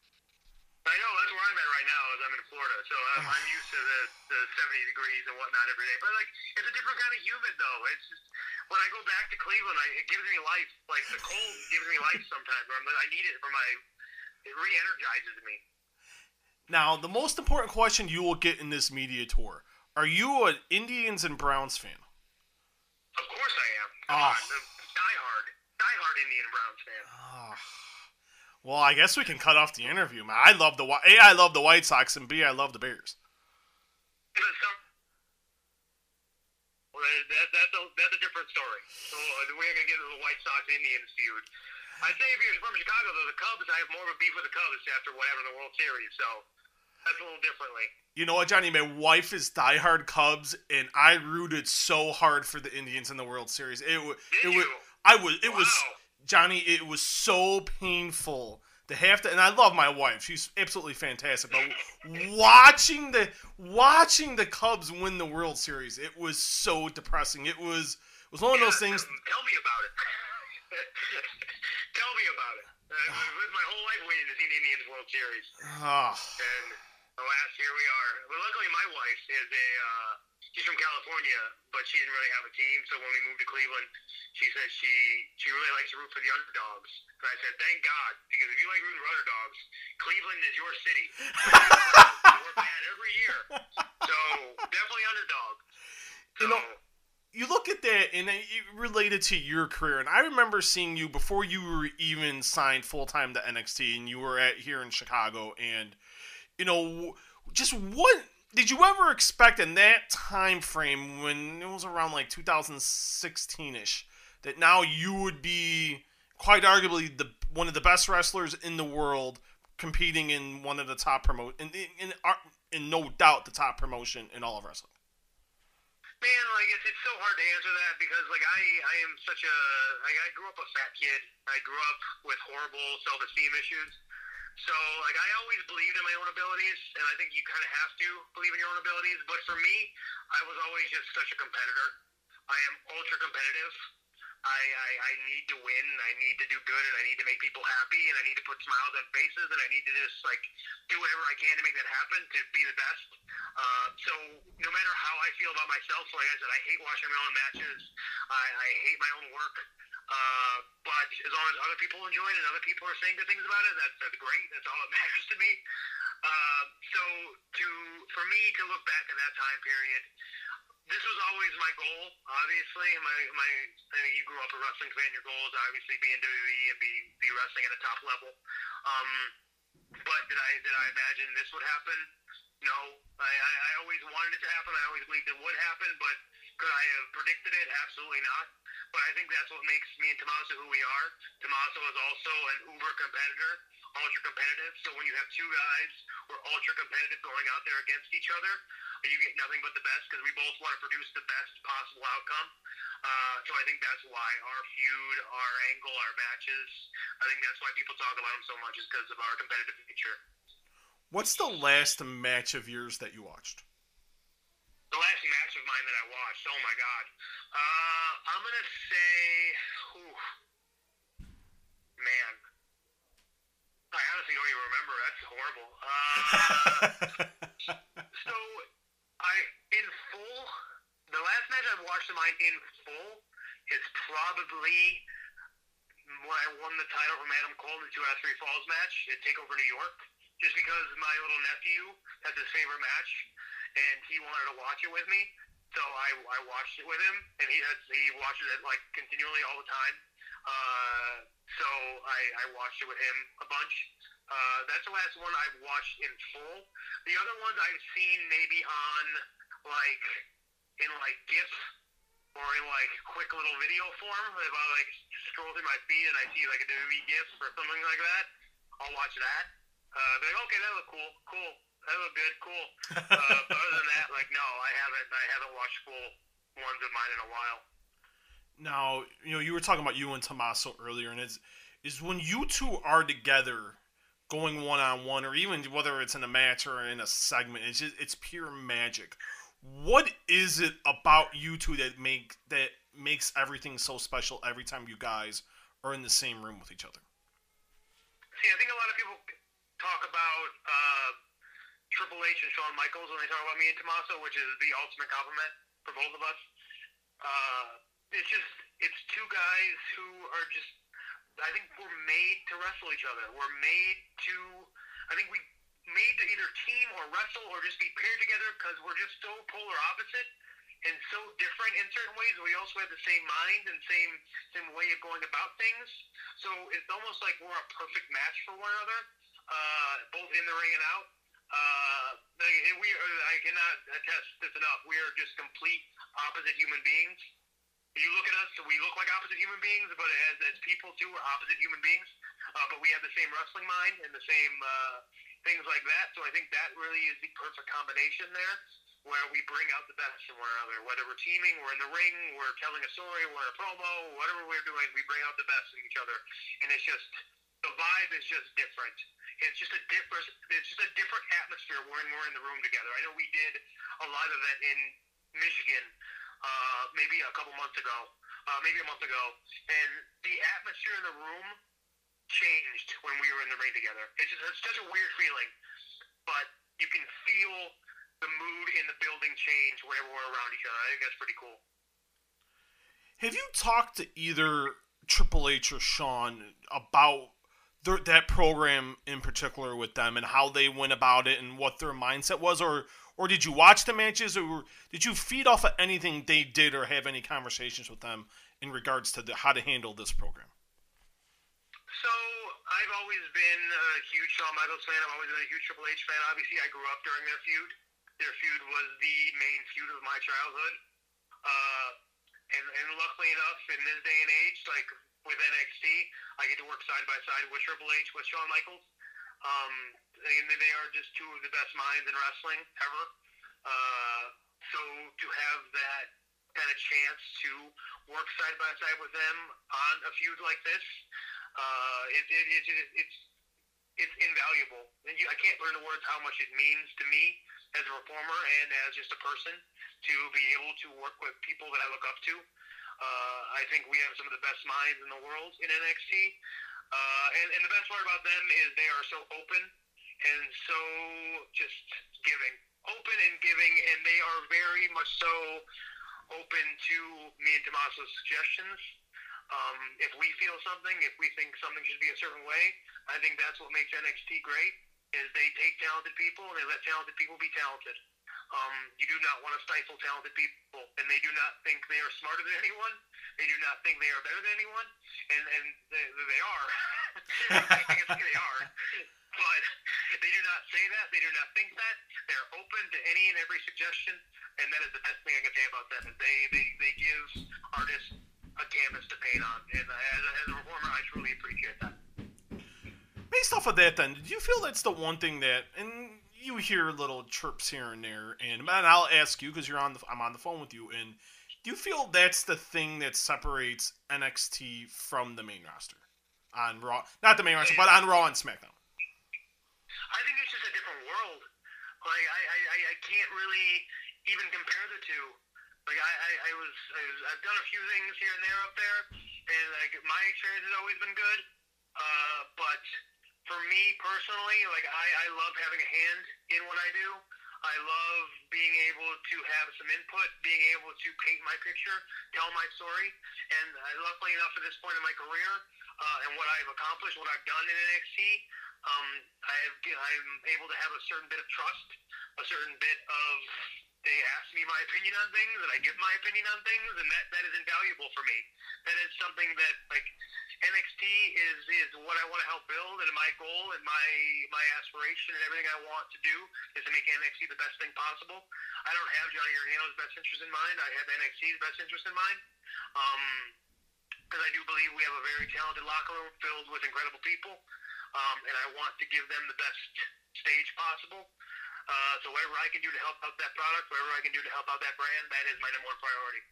I know that's where I'm at right now. Is I'm in Florida, so I'm, I'm used to the, the 70 degrees and whatnot every day. But like, it's a different kind of humid though. It's just when I go back to Cleveland, I, it gives me life. Like the cold gives me life sometimes. I'm, I need it for my. It re-energizes me. Now, the most important question you will get in this media tour: Are you an Indians and Browns fan? Of course I am. Ah. diehard, diehard Indian Browns fan. Ah. Well, I guess we can cut off the interview, man. I love the A. I love the White Sox, and B. I love the Bears. If it's some- Well, that, that, that's a that's a different story. So uh, we're gonna get into the White Sox Indians feud. I'd say if you're from Chicago, though, the Cubs, I have more of a beef with the Cubs after what happened in the World Series. So that's a little differently. You know what, Johnny? My wife is diehard Cubs, and I rooted so hard for the Indians in the World Series. It was, Did it was. I was, it was, Johnny. It was so painful to have to, and I love my wife. She's absolutely fantastic. But watching the, watching the Cubs win the World Series, it was so depressing. It was, it was one of those things. Tell me about it. tell me about it. Uh, it was my whole life waiting to see the Indians World Series. Ah, And alas, here we are. But luckily, my wife is a uh, she's from California, but she didn't really have a team. So when we moved to Cleveland, she said she she really likes to root for the underdogs. And I said, thank God, because if you like rooting for underdogs, Cleveland is your city. We're bad every year, so definitely underdog. So, You know- you look at that and it related to your career and i remember seeing you before you were even signed full-time to nxt and you were at here in chicago and you know just what did you ever expect in that time frame when it was around like 2016ish that now you would be quite arguably the one of the best wrestlers in the world competing in one of the top promote in in, in, uh, in no doubt the top promotion in all of wrestling Man, like it's, it's so hard to answer that because like I I am such a like I grew up a fat kid. I grew up with horrible self esteem issues. So like I always believed in my own abilities, and I think you kind of have to believe in your own abilities. But for me, I was always just such a competitor. I am ultra competitive. I, I, I need to win. I need to do good, and I need to make people happy, and I need to put smiles on faces, and I need to just like do whatever I can to make that happen to be the best. Uh, so no matter how I feel about myself, like I said, I hate watching my own matches. I, I hate my own work. Uh, but as long as other people enjoy it and other people are saying good things about it, that's, that's great. That's all that matters to me. Uh, so to for me to look back in that time period, this was always my goal. Obviously, my my I mean, you grew up a wrestling fan. Your goal is obviously be in WWE and be be wrestling at a top level. Um, but did I did I imagine this would happen? No. I, I, I always wanted it to happen. I always believed it would happen. But could I have predicted it? Absolutely not. But I think that's what makes me and Tommaso who we are. Tommaso is also an uber competitor, ultra competitive. So when you have two guys who are ultra competitive going out there against each other, you get nothing but the best because we both want to produce the best possible outcome. Uh, so I think that's why our feud, our angle, our matches, I think that's why people talk about them so much is because of our competitive nature. What's the last match of yours that you watched? The last match of mine that I watched, oh my god. Uh, I'm going to say, whew, man. I honestly don't even remember. That's horrible. Uh, so I in full. The last match I've watched of mine in full is probably when I won the title from Adam Cole in the two out of three falls match at Takeover New York. Just because my little nephew had his favorite match, and he wanted to watch it with me, so I, I watched it with him, and he has, he watches it like continually all the time. Uh, so I, I watched it with him a bunch. Uh, that's the last one I've watched in full. The other ones I've seen maybe on like in like GIF or in like quick little video form. If I like scroll through my feed and I see like a WWE GIF or something like that, I'll watch that. Uh, be like, okay, that look cool, cool. That look good, cool. Uh, but other than that, like, no, I haven't. I haven't watched full ones of mine in a while. Now, you know, you were talking about you and Tommaso earlier, and it's is when you two are together going one on one, or even whether it's in a match or in a segment. It's just it's pure magic. What is it about you two that make that makes everything so special every time you guys are in the same room with each other? See, I think a lot of people talk about uh, Triple H and Shawn Michaels when they talk about me and Tommaso, which is the ultimate compliment for both of us. Uh, it's just it's two guys who are just I think we're made to wrestle each other. We're made to. I think we made to either team or wrestle or just be paired together because we're just so polar opposite and so different in certain ways. We also have the same mind and same same way of going about things. So it's almost like we're a perfect match for one another, uh, both in the ring and out. Uh, we are, I cannot attest this enough. We are just complete opposite human beings you look at us, we look like opposite human beings, but as, as people too, we're opposite human beings. Uh, but we have the same wrestling mind and the same uh, things like that. So I think that really is the perfect combination there, where we bring out the best in one another. Whether we're teaming, we're in the ring, we're telling a story, we're a promo, whatever we're doing, we bring out the best in each other. And it's just the vibe is just different. It's just a different. It's just a different atmosphere when we're in the room together. I know we did a live event in Michigan uh, maybe a couple months ago, uh, maybe a month ago, and the atmosphere in the room changed when we were in the ring together. It's just it's such a weird feeling, but you can feel the mood in the building change whenever we're around each other. I think that's pretty cool. Have you talked to either Triple H or Shawn about their, that program in particular with them and how they went about it and what their mindset was, or or did you watch the matches, or did you feed off of anything they did, or have any conversations with them in regards to the, how to handle this program? So I've always been a huge Shawn Michaels fan. I've always been a huge Triple H fan. Obviously, I grew up during their feud. Their feud was the main feud of my childhood. Uh, and, and luckily enough, in this day and age, like with NXT, I get to work side by side with Triple H with Shawn Michaels. Um, they are just two of the best minds in wrestling ever. Uh, so to have that a chance to work side by side with them on a feud like this, uh, it, it, it, it, it's it's invaluable. And you, I can't put into words how much it means to me as a performer and as just a person to be able to work with people that I look up to. Uh, I think we have some of the best minds in the world in NXT. Uh, and, and the best part about them is they are so open and so just giving. Open and giving, and they are very much so open to me and Tommaso's suggestions. Um, if we feel something, if we think something should be a certain way, I think that's what makes NXT great. Is they take talented people and they let talented people be talented. Um, you do not want to stifle talented people, and they do not think they are smarter than anyone. They do not think they are better than anyone, and and they, they are. I guess they are, but they do not say that. They do not think that. They're open to any and every suggestion, and that is the best thing I can say about them. Is they they they give artists a canvas to paint on, and as a, as a performer, I truly appreciate that. Based off of that, then, do you feel that's the one thing that, and you hear little chirps here and there, and, and I'll ask you because you're on the, I'm on the phone with you, and do you feel that's the thing that separates NXT from the main roster on Raw? Not the main roster, but on Raw and SmackDown. I think it's just a different world. Like I, I, I can't really even compare the two. Like I, I, I was, I was, I've done a few things here and there up there, and like my experience has always been good. Uh, but for me personally, like I, I love having a hand in what I do. I love being able to have some input, being able to paint my picture, tell my story, and uh, luckily enough at this point in my career uh, and what I've accomplished, what I've done in NXT, um, I have, I'm able to have a certain bit of trust, a certain bit of they ask me my opinion on things, and I give my opinion on things, and that, that is invaluable for me. That is something that like NXT is is what I want to help build, and my goal and my my aspiration and everything I want to do is to make NXT the best thing possible. I don't have Johnny Gargano's best interest in mind. I have NXT's best interest in mind. Um, because I do believe we have a very talented locker room filled with incredible people, um, and I want to give them the best stage possible. Uh, so whatever I can do to help out that product, whatever I can do to help out that brand, that is my number one priority.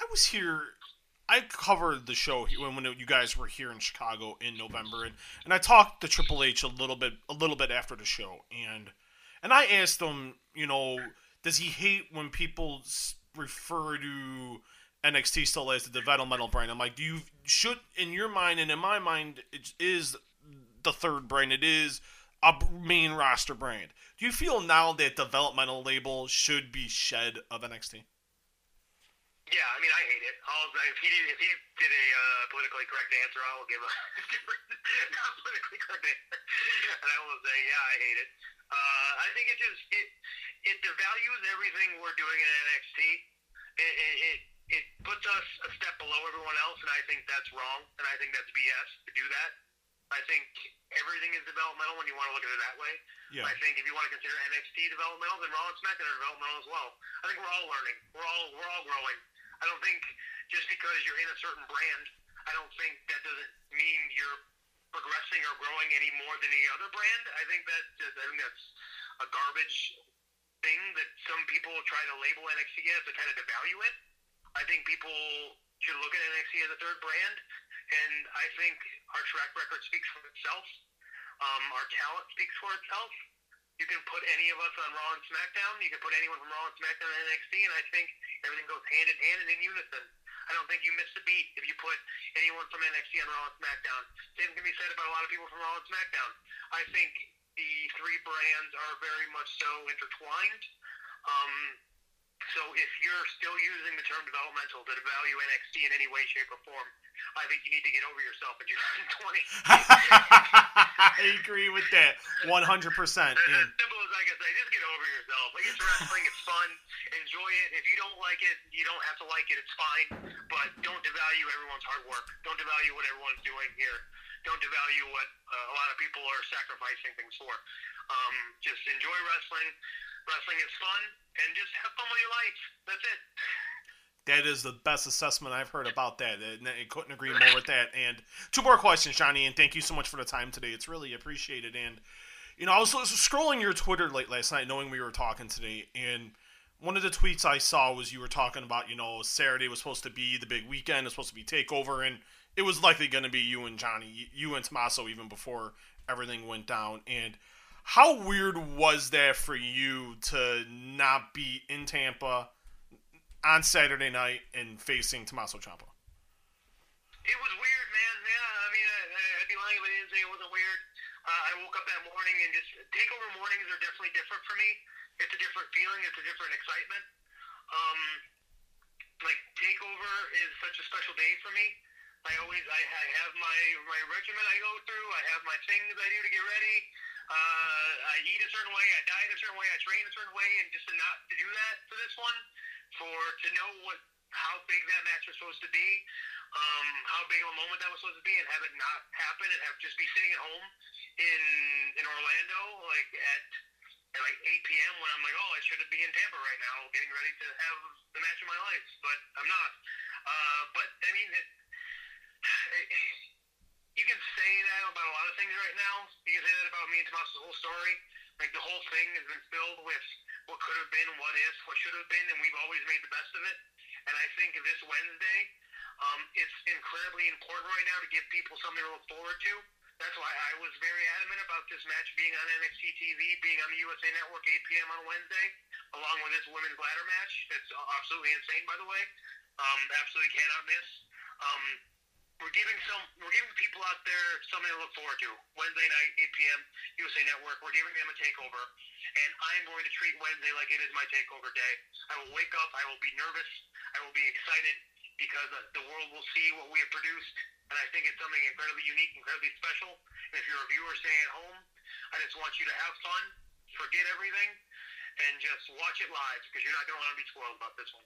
I was here. I covered the show when, when you guys were here in Chicago in November, and, and I talked to Triple H a little bit a little bit after the show, and and I asked him, you know, does he hate when people refer to NXT still as the developmental brand? I'm like, do you should in your mind and in my mind it is the third brand. It is a main roster brand. Do you feel now that developmental label should be shed of NXT? Yeah, I mean, I hate it. I'll, if he did, if he did a uh, politically correct answer, I will give a not politically correct answer, and I will say, yeah, I hate it. Uh, I think it just it it devalues everything we're doing in NXT. It, it, it it puts us a step below everyone else, and I think that's wrong, and I think that's BS to do that. I think everything is developmental when you want to look at it that way. Yeah. I think if you want to consider NXT developmental, then Raw and SmackDown are developmental as well. I think we're all learning. We're all we're all growing. I don't think just because you're in a certain brand, I don't think that doesn't mean you're progressing or growing any more than any other brand. I think that I think that's a garbage thing that some people try to label NXT as to kind of devalue it. I think people should look at NXT as a third brand, and I think our track record speaks for itself. Um, our talent speaks for itself. You can put any of us on Raw and SmackDown. You can put anyone from Raw and SmackDown on NXT, and I think everything goes hand in hand and in unison. I don't think you miss a beat if you put anyone from NXT on Raw and SmackDown. Same can be said about a lot of people from Raw and SmackDown. I think the three brands are very much so intertwined. Um, so if you're still using the term developmental to devalue NXT in any way, shape, or form, I think you need to get over yourself and you're 20. I agree with that 100%. As, as simple as I can say, just get over yourself. Like it's wrestling, it's fun, enjoy it. If you don't like it, you don't have to like it. It's fine, but don't devalue everyone's hard work. Don't devalue what everyone's doing here. Don't devalue what uh, a lot of people are sacrificing things for. Um, just enjoy wrestling. Wrestling is fun, and just have fun with your life. That's it. That is the best assessment I've heard about that. I couldn't agree more with that. And two more questions, Johnny, and thank you so much for the time today. It's really appreciated. And, you know, I was scrolling your Twitter late last night knowing we were talking today, and one of the tweets I saw was you were talking about, you know, Saturday was supposed to be the big weekend, it's supposed to be takeover, and it was likely going to be you and Johnny, you and Tommaso, even before everything went down. And how weird was that for you to not be in Tampa on Saturday night and facing Tommaso Ciampa? It was weird, man. Yeah, I mean, I, I'd be lying if I didn't say it wasn't weird. Uh, I woke up that morning and just takeover mornings are definitely different for me. It's a different feeling. It's a different excitement. Um, like takeover is such a special day for me. I always I, I have my my regimen I go through. I have my things I do to get ready. Uh, I eat a certain way. I diet a certain way. I train a certain way, and just to not to do that for this one, for to know what how big that match was supposed to be, um, how big of a moment that was supposed to be, and have it not happen, and have just be sitting at home in in Orlando, like at at like 8 p.m. when I'm like, oh, I should be in Tampa right now, getting ready to have the match of my life, but I'm not. Uh, but I mean, it, it, you can say that about a lot of things right now. You can say that about me and Tomas's whole story. Like the whole thing has been filled with what could have been, what if, what should have been, and we've always made the best of it. And I think this Wednesday, um, it's incredibly important right now to give people something to look forward to. That's why I was very adamant about this match being on NXT TV, being on the USA Network 8 p.m. on Wednesday, along with this women's ladder match. That's absolutely insane, by the way. Um, absolutely cannot miss. Um, we're giving some, we're giving people out there something to look forward to. Wednesday night, 8 p.m. USA Network. We're giving them a takeover, and I am going to treat Wednesday like it is my takeover day. I will wake up. I will be nervous. I will be excited because the world will see what we have produced and I think it's something incredibly unique, incredibly special. And if you're a viewer staying at home, I just want you to have fun, forget everything, and just watch it live because you're not going to want to be spoiled about this one.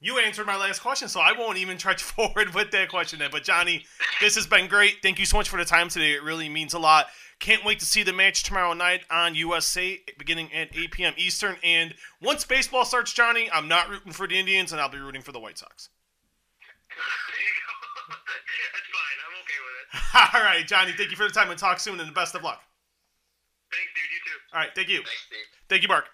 You answered my last question, so I won't even try forward with that question then. But Johnny, this has been great. Thank you so much for the time today. It really means a lot. Can't wait to see the match tomorrow night on USA, beginning at 8 p.m. Eastern. And once baseball starts, Johnny, I'm not rooting for the Indians, and I'll be rooting for the White Sox. That's fine. I'm okay with it. All right, Johnny, thank you for the time and talk soon and the best of luck. Thanks, dude. You too. All right, thank you. Thanks, Steve. Thank you, Mark.